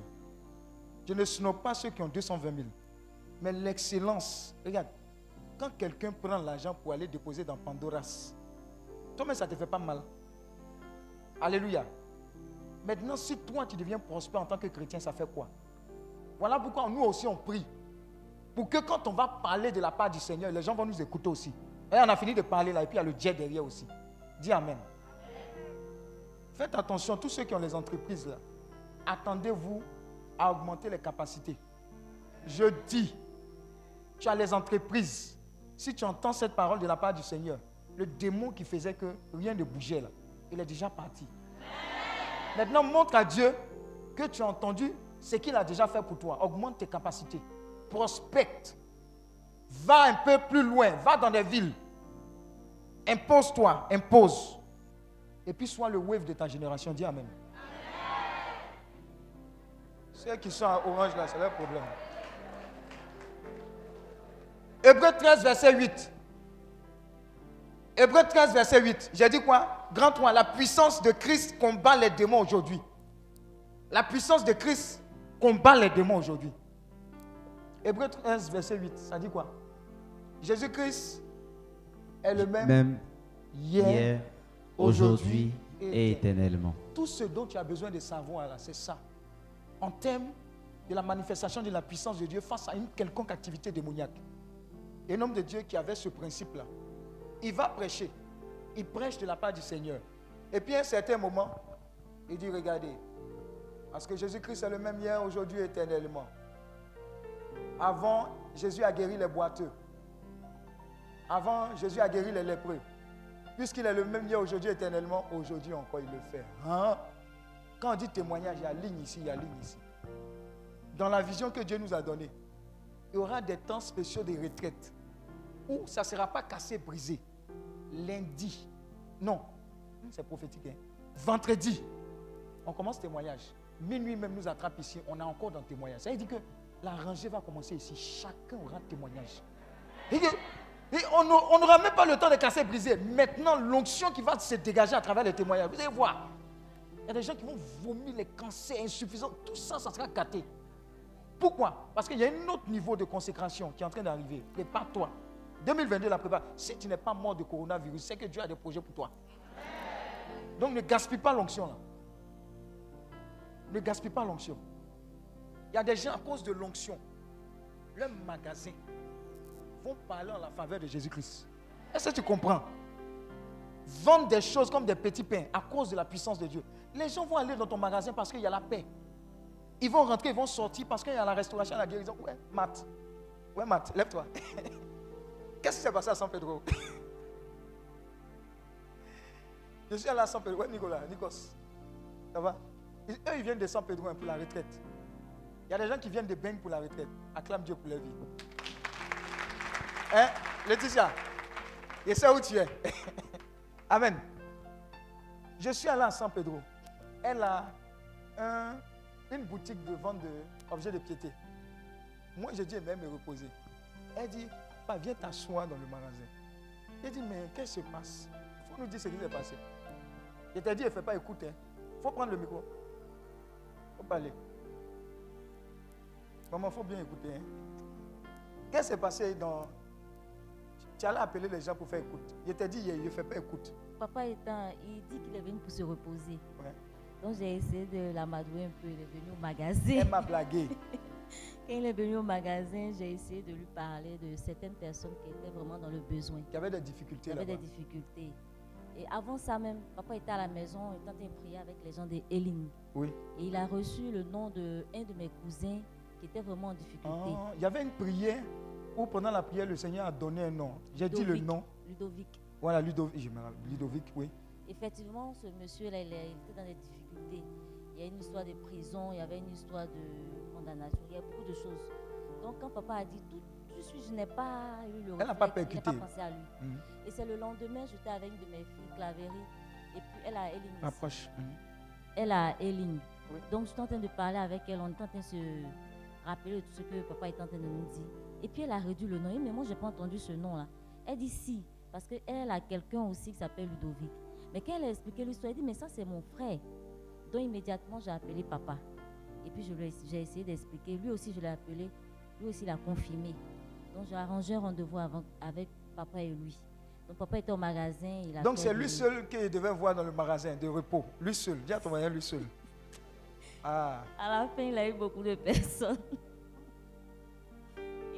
Je ne snob pas ceux qui ont 220 000. Mais l'excellence, regarde, quand quelqu'un prend l'argent pour aller déposer dans Pandoras, Toi-même, ça ne te fait pas mal. Alléluia. Maintenant, si toi, tu deviens prospère en tant que chrétien, ça fait quoi? Voilà pourquoi nous aussi, on prie. Pour que quand on va parler de la part du Seigneur, les gens vont nous écouter aussi. Et on a fini de parler là, et puis il y a le jet derrière aussi. Dis Amen. Faites attention, tous ceux qui ont les entreprises là, attendez-vous à augmenter les capacités. Je dis, tu as les entreprises. Si tu entends cette parole de la part du Seigneur, le démon qui faisait que rien ne bougeait là, il est déjà parti. Maintenant, montre à Dieu que tu as entendu ce qu'il a déjà fait pour toi. Augmente tes capacités. Prospecte. Va un peu plus loin. Va dans des villes. Impose-toi. Impose. Et puis sois le wave de ta génération. Dis Amen. Ceux qui sont à orange là, c'est leur problème. Hébreu 13, verset 8. Hébreu 13, verset 8. J'ai dit quoi? Grand 3. La puissance de Christ combat les démons aujourd'hui. La puissance de Christ combat les démons aujourd'hui. Hébreu 13, verset 8. Ça dit quoi? Jésus-Christ est le même, Même hier, hier, aujourd'hui et éternellement. Tout ce dont tu as besoin de savoir, c'est ça. En termes de la manifestation de la puissance de Dieu face à une quelconque activité démoniaque. Et un homme de Dieu qui avait ce principe-là, il va prêcher. Il prêche de la part du Seigneur. Et puis à un certain moment, il dit, regardez, parce que Jésus-Christ est le même hier, aujourd'hui, éternellement. Avant, Jésus a guéri les boiteux. Avant, Jésus a guéri les lépreux. Puisqu'il est le même hier, aujourd'hui, éternellement, aujourd'hui encore, il le fait. Hein? Quand on dit témoignage, il y a ligne ici, il y a ligne ici. Dans la vision que Dieu nous a donnée, il y aura des temps spéciaux de retraite où ça ne sera pas cassé, brisé. Lundi, non, c'est prophétique. hein. Vendredi, on commence témoignage. Minuit même nous attrape ici, on est encore dans témoignage. Ça veut dire que la rangée va commencer ici. Chacun aura témoignage. Et on n'a- on n'aura même pas le temps de casser, briser. Maintenant, l'onction qui va se dégager à travers les témoignages, vous allez voir. Il y a des gens qui vont vomir les cancers insuffisants. Tout ça, ça sera gâté. Pourquoi? Parce qu'il y a un autre niveau de consécration qui est en train d'arriver. Prépare-toi. 2022, la prépare. Si tu n'es pas mort de coronavirus, c'est que Dieu a des projets pour toi. Donc ne gaspille pas l'onction. Ne gaspille pas l'onction. Il y a des gens à cause de l'onction, leurs magasins parler en la faveur de Jésus-Christ. Est-ce que tu comprends? Vendre des choses comme des petits pains à cause de la puissance de Dieu. Les gens vont aller dans ton magasin parce qu'il y a la paix. Ils vont rentrer, ils vont sortir parce qu'il y a la restauration, la guérison. Ouais, Matt. Ouais, Matt, lève-toi. Qu'est-ce qui s'est passé à San Pedro? Je suis allé à San Pedro. Ouais, Nicolas, Nikos. Ça va? Eux, ils viennent de San Pedro hein, pour la retraite. Il y a des gens qui viennent de Beng pour la retraite. Acclame Dieu pour leur vie. Hein? Laetitia, je sais où tu es. Amen. Je suis allé à San Pedro. Elle a un- une boutique de vente d'objets de piété. Moi, j'ai dit, elle me reposer. Elle dit, viens t'asseoir dans le magasin. J'ai dit, mais qu'est-ce qui se passe? Il faut nous dire ce qui s'est passé. Je t'ai dit, ne fait pas écouter. Il faut prendre le micro. Il faut parler. Maman, il faut bien écouter. hein. Qu'est-ce qui s'est passé dans... Tu allais appeler les gens pour faire écoute. Je t'ai dit, il ne fait pas écoute. Papa étant, il dit qu'il est venu pour se reposer. Ouais. Donc j'ai essayé de l'amadouer un peu. Il est venu au magasin. Elle m'a blagué. Quand il est venu au magasin, j'ai essayé de lui parler de certaines personnes qui étaient vraiment dans le besoin. Il y avait des difficultés avait là-bas. des difficultés. Et avant ça même, papa était à la maison, il était en train de prier avec les gens de Eling. Oui. Et il a reçu le nom de un de mes cousins qui était vraiment en difficulté. Ah, il y avait une prière où pendant la prière, le Seigneur a donné un nom. J'ai dit le nom. Ludovic. Voilà, Ludovic. je Ludovic, oui. Effectivement, ce monsieur-là, il, est- était dans des difficultés. Il y a une histoire de prison, il y avait une histoire de condamnation, il y a beaucoup de choses. Donc, quand papa a dit tout, tout de suite, je n'ai pas eu le Elle n'a pas je percuté. pas pensé à lui. Mhm. Et c'est le lendemain, j'étais avec une de mes filles, Claverie, et puis elle a Eline. Approche. Mhm. Elle a Eline. Oui. Donc, j'étais en train de parler avec elle, on était en train de se rappeler de tout ce que papa était en train de nous dire. Et puis, elle a réduit le nom. Et, mais moi, je n'ai pas entendu ce nom-là. Elle dit si, parce qu'elle a quelqu'un aussi qui s'appelle Ludovic. Mais quand elle a expliqué l'histoire, elle dit, mais ça, c'est mon frère. Donc, immédiatement, j'ai appelé papa. Et puis, j'ai essayé d'expliquer. Lui aussi, je l'ai appelé. Lui aussi, il a confirmé. Donc, j'ai arrangé un rendez-vous avec papa et lui. Donc papa était au magasin. Il a Donc c'est lui seul qu'il devait voir dans le magasin de repos. Lui seul. Dis à ton voisin, lui seul. Ah, À la fin, il a eu beaucoup de personnes.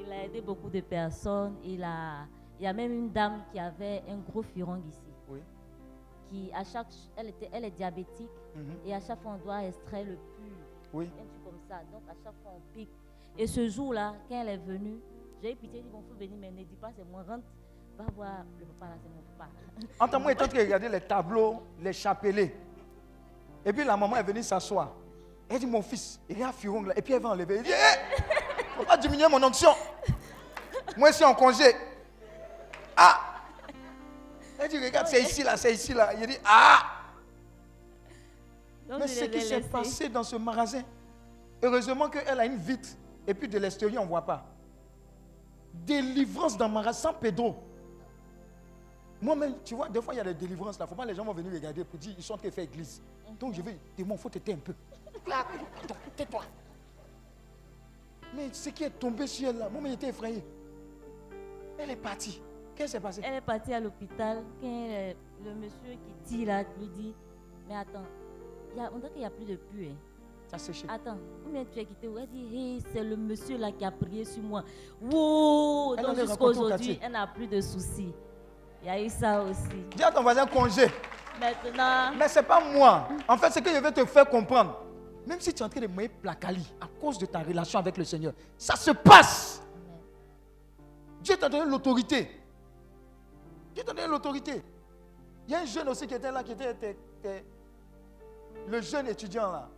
Il a aidé beaucoup de personnes. Il, a, il y a même une dame qui avait un gros furon ici. oui. Qui, à chaque, elle, était, elle est diabétique Mhm. et à chaque fois, on doit extraire le pur. Oui. Un truc comme ça. Donc, à chaque fois, on pique. Et ce jour-là, quand elle est venue, j'ai eu pitié, dit, bon, faut venir, mais ne dis pas, c'est moi, rentre. Va voir le papa là, c'est mon papa. Entends-moi, train de regarder les tableaux, les chapelets. Et puis la maman est venue s'asseoir. Elle dit, mon fils, il est à Furon là. Et puis elle va enlever. Il dit, hé, faut pas diminuer mon onction. Moi, je suis en congé. Ah! Elle dit, regarde, c'est ici là, c'est ici là. Il dit, ah! Donc, Mais ce qui s'est passé dans ce magasin, heureusement qu'elle a une vitre. Et puis de l'extérieur, on ne voit pas. Délivrance dans le magasin Pedro. Moi-même, tu vois, des fois, il y a des délivrances là. Ne faut pas que les gens vont venir regarder pour dire ils sont en train de faire église. Donc je vais, démon, il faut t'aider un peu. Tais-toi. Mais ce qui est tombé sur elle là, moi, j'étais effrayé. Elle est partie. Qu'est-ce qui s'est passé? Elle est partie à l'hôpital quand euh, le monsieur qui dit là lui dit Mais attends, y a, on dirait qu'il n'y a plus de pu. hein. Ça séché. Attends, combien tu es quitté Elle dit Hey, c'est le monsieur là qui a prié sur moi. Wow Elle Donc jusqu'à aujourd'hui, elle n'a plus de soucis. Il y a eu ça aussi. Dis à ton voisin congé. Maintenant, Mais ce n'est pas moi. En fait, ce que je vais te faire comprendre, même si tu es en train de me placali à cause de ta relation avec le Seigneur, ça se passe. Dieu t'a donné l'autorité. Dieu t'a donné l'autorité. Il y a un jeune aussi qui était là, qui était, était- était- le jeune étudiant là.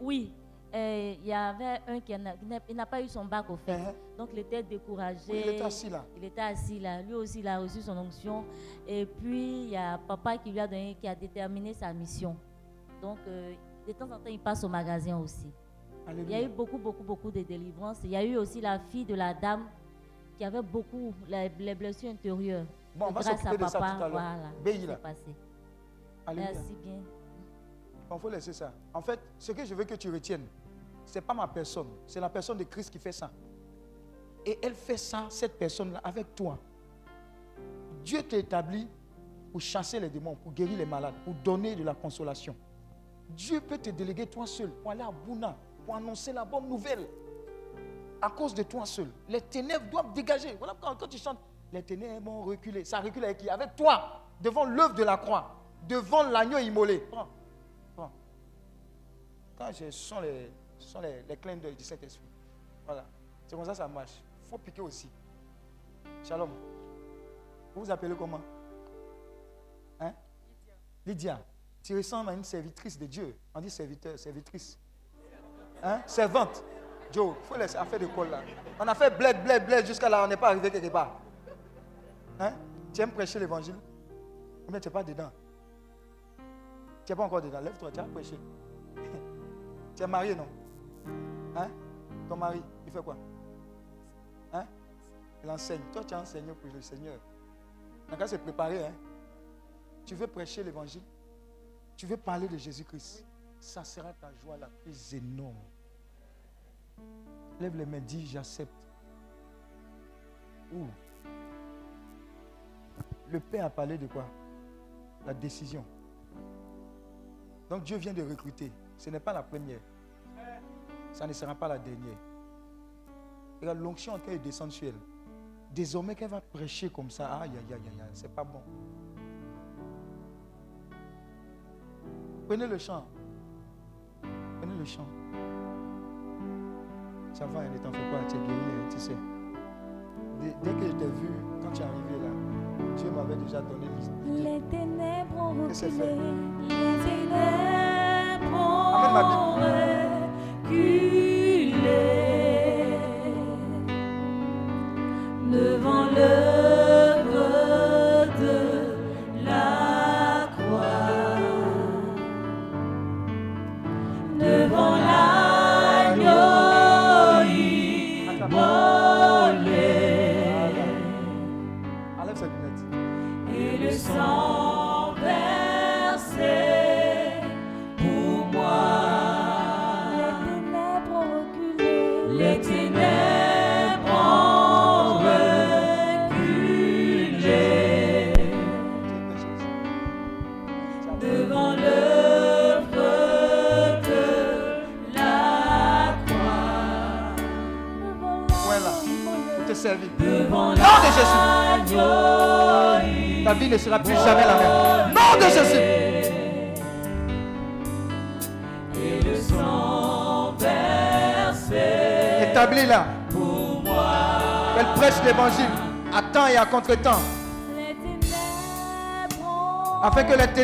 oui, euh, il y avait un qui n'a- pas eu son bac au fait. Uh-huh. Donc il était découragé. Oui, il était assis là. Il était assis là. Lui aussi, il a reçu son onction. Et puis, il y a papa qui lui a donné, qui a déterminé sa mission. Donc, euh, de temps en temps, il passe au magasin aussi. Il y a eu beaucoup, beaucoup, beaucoup de délivrances. Il y a eu aussi la fille de la dame qui avait beaucoup les, les blessures intérieures. Bon, on va s'occuper de ça tout à l'heure. voilà. C'est là. passé. Alléluia. Merci bien. Il faut laisser ça. En fait, ce que je veux que tu retiennes, ce n'est pas ma personne, c'est la personne de Christ qui fait ça. Et elle fait ça, cette personne-là, avec toi. Dieu t'a établi pour chasser les démons, pour guérir les malades, pour donner de la consolation. Dieu peut te déléguer toi seul pour aller à Bouna, pour annoncer la bonne nouvelle. À cause de toi seul. Les ténèbres doivent dégager. Voilà quand, tu chantes, les ténèbres ont reculé. Ça recule avec qui? Avec toi, devant l'œuvre de la croix, devant l'agneau immolé. Prends. Prends. Quand je sens les, clins d'œil du Saint-Esprit. Voilà. C'est comme ça que ça marche. Il faut piquer aussi. Shalom. Vous vous appelez comment? Hein? Lydia. Tu ressembles à une servitrice de Dieu. On dit serviteur, servitrice. Hein? Servante. Joe, il faut laisser affaire de col là. On a fait bled, bled, bled jusqu'à là, on n'est pas arrivé quelque part. Hein? Tu aimes prêcher l'évangile? Mais tu n'es pas dedans. Tu n'es pas encore dedans. Lève-toi, tu as prêché. tu es marié, non? Hein? Ton mari, il fait quoi? Hein? Il enseigne. Toi, tu as enseigné pour le Seigneur. Donc, se préparer. Hein? Tu veux prêcher l'évangile? Tu veux parler de Jésus-Christ Ça sera ta joie la plus énorme. Lève les mains, dis j'accepte. Ouh. Le Père a parlé de quoi? La décision. Donc Dieu vient de recruter. Ce n'est pas la première. Ça ne sera pas la dernière. Regarde, l'onction en train de descendre sur elle. Désormais qu'elle va prêcher comme ça, aïe, aïe, aïe, aïe, aïe, c'est pas bon. Prenez le chant. Prenez le chant. Ça va, ne t'en fais pas, tu es guéri, tu sais. Dès, dès que je t'ai vu, quand tu es arrivé là, Dieu m'avait déjà donné l'idée. Les ténèbres ont reculé. fait? Les ténèbres ont reculé.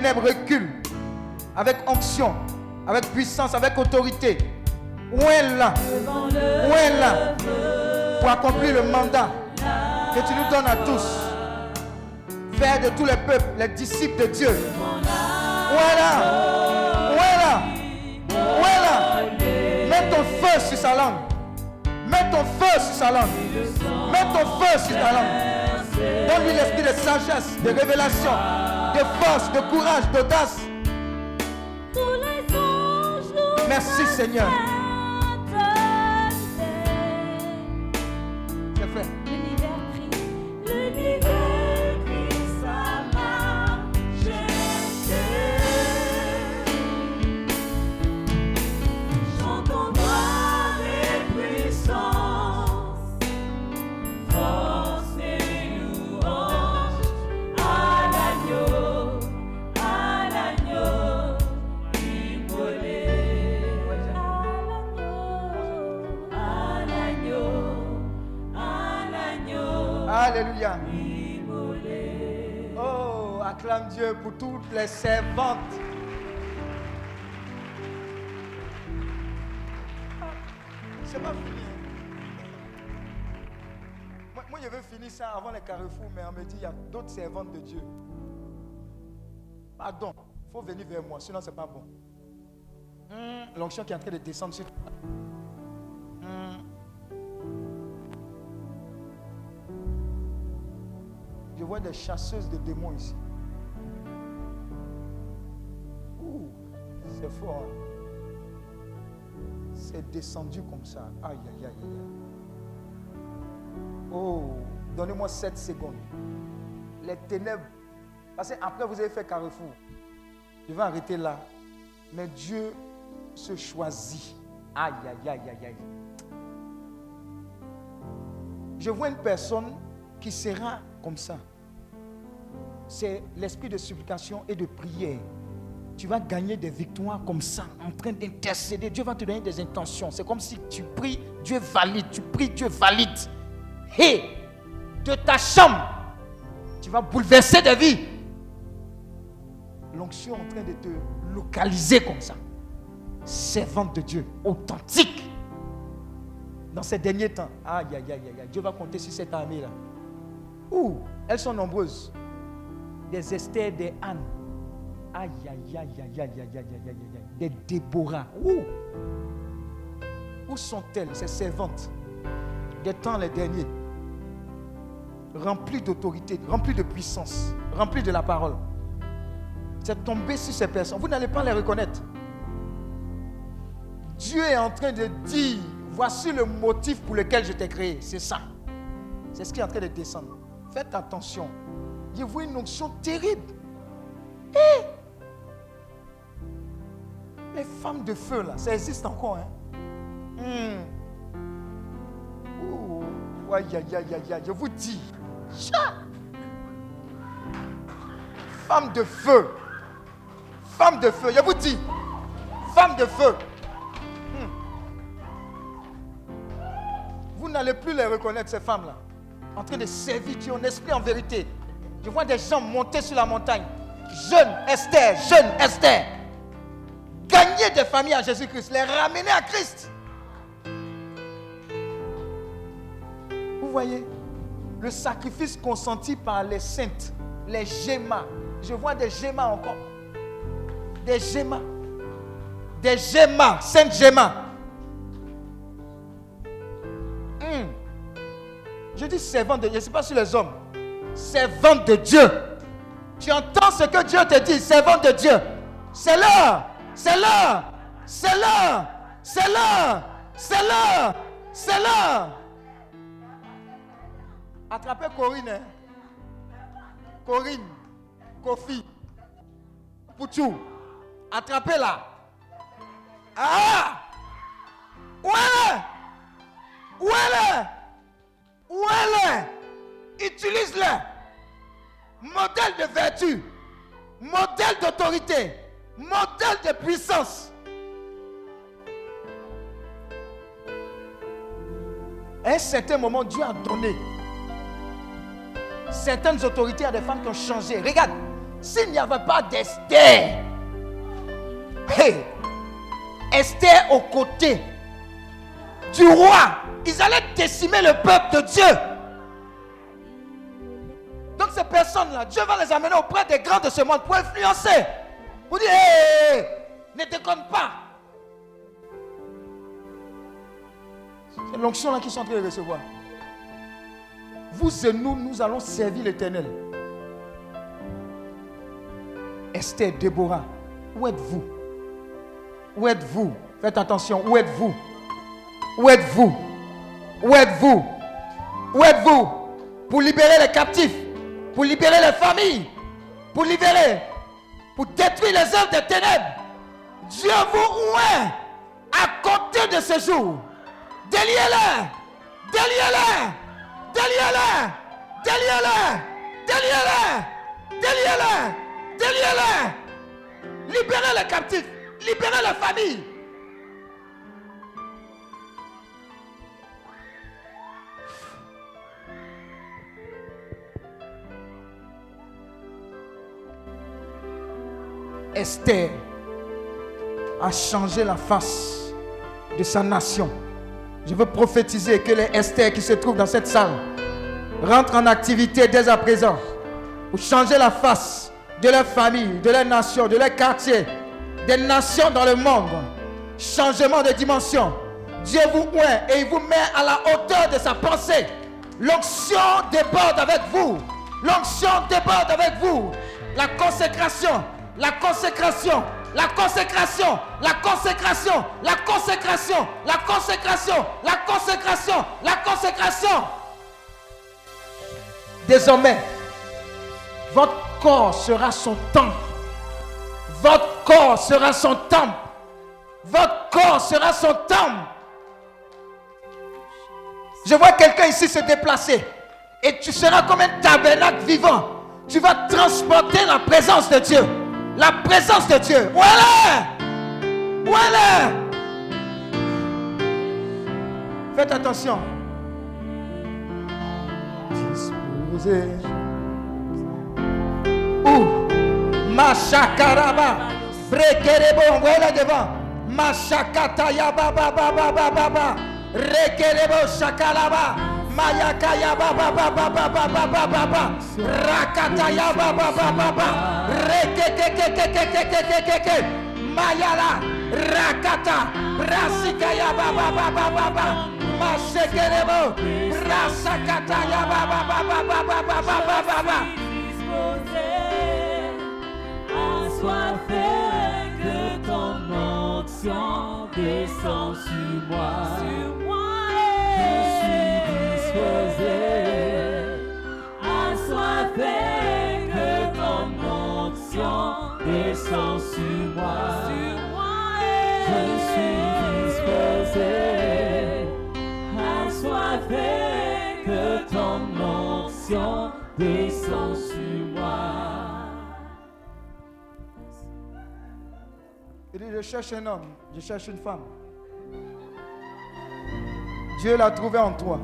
Ténèbres avec onction, avec puissance, avec autorité. Où est là Où est là Pour accomplir le mandat que tu nous donnes à tous. Faire de tous les peuples les disciples de Dieu. Où est là Où est là Où est là Mets ton feu sur sa langue. Mets ton feu sur sa langue. Mets ton feu sur sa langue. Donne-lui l'esprit de sagesse, de révélation, de force, de courage, d'audace. Merci Seigneur. Carrefours, mais on me dit il y a d'autres servantes de Dieu. Pardon, il faut venir vers moi, sinon c'est pas bon. Hmm, L'onction qui est en train de descendre sur toi. Hmm. Je vois des chasseuses de démons ici. C'est fort. hein. C'est descendu comme ça. Aïe, aïe, aïe. aïe. Oh, donnez-moi 7 secondes. Les ténèbres. Parce qu'après, vous avez fait carrefour. Je vais arrêter là. Mais Dieu se choisit. Aïe, aïe, aïe, aïe, aïe. Je vois une personne qui sera comme ça. C'est l'esprit de supplication et de prière. Tu vas gagner des victoires comme ça, en train d'intercéder. Dieu va te donner des intentions. C'est comme si tu pries, Dieu valide. Tu pries, Dieu valide. Et de ta chambre, tu vas bouleverser des vies. L'onction est en train de te localiser comme ça. Servante de Dieu, authentique. Dans ces derniers temps, aïe, aïe, aïe, aïe, Dieu va compter sur cette armée-là. Ouh, elles sont nombreuses. Des Esther, des Anne. Aïe, aïe, aïe, aïe, aïe, aïe, aïe, aïe, aïe. Des Déborah. Ouh. Où sont-elles, ces servantes Des temps les derniers. Remplies d'autorité, remplies de puissance, remplies de la parole. C'est tombé sur ces personnes. Vous n'allez pas les reconnaître. Dieu est en train de dire, voici le motif pour lequel je t'ai créé. C'est ça. C'est ce qui est en train de descendre. Faites attention. Je vois une onction terrible. Eh! Les femmes de feu, là, ça existe encore. Hein? Hmm. Aïe, aïe, aïe, aïe. Je vous dis. Femme de feu. Femme de feu. Je vous dis. Femme de feu. Hmm. Vous n'allez plus les reconnaître, ces femmes-là. En train de servir Dieu en esprit, en vérité. Je vois des gens monter sur la montagne. Jeune Esther, jeune Esther. Gagner des familles à Jésus-Christ, les ramener à Christ. Vous voyez, le sacrifice consenti par les saintes, les gémas. Je vois des gémas encore. Des gémas. Des gémas, sainte gémas. Hmm. Je dis servante de Dieu, je ne sais pas sur les hommes. Servante de Dieu. Tu entends ce que Dieu te dit, servante de Dieu. C'est là, c'est là, c'est là, c'est là, c'est là, c'est là. Attrapez Corinne. hein. Corinne, Kofi, Pouchou. Attrapez-la. Ah! Où elle est? Où elle est? Où elle est? Utilise-le. Modèle de vertu. Modèle d'autorité. Modèle de puissance. À un certain moment, Dieu a donné certaines autorités à des femmes qui ont changé. Regarde, s'il n'y avait pas d'Esther, hey, Esther aux côtés du roi, ils allaient décimer le peuple de Dieu. Donc ces personnes-là, Dieu va les amener auprès des grands de ce monde pour influencer. Pour dire, hé, hé, ne déconne pas. C'est l'onction-là qu'ils sont en train de recevoir. Vous et nous, nous allons servir l'éternel. Esther, Déborah, où êtes-vous? Où êtes-vous? Faites attention, où êtes-vous? Où êtes-vous? Où êtes-vous? Où êtes-vous? Pour libérer les captifs, pour libérer les familles, pour libérer, pour détruire les œuvres des ténèbres. Dieu vous oint à côté de ce jour. Déliez-les, déliez-les, déliez-les, déliez-les, déliez-les, déliez-les, déliez-les. Libérez les captifs, libérez les familles. Esther a changé la face de sa nation. Je veux prophétiser que les Esther qui se trouvent dans cette salle rentrent en activité dès à présent pour changer la face de leur famille, de leur nation, de leur quartier, des nations dans le monde. Changement de dimension. Dieu vous oint et il vous met à la hauteur de sa pensée. L'onction déborde avec vous. L'onction déborde avec vous. La consécration, la consécration, la consécration, la consécration, la consécration, la consécration, la consécration, la consécration. Désormais, votre corps sera son temple. Votre corps sera son temple. Votre corps sera son temple. Je vois quelqu'un ici se déplacer. Et tu seras comme un tabernacle vivant. Tu vas transporter la présence de Dieu. La présence de Dieu. Où elle est Où elle est Faites attention. Disposé. Où Machakaraba. Brekerebo. Où elle est devant Machakataya baba baba baba baba. Rekerebo shakalaba. Mayakaya baba baba baba baba baba. Rakataya baba baba baba. Mayala. Rakata. Brasikaya baba baba baba. Mashekerebo. Brasakataya baba baba baba baba baba. Assoiffé que ton onction descend sur moi. Je suis disposé. Assoiffé que ton onction descend sur moi. Je suis disposé. Assoiffé que ton onction descend sur moi. Il dit, je cherche un homme, je cherche une femme. Dieu l'a trouvé en toi.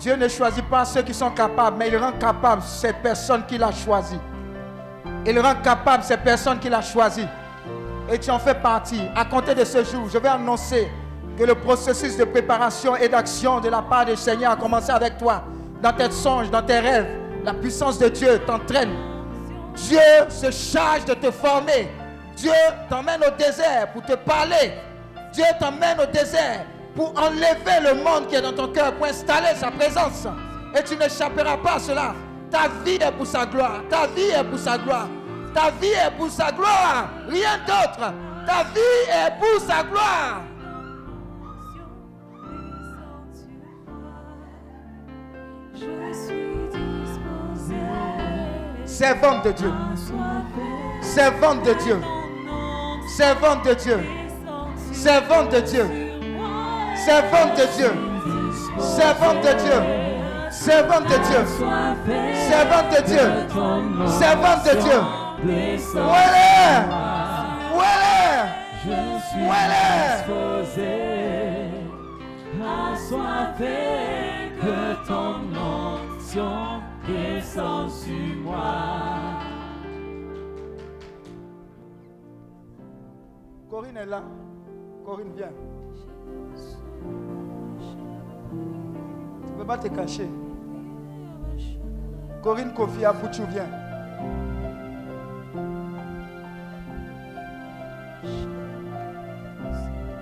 Dieu ne choisit pas ceux qui sont capables, mais il rend capable ces personnes qu'il a choisies. Il rend capable ces personnes qu'il a choisies. Et tu en fais partie. À compter de ce jour, je vais annoncer que le processus de préparation et d'action de la part du Seigneur a commencé avec toi. Dans tes songes, dans tes rêves, la puissance de Dieu t'entraîne. Dieu se charge de te former. Dieu t'emmène au désert pour te parler. Dieu t'emmène au désert pour enlever le monde qui est dans ton cœur, pour installer sa présence. Et tu n'échapperas pas à cela. Ta vie est pour sa gloire. Ta vie est pour sa gloire. Ta vie est pour sa gloire. Rien d'autre. Ta vie est pour sa gloire. Servante de Dieu. Servante de Dieu. Servante de Dieu. Servante de Dieu. Servante de Dieu. Servante de Dieu. Servante de Dieu. Servante de Dieu. Servante de Dieu. Où elle est Où elle est Où elle est que ton onction descende sur moi. Corinne est là. Corinne, viens. Tu ne peux pas te cacher. Corinne Kofi Abouchou, viens.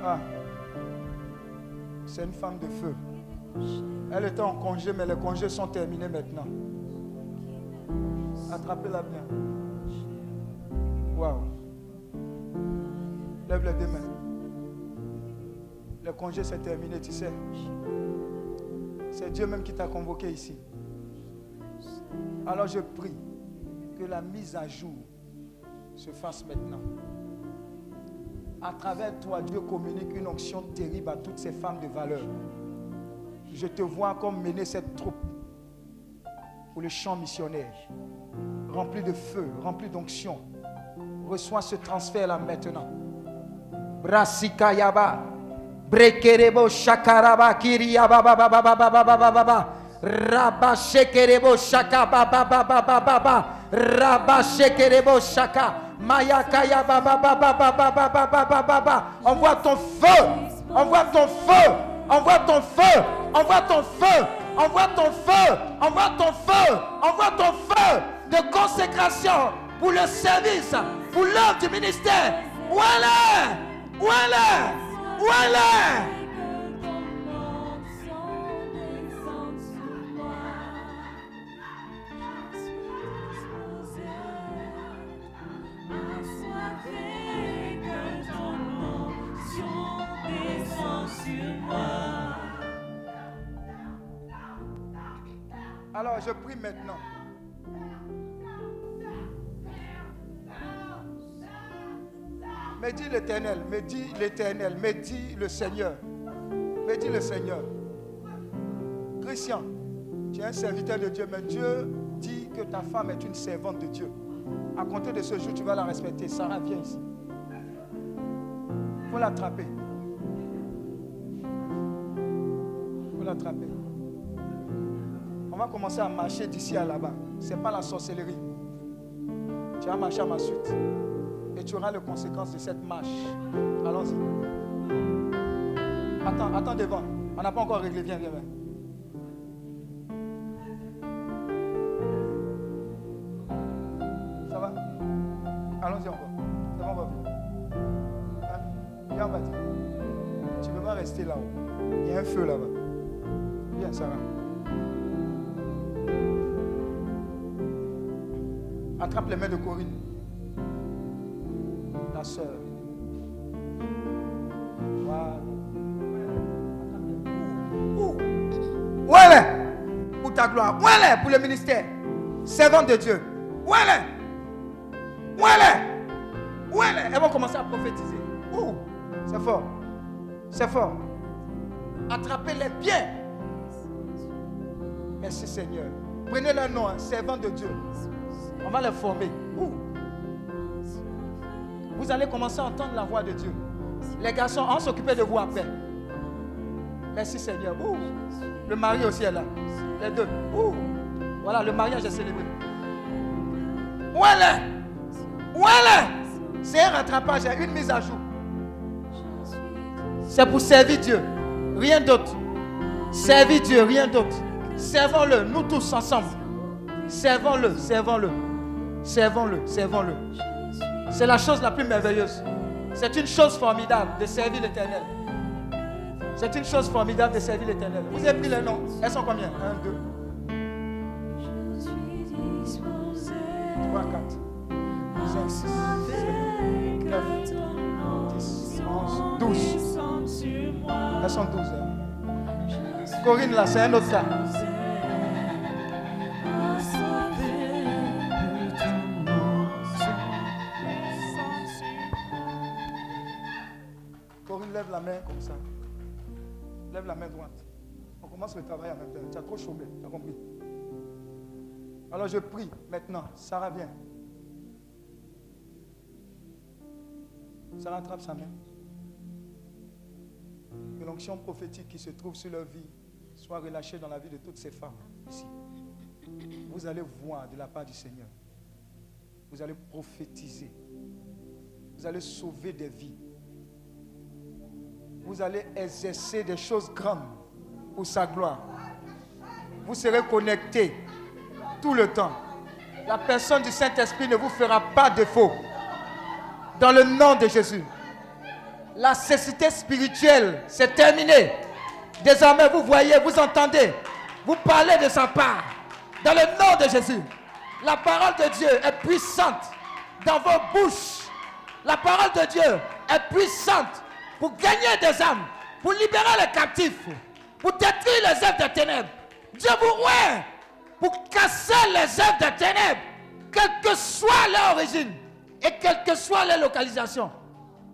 Ah. C'est une femme de feu. Elle était en congé, mais les congés sont terminés maintenant. Attrapez-la bien. Waouh. Lève les deux mains. Le congé s'est terminé, tu sais. C'est Dieu même qui t'a convoqué ici. Alors je prie que la mise à jour se fasse maintenant. À travers toi, Dieu communique une onction terrible à toutes ces femmes de valeur. Je te vois comme mener cette troupe pour le champ missionnaire, rempli de feu, rempli d'onction. Reçois ce transfert-là maintenant. Brasikayaba. Brekerebo shakaraba kiria baba baba baba baba baba baba. Rabba shekerebo shaka baba baba baba baba. Rabba shekerebo shaka. Mayakaya baba baba baba baba baba baba. Envoie ton feu. Envoie ton feu. Envoie ton feu. Envoie ton feu. Envoie ton feu. Envoie ton feu. Envoie ton feu de consécration pour le service, pour l'œuvre du ministère. Où elle est-elle alors je prie maintenant. Dis l'éternel, mais dis l'éternel, mais dis le Seigneur. Dis le Seigneur. Christian, tu es un serviteur de Dieu, mais Dieu dit que ta femme est une servante de Dieu. À compter de ce jour, tu vas la respecter. Sarah, viens ici. Il faut l'attraper. Il faut l'attraper. On va commencer à marcher d'ici à là-bas. Ce n'est pas la sorcellerie. Tu vas marcher à ma suite. Et tu auras les conséquences de cette marche. Allons-y. Attends, attends devant. On n'a pas encore réglé. Viens, viens, viens. Ça va? Allons-y encore. Ça va, on va. Hein? Viens, on va dire. Tu ne peux pas rester là-haut. Il y a un feu là-bas. Viens, Sarah. Attrape les mains de Corinne. Ta soeur. Voilà. Où? Elle Pour ta gloire. Où elle pour le ministère? Servante de Dieu. Où elle est? Où elle est? Où elle Elles vont commencer à prophétiser. Où? C'est fort. C'est fort. Attrapez-les bien. Merci Seigneur. Prenez leur nom, hein, servant de Dieu. On va les former. Vous allez commencer à entendre la voix de Dieu. Les garçons, on s'occuper de vous après. Merci Seigneur. Le mari aussi est là. Les deux. Voilà, le mariage est célébré. Où elle est? Où elle est? C'est un rattrapage, une mise à jour. C'est pour servir Dieu. Rien d'autre. Servir Dieu, rien d'autre. Servons-le, nous tous ensemble. Servons-le, servons-le. Servons-le, servons-le. C'est la chose la plus merveilleuse. C'est une chose formidable de servir l'éternel. C'est une chose formidable de servir l'éternel. Vous avez pris les noms. Elles sont combien? 1, 2, 3, 4, 5, 6, 7, 9, 10, 11, 12. Elles sont 12. hein. Corinne, là, c'est un autre cas. Lève la main comme ça. Lève la main droite. On commence le travail même temps. Tu as trop chômé, tu as compris Alors je prie maintenant. Sarah, viens. Sarah attrape sa main. Que l'onction prophétique qui se trouve sur leur vie soit relâchée dans la vie de toutes ces femmes ici. Vous allez voir de la part du Seigneur. Vous allez prophétiser. Vous allez sauver des vies. Vous allez exercer des choses grandes pour sa gloire. Vous serez connectés tout le temps. La personne du Saint-Esprit ne vous fera pas défaut. Dans le nom de Jésus. La cécité spirituelle, c'est terminé. Désormais, vous voyez, vous entendez, vous parlez de sa part. Dans le nom de Jésus. La parole de Dieu est puissante dans vos bouches. La parole de Dieu est puissante pour gagner des âmes, pour libérer les captifs, pour détruire les œuvres des ténèbres. Dieu vous voit pour casser les œuvres des ténèbres, quelle que soit leur origine et quelle que soit leur localisation.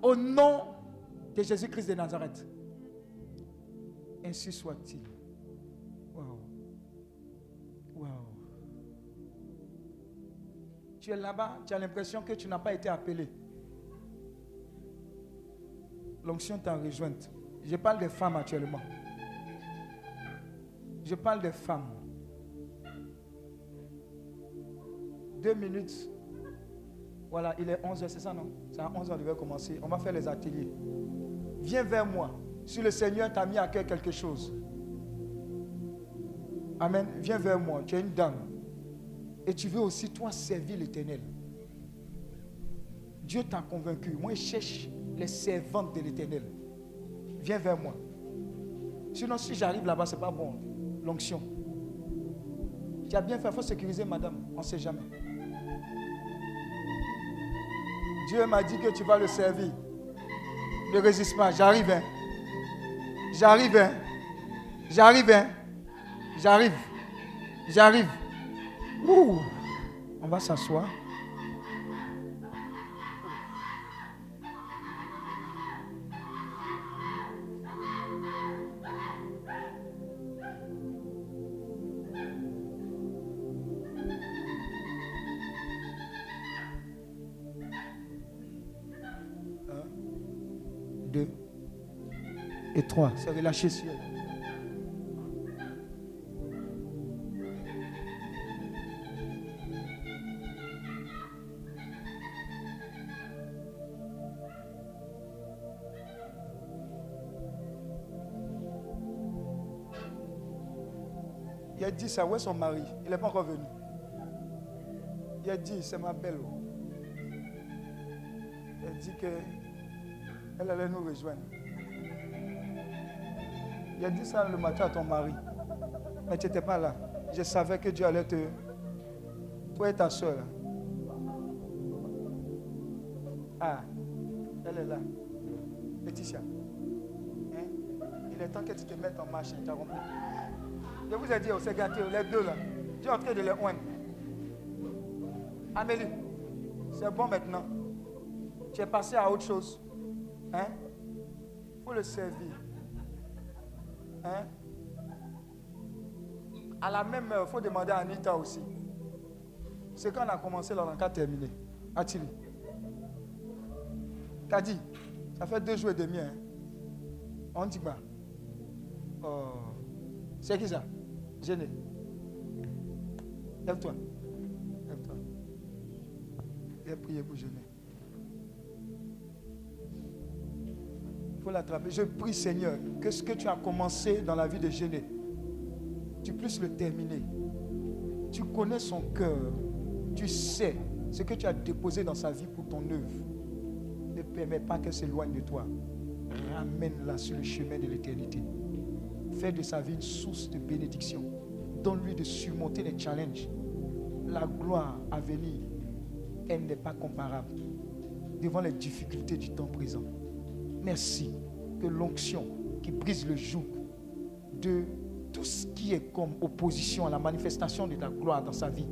Au nom de Jésus-Christ de Nazareth. Ainsi soit-il. Wow. Wow. Tu es là-bas, tu as l'impression que tu n'as pas été appelé. L'onction t'a rejointe. Je parle des femmes actuellement. Je parle des femmes. Deux minutes. Voilà, il est 11h, c'est ça, non? C'est à 11h, on devait commencer. On va faire les ateliers. Viens vers moi. Si le Seigneur t'a mis à cœur quelque chose. Amen. Viens vers moi. Tu es une dame. Et tu veux aussi, toi, servir l'éternel. Dieu t'a convaincu. Moi, je cherche les servantes de l'éternel. Viens vers moi. Sinon, si j'arrive là-bas, ce n'est pas bon. L'onction. Tu as bien fait, il faut sécuriser madame. On ne sait jamais. Dieu m'a dit que tu vas le servir. Ne résiste pas. J'arrive. Hein. J'arrive. Hein. J'arrive. Hein. J'arrive. J'arrive. On va s'asseoir. 3. Se relâcher sur. Il a dit ça, où est son mari? Il n'est pas encore venu. Il a dit, c'est ma belle. Il a dit qu'elle allait nous rejoindre. A dit ça le matin à ton mari. Mais tu n'étais pas là. Je savais que Dieu allait te... Toi et ta soeur. Ah, elle est là. Laetitia. Hein? Il est temps que tu te mettes en marche. Je vous ai dit, on s'est gâtés, les deux là. Dieu est en train de les oindre. Amélie, c'est bon maintenant. Tu es passé à autre chose. Hein? faut le servir. Hein? À la même heure, il faut demander à Anita aussi. C'est quand on a commencé, là, on a terminé. Attili. T'as dit, ça fait deux jours et demi. Hein? On dit quoi Oh. C'est qui ça? Gêné. Lève-toi. Lève-toi. Viens prier pour gêner. Je prie, Seigneur, que ce que tu as commencé dans la vie de gêner, tu puisses le terminer. Tu connais son cœur. Tu sais ce que tu as déposé dans sa vie pour ton œuvre. Ne permets pas qu'elle s'éloigne de toi. Ramène-la sur le chemin de l'éternité. Fais de sa vie une source de bénédiction. Donne-lui de surmonter les challenges. La gloire à venir, elle n'est pas comparable devant les difficultés du temps présent. Merci que l'onction qui brise le joug de tout ce qui est comme opposition à la manifestation de ta gloire dans sa vie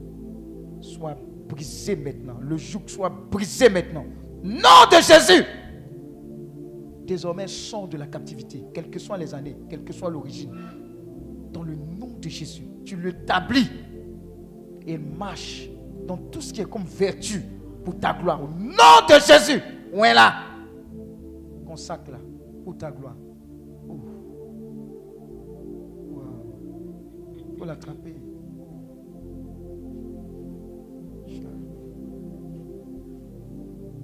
soit brisé maintenant. Le joug soit brisé maintenant. Nom de Jésus! Désormais, sors de la captivité, quelles que soient les années, quelle que soit l'origine. dans le nom de Jésus. Tu l'établis. Et marche dans tout ce qui est comme vertu pour ta gloire. Au nom de Jésus. On est là. Consacre là pour ta gloire. Faut l'attraper.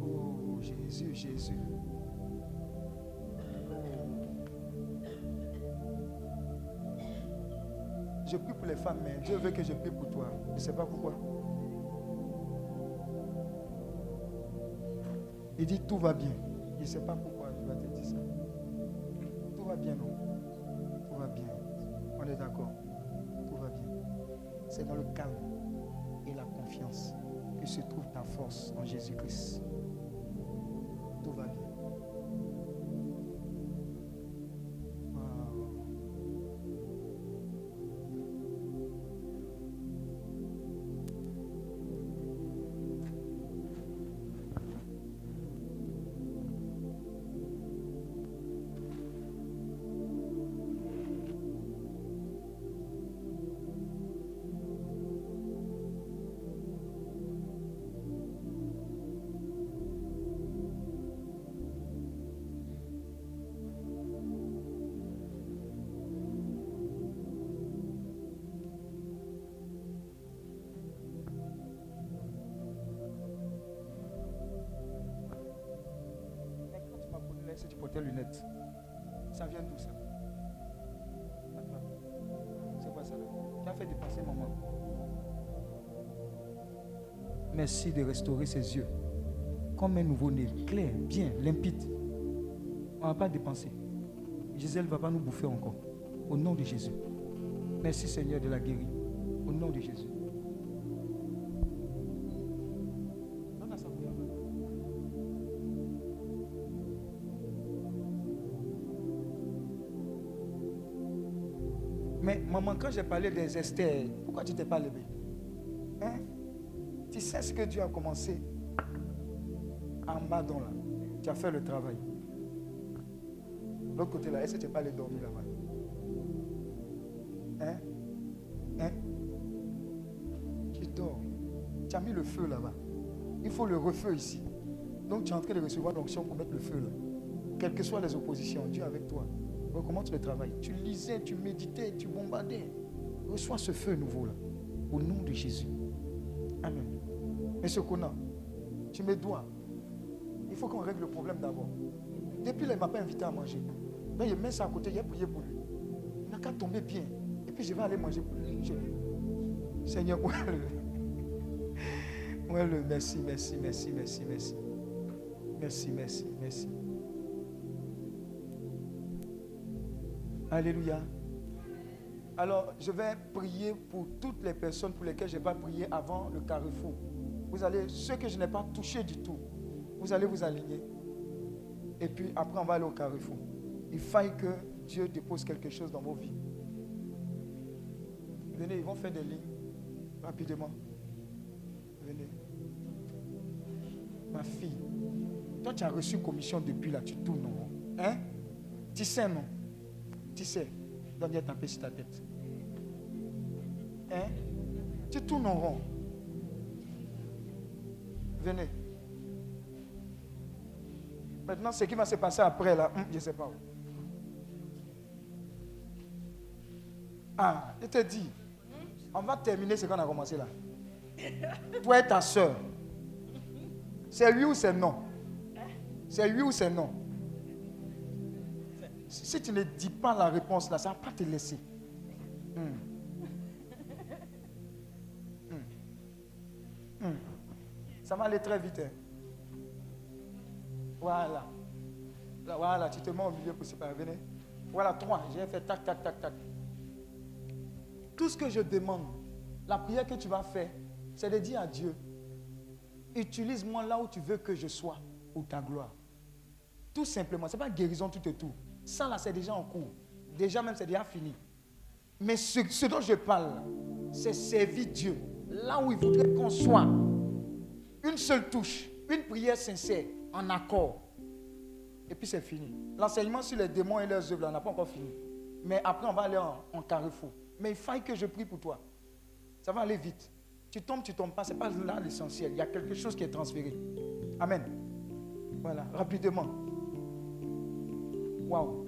Oh Jésus, Jésus. Je prie pour les femmes, mais Dieu veut que je prie pour toi. Je ne sais pas pourquoi. Il dit tout va bien. Je ne sais pas pourquoi Tout va bien, non? Tout va bien. On est d'accord. Tout va bien. C'est dans le calme et la confiance que se trouve ta force en Jésus-Christ. Tes lunettes. Ça vient d'où ça? C'est quoi ça là? Qui a fait dépenser maman Merci de restaurer ses yeux. Comme un nouveau-né, clair, bien, limpide. On ne va pas dépenser. Gisèle ne va pas nous bouffer encore. Au nom de Jésus. Merci Seigneur de la guérir. Au nom de Jésus. Quand j'ai parlé des Esther, pourquoi tu t'es pas levé? Hein? Tu sais ce que Dieu a commencé? En bas dans là. Tu as fait le travail. L'autre côté là, est-ce que tu n'es pas allé dormir là-bas? Hein? Hein? Tu dors. Tu as mis le feu là-bas. Il faut le refeu ici. Donc tu es en train de recevoir l'onction pour mettre le feu là. Quelles que soient les oppositions, Dieu avec toi. Recommence le travail. Tu lisais, tu méditais, tu bombardais. Reçois ce feu nouveau là. Au nom de Jésus. Amen. Monsieur Kona, tu me dois. Il faut qu'on règle le problème d'abord. Depuis là, il ne m'a pas invité à manger. Mais je mets ça à côté, j'ai prié pour lui. Il n'a qu'à tomber bien. Et puis je vais aller manger pour lui. Seigneur, ouais le. Ouais le. Merci, merci, merci, merci, merci. Merci, merci, merci. Alléluia. Alors, je vais prier pour toutes les personnes pour lesquelles je n'ai pas prié avant le carrefour. Vous allez, ceux que je n'ai pas touchés du tout, vous allez vous aligner. Et puis après, on va aller au carrefour. Il faille que Dieu dépose quelque chose dans vos vies. Venez, ils vont faire des lignes rapidement. Venez. Ma fille, toi tu as reçu commission depuis là, tu tournes en rond. Hein? Tu sais non? Tu sais, viens taper sur ta tête. Hein? Tu tournes en rond. Venez. Maintenant, ce qui va se passer après, là, je ne sais pas. Ah, je te dis, on va terminer ce qu'on a commencé là. Toi et ta soeur. C'est lui ou c'est non? C'est lui ou c'est non? Si tu ne dis pas la réponse là, ça ne va pas te laisser. Hmm. Hmm. Hmm. Ça va aller très vite. Hein. Voilà. Voilà, tu te mets au milieu pour séparer. Venez. Voilà, trois. J'ai fait tac, tac, tac, tac. Tout ce que je demande, la prière que tu vas faire, c'est de dire à Dieu, utilise-moi là où tu veux que je sois pour ta gloire. Tout simplement. Ce n'est pas guérison tout et tout. Ça là, c'est déjà en cours. Déjà même, c'est déjà fini. Mais ce, dont je parle, c'est servir Dieu. Là où il voudrait qu'on soit. Une seule touche. Une prière sincère, en accord. Et puis c'est fini. L'enseignement sur les démons et leurs œuvres, on n'a pas encore fini. Mais après, on va aller en, en carrefour. Mais il faille que je prie pour toi. Ça va aller vite. Tu tombes, tu tombes pas. Ce n'est pas là l'essentiel. Il y a quelque chose qui est transféré. Amen. Voilà, rapidement. Waouh.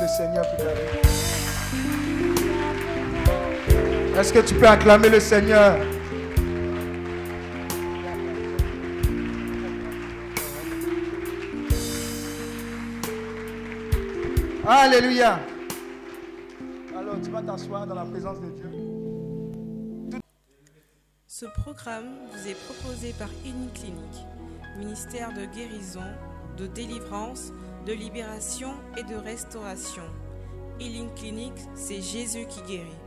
le Seigneur Est-ce que tu peux acclamer le Seigneur? Alléluia. Alors, tu vas t'asseoir dans la présence de Dieu. Ce programme vous est proposé par Uniclinique, ministère de guérison, de délivrance, de libération de restauration. Healing Clinic, c'est Jésus qui guérit.